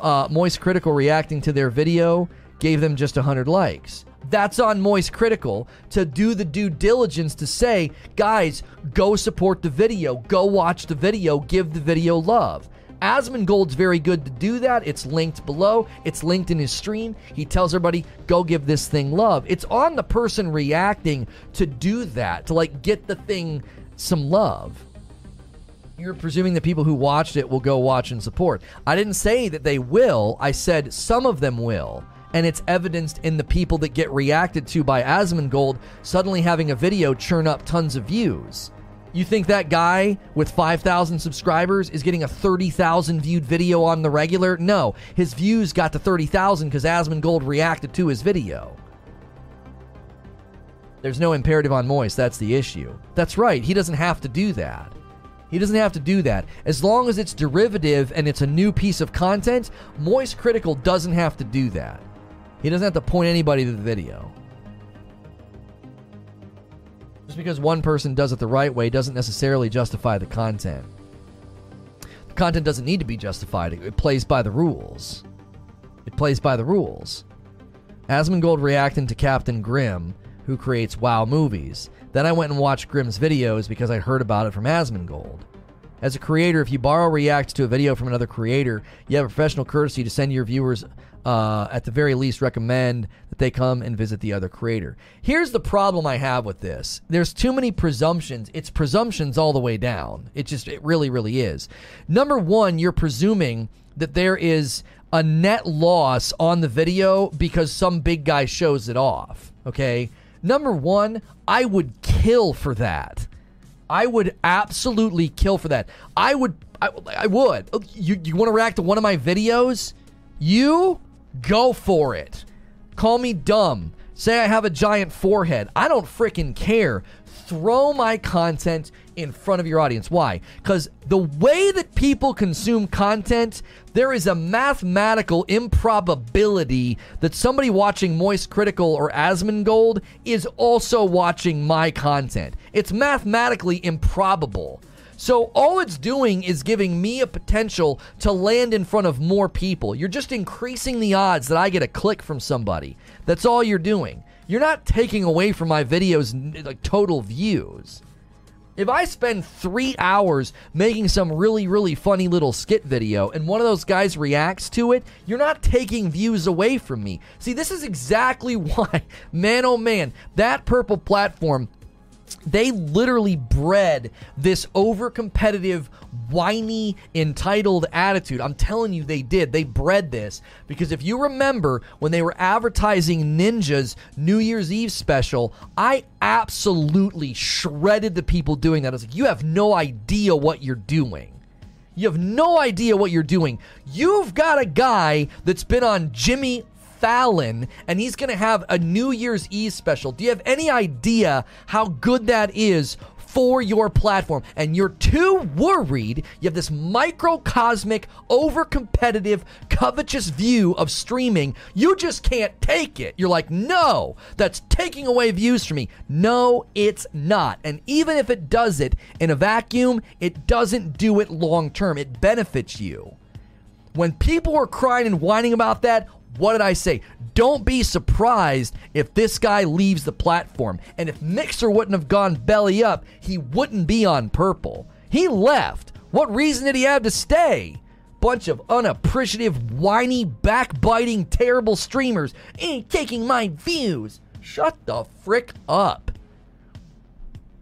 uh, Moist Critical reacting to their video gave them just 100 likes. That's on Moist Critical to do the due diligence to say, guys, go support the video, go watch the video, give the video love. Asmongold's very good to do that. It's linked below. It's linked in his stream. He tells everybody, go give this thing love. It's on the person reacting to do that, to like get the thing some love. You're presuming that people who watched it will go watch and support. I didn't say that they will. I said some of them will. And it's evidenced in the people that get reacted to by Asmongold suddenly having a video churn up tons of views. You think that guy with 5,000 subscribers is getting a 30,000 viewed video on the regular? No, his views got to 30,000 because Asmongold reacted to his video. There's no imperative on Moist, that's the issue. That's right, he doesn't have to do that. He doesn't have to do that. As long as it's derivative and it's a new piece of content, Moist Critical doesn't have to do that. He doesn't have to point anybody to the video. Just because one person does it the right way doesn't necessarily justify the content. The content doesn't need to be justified, it plays by the rules. It plays by the rules. Asmongold reacting to Captain Grimm, who creates WoW movies. Then I went and watched Grimm's videos because I heard about it from Asmongold. As a creator, if you borrow react to a video from another creator, you have a professional courtesy to send your viewers, uh, at the very least, recommend that they come and visit the other creator. Here's the problem I have with this there's too many presumptions. It's presumptions all the way down. It just, it really, really is. Number one, you're presuming that there is a net loss on the video because some big guy shows it off. Okay. Number one, I would kill for that. I would absolutely kill for that. I would. I, I would. Oh, you, you want to react to one of my videos? You go for it. Call me dumb. Say I have a giant forehead. I don't freaking care throw my content in front of your audience. Why? Because the way that people consume content, there is a mathematical improbability that somebody watching Moist Critical or Asmongold is also watching my content. It's mathematically improbable. So all it's doing is giving me a potential to land in front of more people. You're just increasing the odds that I get a click from somebody. That's all you're doing. You're not taking away from my videos like total views. If I spend three hours making some really, really funny little skit video and one of those guys reacts to it, you're not taking views away from me. See, this is exactly why, man oh man, that purple platform they literally bred this over competitive, whiny, entitled attitude. I'm telling you, they did. They bred this because if you remember when they were advertising Ninja's New Year's Eve special, I absolutely shredded the people doing that. I was like, you have no idea what you're doing. You have no idea what you're doing. You've got a guy that's been on Jimmy Fallon, and he's going to have a New Year's Eve special. Do you have any idea how good that is for your platform? And you're too worried. You have this microcosmic, over competitive, covetous view of streaming. You just can't take it. You're like, no, that's taking away views from me. No, it's not. And even if it does it in a vacuum, it doesn't do it long term. It benefits you. When people are crying and whining about that, what did I say? Don't be surprised if this guy leaves the platform. And if Mixer wouldn't have gone belly up, he wouldn't be on purple. He left. What reason did he have to stay? Bunch of unappreciative, whiny, backbiting, terrible streamers ain't taking my views. Shut the frick up.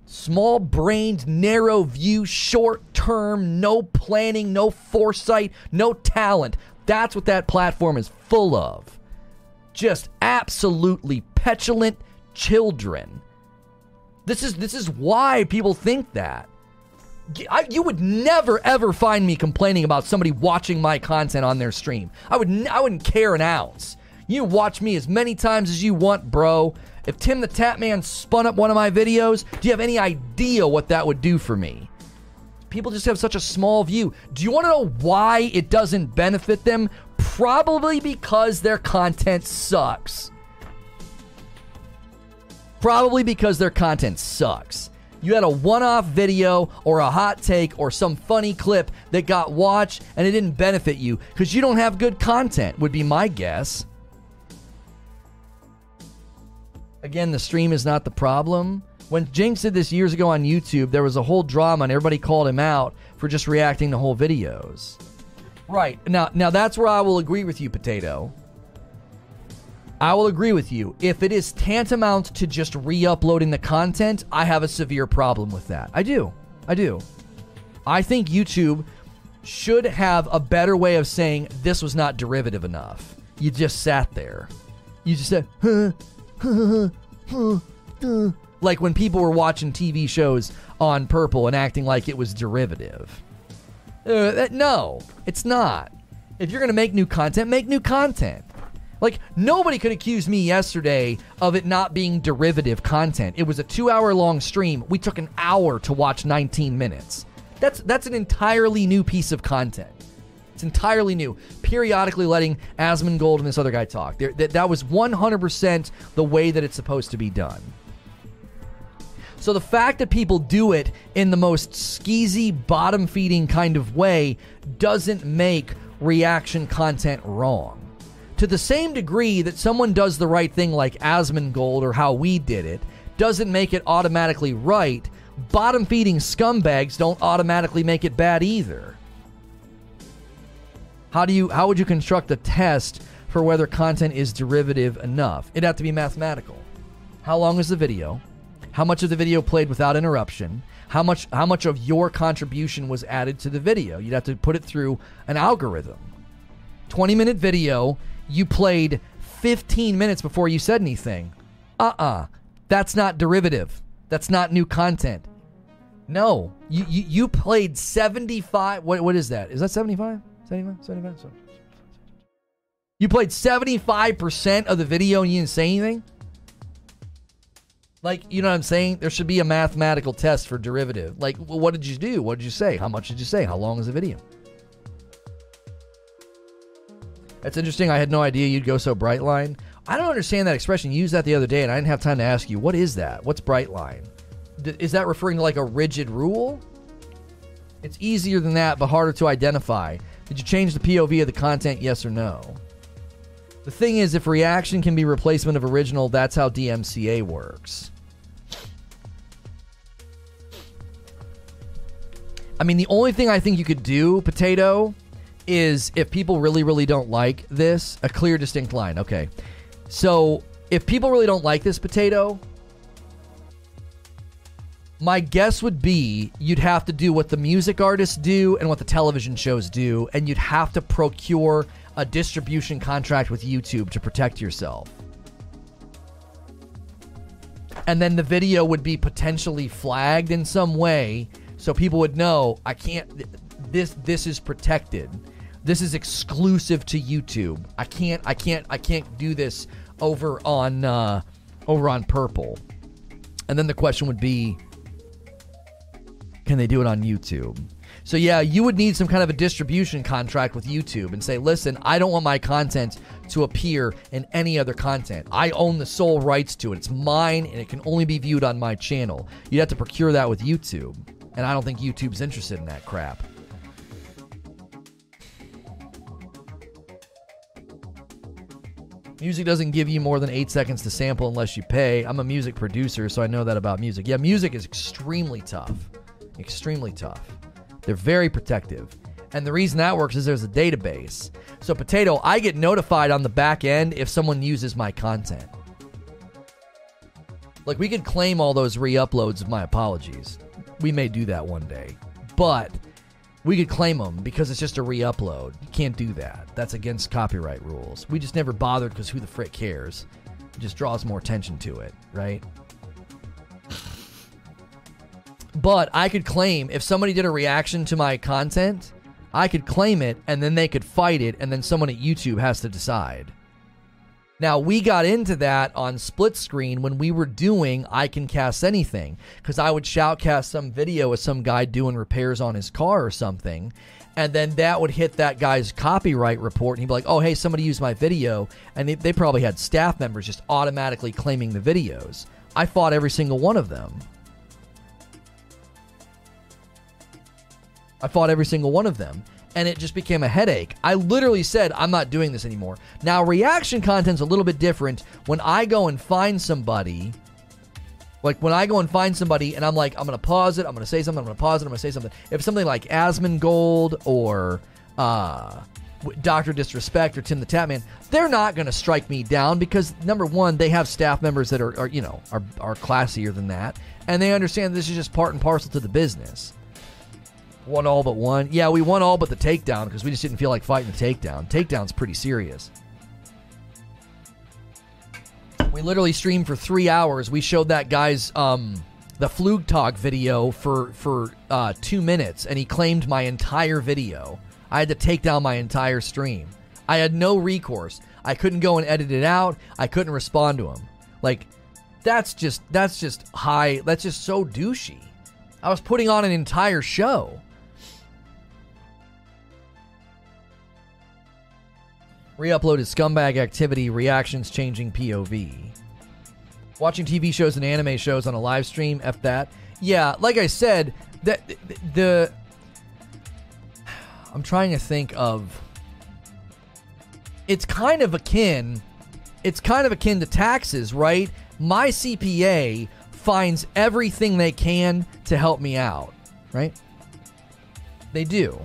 Small brained, narrow view, short term, no planning, no foresight, no talent. That's what that platform is full of. Just absolutely petulant children. This is this is why people think that. I, you would never ever find me complaining about somebody watching my content on their stream. I would I wouldn't care an ounce. You watch me as many times as you want, bro. If Tim the Tatman spun up one of my videos, do you have any idea what that would do for me? People just have such a small view. Do you want to know why it doesn't benefit them? Probably because their content sucks. Probably because their content sucks. You had a one off video or a hot take or some funny clip that got watched and it didn't benefit you because you don't have good content, would be my guess. Again, the stream is not the problem. When Jinx did this years ago on YouTube, there was a whole drama and everybody called him out for just reacting to whole videos. Right. Now now that's where I will agree with you, Potato. I will agree with you. If it is tantamount to just re-uploading the content, I have a severe problem with that. I do. I do. I think YouTube should have a better way of saying this was not derivative enough. You just sat there. You just said, huh, huh, huh, huh, like when people were watching TV shows on Purple and acting like it was derivative. Uh, that, no, it's not. If you're going to make new content, make new content. Like nobody could accuse me yesterday of it not being derivative content. It was a 2-hour long stream. We took an hour to watch 19 minutes. That's that's an entirely new piece of content. It's entirely new. Periodically letting Asmongold and this other guy talk. That, that was 100% the way that it's supposed to be done. So the fact that people do it in the most skeezy, bottom feeding kind of way doesn't make reaction content wrong. To the same degree that someone does the right thing like Asmongold or how we did it, doesn't make it automatically right. Bottom feeding scumbags don't automatically make it bad either. How do you how would you construct a test for whether content is derivative enough? It'd have to be mathematical. How long is the video? How much of the video played without interruption, how much how much of your contribution was added to the video. You'd have to put it through an algorithm. 20 minute video, you played 15 minutes before you said anything. Uh-uh. That's not derivative. That's not new content. No. You you, you played 75 what what is that? Is that 75? 75? 75? You played 75% of the video and you didn't say anything? Like, you know what I'm saying? There should be a mathematical test for derivative. Like, what did you do? What did you say? How much did you say? How long is the video? That's interesting. I had no idea you'd go so bright line. I don't understand that expression. You used that the other day, and I didn't have time to ask you, what is that? What's bright line? Is that referring to like a rigid rule? It's easier than that, but harder to identify. Did you change the POV of the content? Yes or no? The thing is, if reaction can be replacement of original, that's how DMCA works. I mean, the only thing I think you could do, potato, is if people really, really don't like this, a clear, distinct line. Okay. So if people really don't like this potato, My guess would be you'd have to do what the music artists do and what the television shows do, and you'd have to procure a distribution contract with YouTube to protect yourself. And then the video would be potentially flagged in some way so people would know I can't this this is protected. This is exclusive to YouTube. I can't I can't I can't do this over on uh over on Purple. And then the question would be can they do it on YouTube? So yeah, you would need some kind of a distribution contract with YouTube and say, "Listen, I don't want my content to appear in any other content. I own the sole rights to it. It's mine and it can only be viewed on my channel." You'd have to procure that with YouTube, and I don't think YouTube's interested in that crap. Music doesn't give you more than eight seconds to sample unless you pay. I'm a music producer, so I know that about music. Yeah, music is extremely tough. Extremely tough. They're very protective. And the reason that works is there's a database. So, Potato, I get notified on the back end if someone uses my content. Like, we could claim all those re uploads of my apologies. We may do that one day. But we could claim them because it's just a re-upload. You can't do that. That's against copyright rules. We just never bothered because who the frick cares? It just draws more attention to it, right? But I could claim if somebody did a reaction to my content, I could claim it and then they could fight it and then someone at YouTube has to decide. Now, we got into that on split screen when we were doing I Can Cast Anything, because I would shoutcast some video of some guy doing repairs on his car or something, and then that would hit that guy's copyright report, and he'd be like, oh, hey, somebody used my video, and they, they probably had staff members just automatically claiming the videos. I fought every single one of them. I fought every single one of them and it just became a headache. I literally said, I'm not doing this anymore. Now, reaction content's a little bit different when I go and find somebody. Like when I go and find somebody and I'm like, I'm gonna pause it, I'm gonna say something, I'm gonna pause it, I'm gonna say something. If something like Asmongold or uh, Doctor Disrespect or Tim the Tatman, they're not gonna strike me down because number one, they have staff members that are, are you know are are classier than that, and they understand this is just part and parcel to the business. Won all but one. Yeah, we won all but the takedown because we just didn't feel like fighting the takedown. Takedown's pretty serious. We literally streamed for three hours. We showed that guy's um, the Flug Talk video for for uh, two minutes, and he claimed my entire video. I had to take down my entire stream. I had no recourse. I couldn't go and edit it out. I couldn't respond to him. Like, that's just that's just high. That's just so douchey. I was putting on an entire show. Re-uploaded scumbag activity, reactions changing POV. Watching TV shows and anime shows on a live stream, F that. Yeah, like I said, the, the I'm trying to think of it's kind of akin it's kind of akin to taxes, right? My CPA finds everything they can to help me out, right? They do.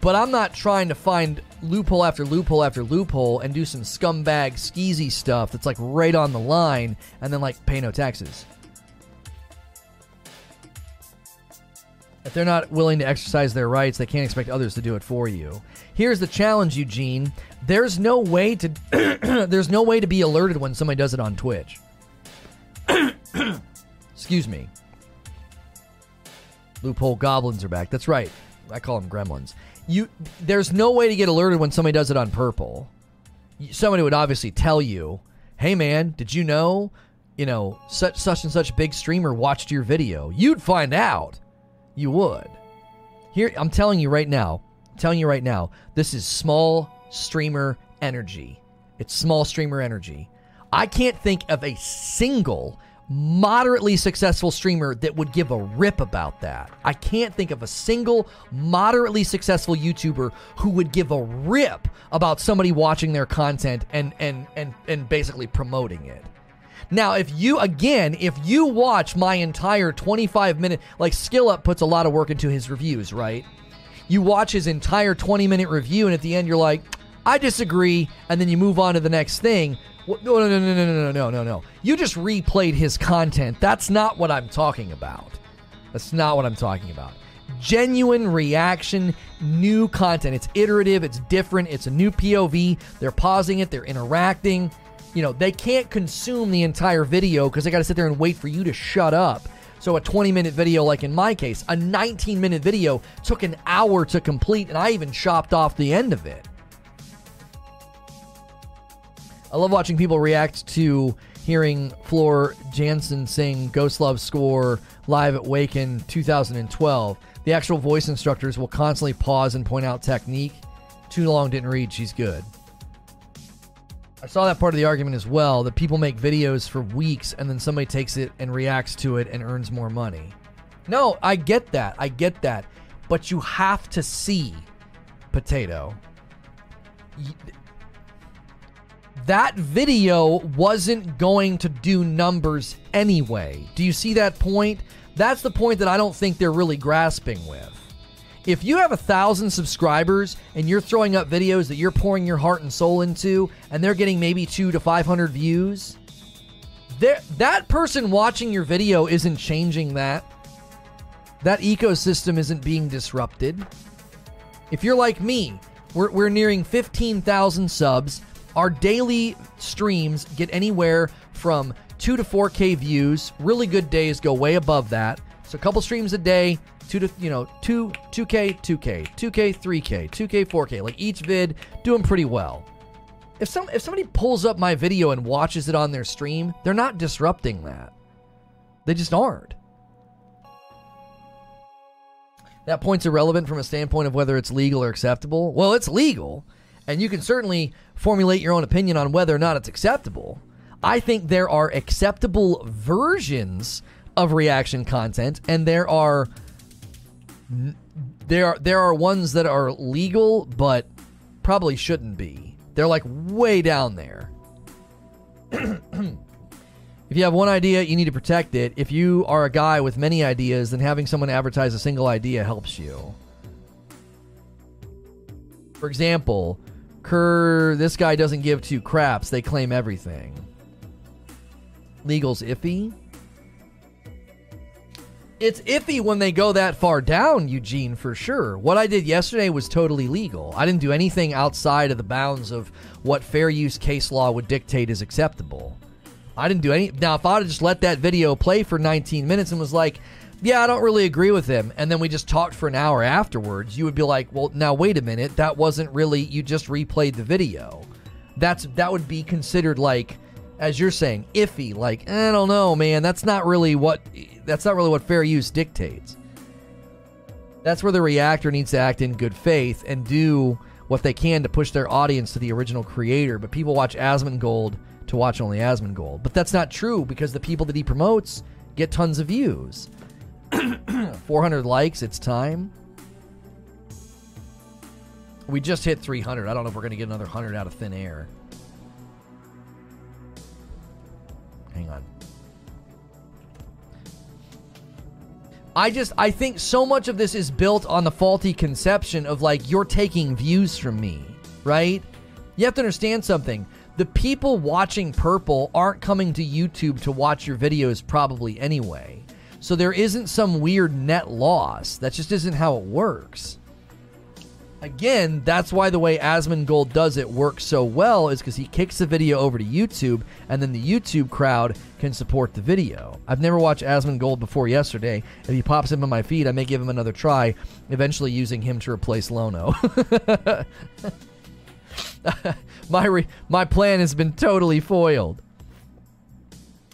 But I'm not trying to find loophole after loophole after loophole and do some scumbag skeezy stuff that's like right on the line and then like pay no taxes. If they're not willing to exercise their rights, they can't expect others to do it for you. Here's the challenge, Eugene. There's no way to there's no way to be alerted when somebody does it on Twitch. Excuse me. Loophole goblins are back. That's right. I call them gremlins you there's no way to get alerted when somebody does it on purple. Somebody would obviously tell you, "Hey man, did you know, you know, such such and such big streamer watched your video?" You'd find out. You would. Here I'm telling you right now. I'm telling you right now. This is small streamer energy. It's small streamer energy. I can't think of a single moderately successful streamer that would give a rip about that. I can't think of a single moderately successful YouTuber who would give a rip about somebody watching their content and and and and basically promoting it. Now, if you again, if you watch my entire 25 minute like Skill Up puts a lot of work into his reviews, right? You watch his entire 20 minute review and at the end you're like, I disagree, and then you move on to the next thing. No, no, no, no, no, no, no, no, no. You just replayed his content. That's not what I'm talking about. That's not what I'm talking about. Genuine reaction, new content. It's iterative, it's different, it's a new POV. They're pausing it, they're interacting. You know, they can't consume the entire video because they got to sit there and wait for you to shut up. So a 20 minute video, like in my case, a 19 minute video took an hour to complete, and I even chopped off the end of it. I love watching people react to hearing Floor Jansen sing Ghost Love score live at Wacken 2012. The actual voice instructors will constantly pause and point out technique. Too long didn't read, she's good. I saw that part of the argument as well that people make videos for weeks and then somebody takes it and reacts to it and earns more money. No, I get that. I get that. But you have to see potato that video wasn't going to do numbers anyway. Do you see that point? That's the point that I don't think they're really grasping with. If you have a thousand subscribers and you're throwing up videos that you're pouring your heart and soul into, and they're getting maybe two to 500 views, that person watching your video isn't changing that. That ecosystem isn't being disrupted. If you're like me, we're, we're nearing 15,000 subs. Our daily streams get anywhere from 2 to 4K views. Really good days go way above that. So a couple streams a day, 2 to, you know, 2 2K, 2K, 2K, 3K, 2K, 4K. Like each vid doing pretty well. If some if somebody pulls up my video and watches it on their stream, they're not disrupting that. They just aren't. That point's irrelevant from a standpoint of whether it's legal or acceptable. Well, it's legal, and you can certainly formulate your own opinion on whether or not it's acceptable. I think there are acceptable versions of reaction content, and there are there are there are ones that are legal but probably shouldn't be. They're like way down there. if you have one idea, you need to protect it. If you are a guy with many ideas, then having someone advertise a single idea helps you. For example, Kerr, this guy doesn't give two craps. They claim everything. Legal's iffy. It's iffy when they go that far down, Eugene, for sure. What I did yesterday was totally legal. I didn't do anything outside of the bounds of what fair use case law would dictate is acceptable. I didn't do any. Now, if I'd just let that video play for 19 minutes and was like, yeah, I don't really agree with him. And then we just talked for an hour afterwards. You would be like, well, now wait a minute. That wasn't really, you just replayed the video. That's, that would be considered like, as you're saying, iffy. Like, I don't know, man. That's not really what, that's not really what fair use dictates. That's where the reactor needs to act in good faith and do what they can to push their audience to the original creator. But people watch Asmongold to watch only Asmongold. But that's not true because the people that he promotes get tons of views. 400 likes. It's time. We just hit 300. I don't know if we're going to get another 100 out of thin air. Hang on. I just I think so much of this is built on the faulty conception of like you're taking views from me, right? You have to understand something. The people watching Purple aren't coming to YouTube to watch your videos probably anyway. So there isn't some weird net loss. That just isn't how it works. Again, that's why the way Asmongold does it works so well is because he kicks the video over to YouTube, and then the YouTube crowd can support the video. I've never watched Asmongold before yesterday. If he pops up in my feed, I may give him another try, eventually using him to replace Lono. my re- my plan has been totally foiled.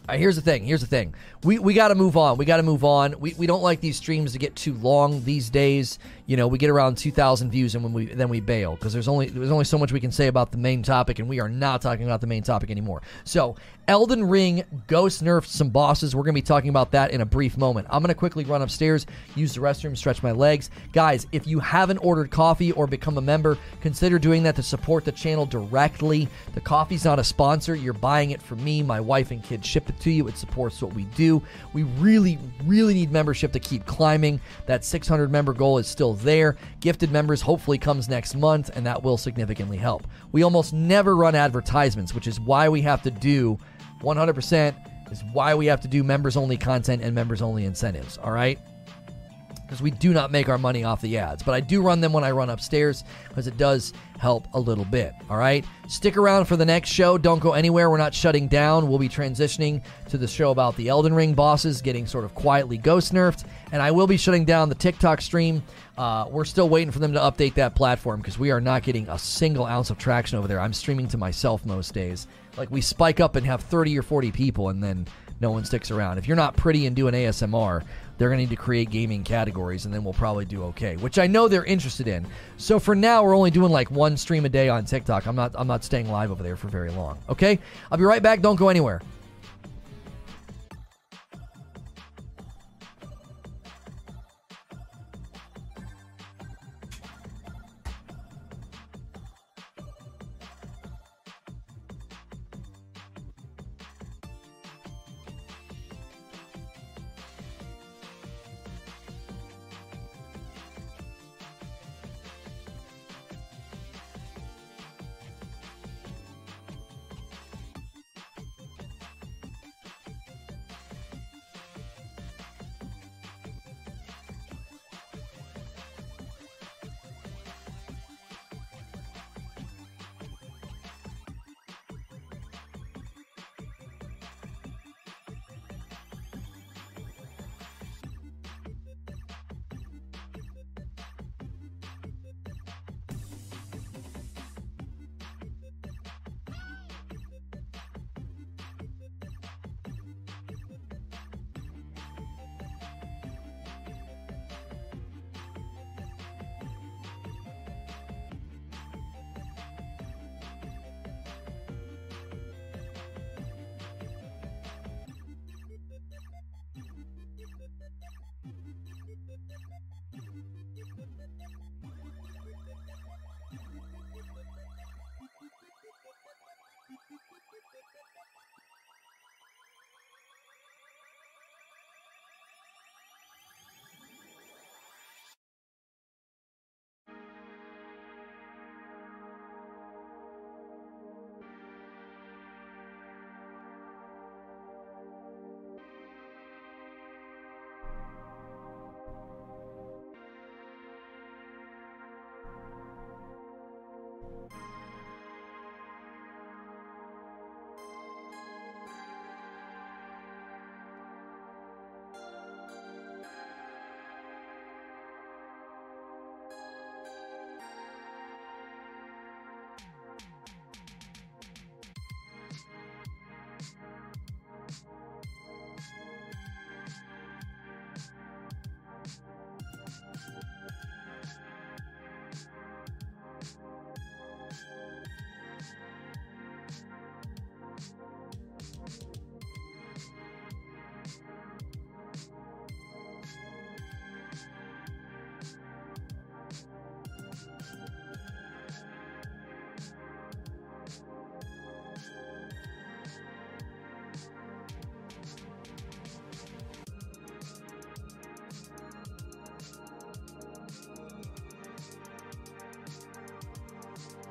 Right, here's the thing. Here's the thing we, we got to move on. We got to move on. We, we don't like these streams to get too long these days. You know, we get around 2,000 views and when we then we bail because there's only there's only so much we can say about the main topic, and we are not talking about the main topic anymore. So, Elden Ring Ghost nerfed some bosses. We're going to be talking about that in a brief moment. I'm going to quickly run upstairs, use the restroom, stretch my legs. Guys, if you haven't ordered coffee or become a member, consider doing that to support the channel directly. The coffee's not a sponsor. You're buying it for me, my wife, and kids. Ship it to you. It supports what we do. We really, really need membership to keep climbing. That 600 member goal is still there. Gifted members hopefully comes next month, and that will significantly help. We almost never run advertisements, which is why we have to do 100% is why we have to do members only content and members only incentives. All right because we do not make our money off the ads. But I do run them when I run upstairs because it does help a little bit. All right. Stick around for the next show. Don't go anywhere. We're not shutting down. We'll be transitioning to the show about the Elden Ring bosses getting sort of quietly ghost nerfed. And I will be shutting down the TikTok stream. Uh, we're still waiting for them to update that platform because we are not getting a single ounce of traction over there. I'm streaming to myself most days. Like we spike up and have 30 or 40 people and then no one sticks around. If you're not pretty and doing ASMR, they're going to need to create gaming categories, and then we'll probably do okay, which I know they're interested in. So for now, we're only doing like one stream a day on TikTok. I'm not I'm not staying live over there for very long. Okay, I'll be right back. Don't go anywhere.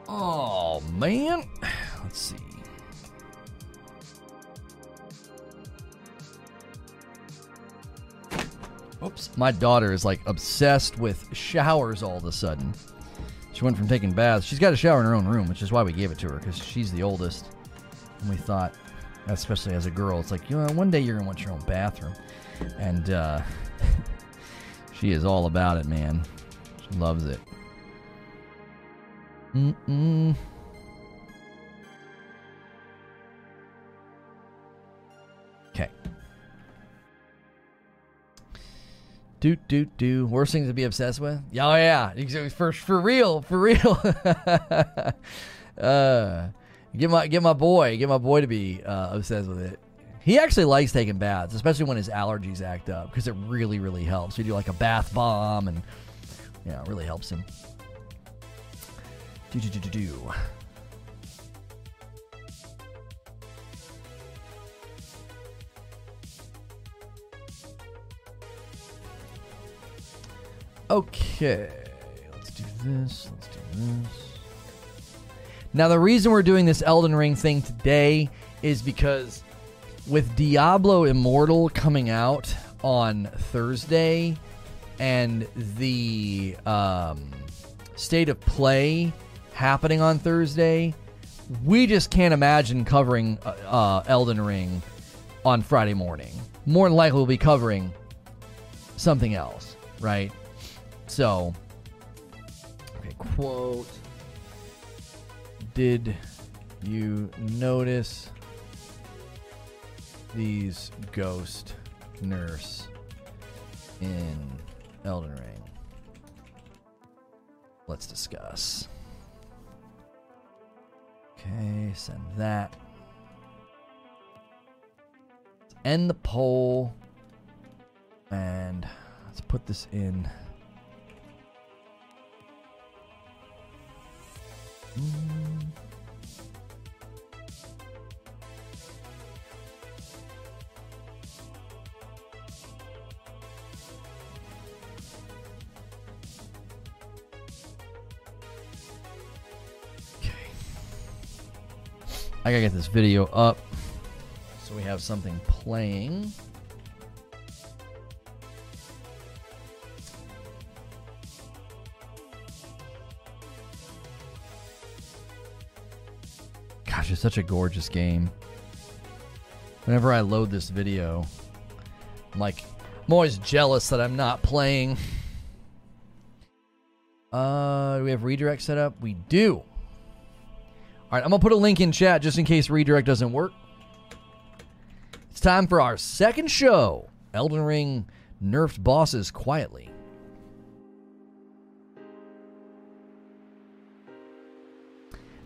Oh, man. Let's see. Oops. My daughter is like obsessed with showers all of a sudden. She went from taking baths. She's got a shower in her own room, which is why we gave it to her because she's the oldest. And we thought, especially as a girl, it's like, you know, one day you're going to want your own bathroom. And uh, she is all about it, man. She loves it. Mm-mm. Okay. Do do do. Worst things to be obsessed with? Yeah, oh, yeah. For for real, for real. uh, get my get my boy, get my boy to be uh, obsessed with it. He actually likes taking baths, especially when his allergies act up, because it really really helps. We do like a bath bomb, and yeah, it really helps him. Do do do do do. Okay, let's do this, let's do this. Now, the reason we're doing this Elden Ring thing today is because with Diablo Immortal coming out on Thursday and the um, state of play happening on Thursday, we just can't imagine covering uh, uh, Elden Ring on Friday morning. More than likely, we'll be covering something else, right? So, okay, quote Did you notice these ghost nerfs in Elden Ring? Let's discuss. Okay, send that. Let's end the poll. And let's put this in. Mm. I gotta get this video up so we have something playing. Gosh, it's such a gorgeous game. Whenever I load this video, I'm like, I'm always jealous that I'm not playing. Uh, do we have redirect set up? We do. All right, I'm gonna put a link in chat just in case redirect doesn't work. It's time for our second show. Elden Ring nerfed bosses quietly.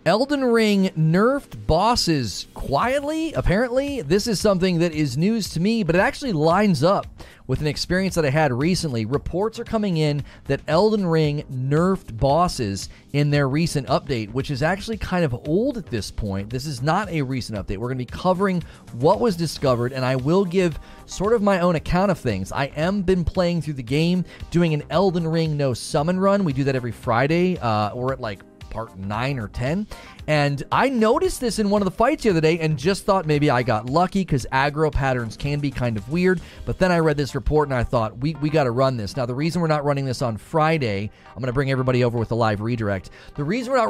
Elden Ring nerfed bosses quietly. Apparently, this is something that is news to me, but it actually lines up with an experience that I had recently. Reports are coming in that Elden Ring nerfed bosses in their recent update, which is actually kind of old at this point. This is not a recent update. We're going to be covering what was discovered, and I will give sort of my own account of things. I am been playing through the game, doing an Elden Ring no summon run. We do that every Friday. Uh, we're at like part 9 or 10. And I noticed this in one of the fights the other day and just thought maybe I got lucky because aggro patterns can be kind of weird. But then I read this report and I thought, we, we got to run this. Now, the reason we're not running this on Friday, I'm going to bring everybody over with a live redirect. The reason we're not running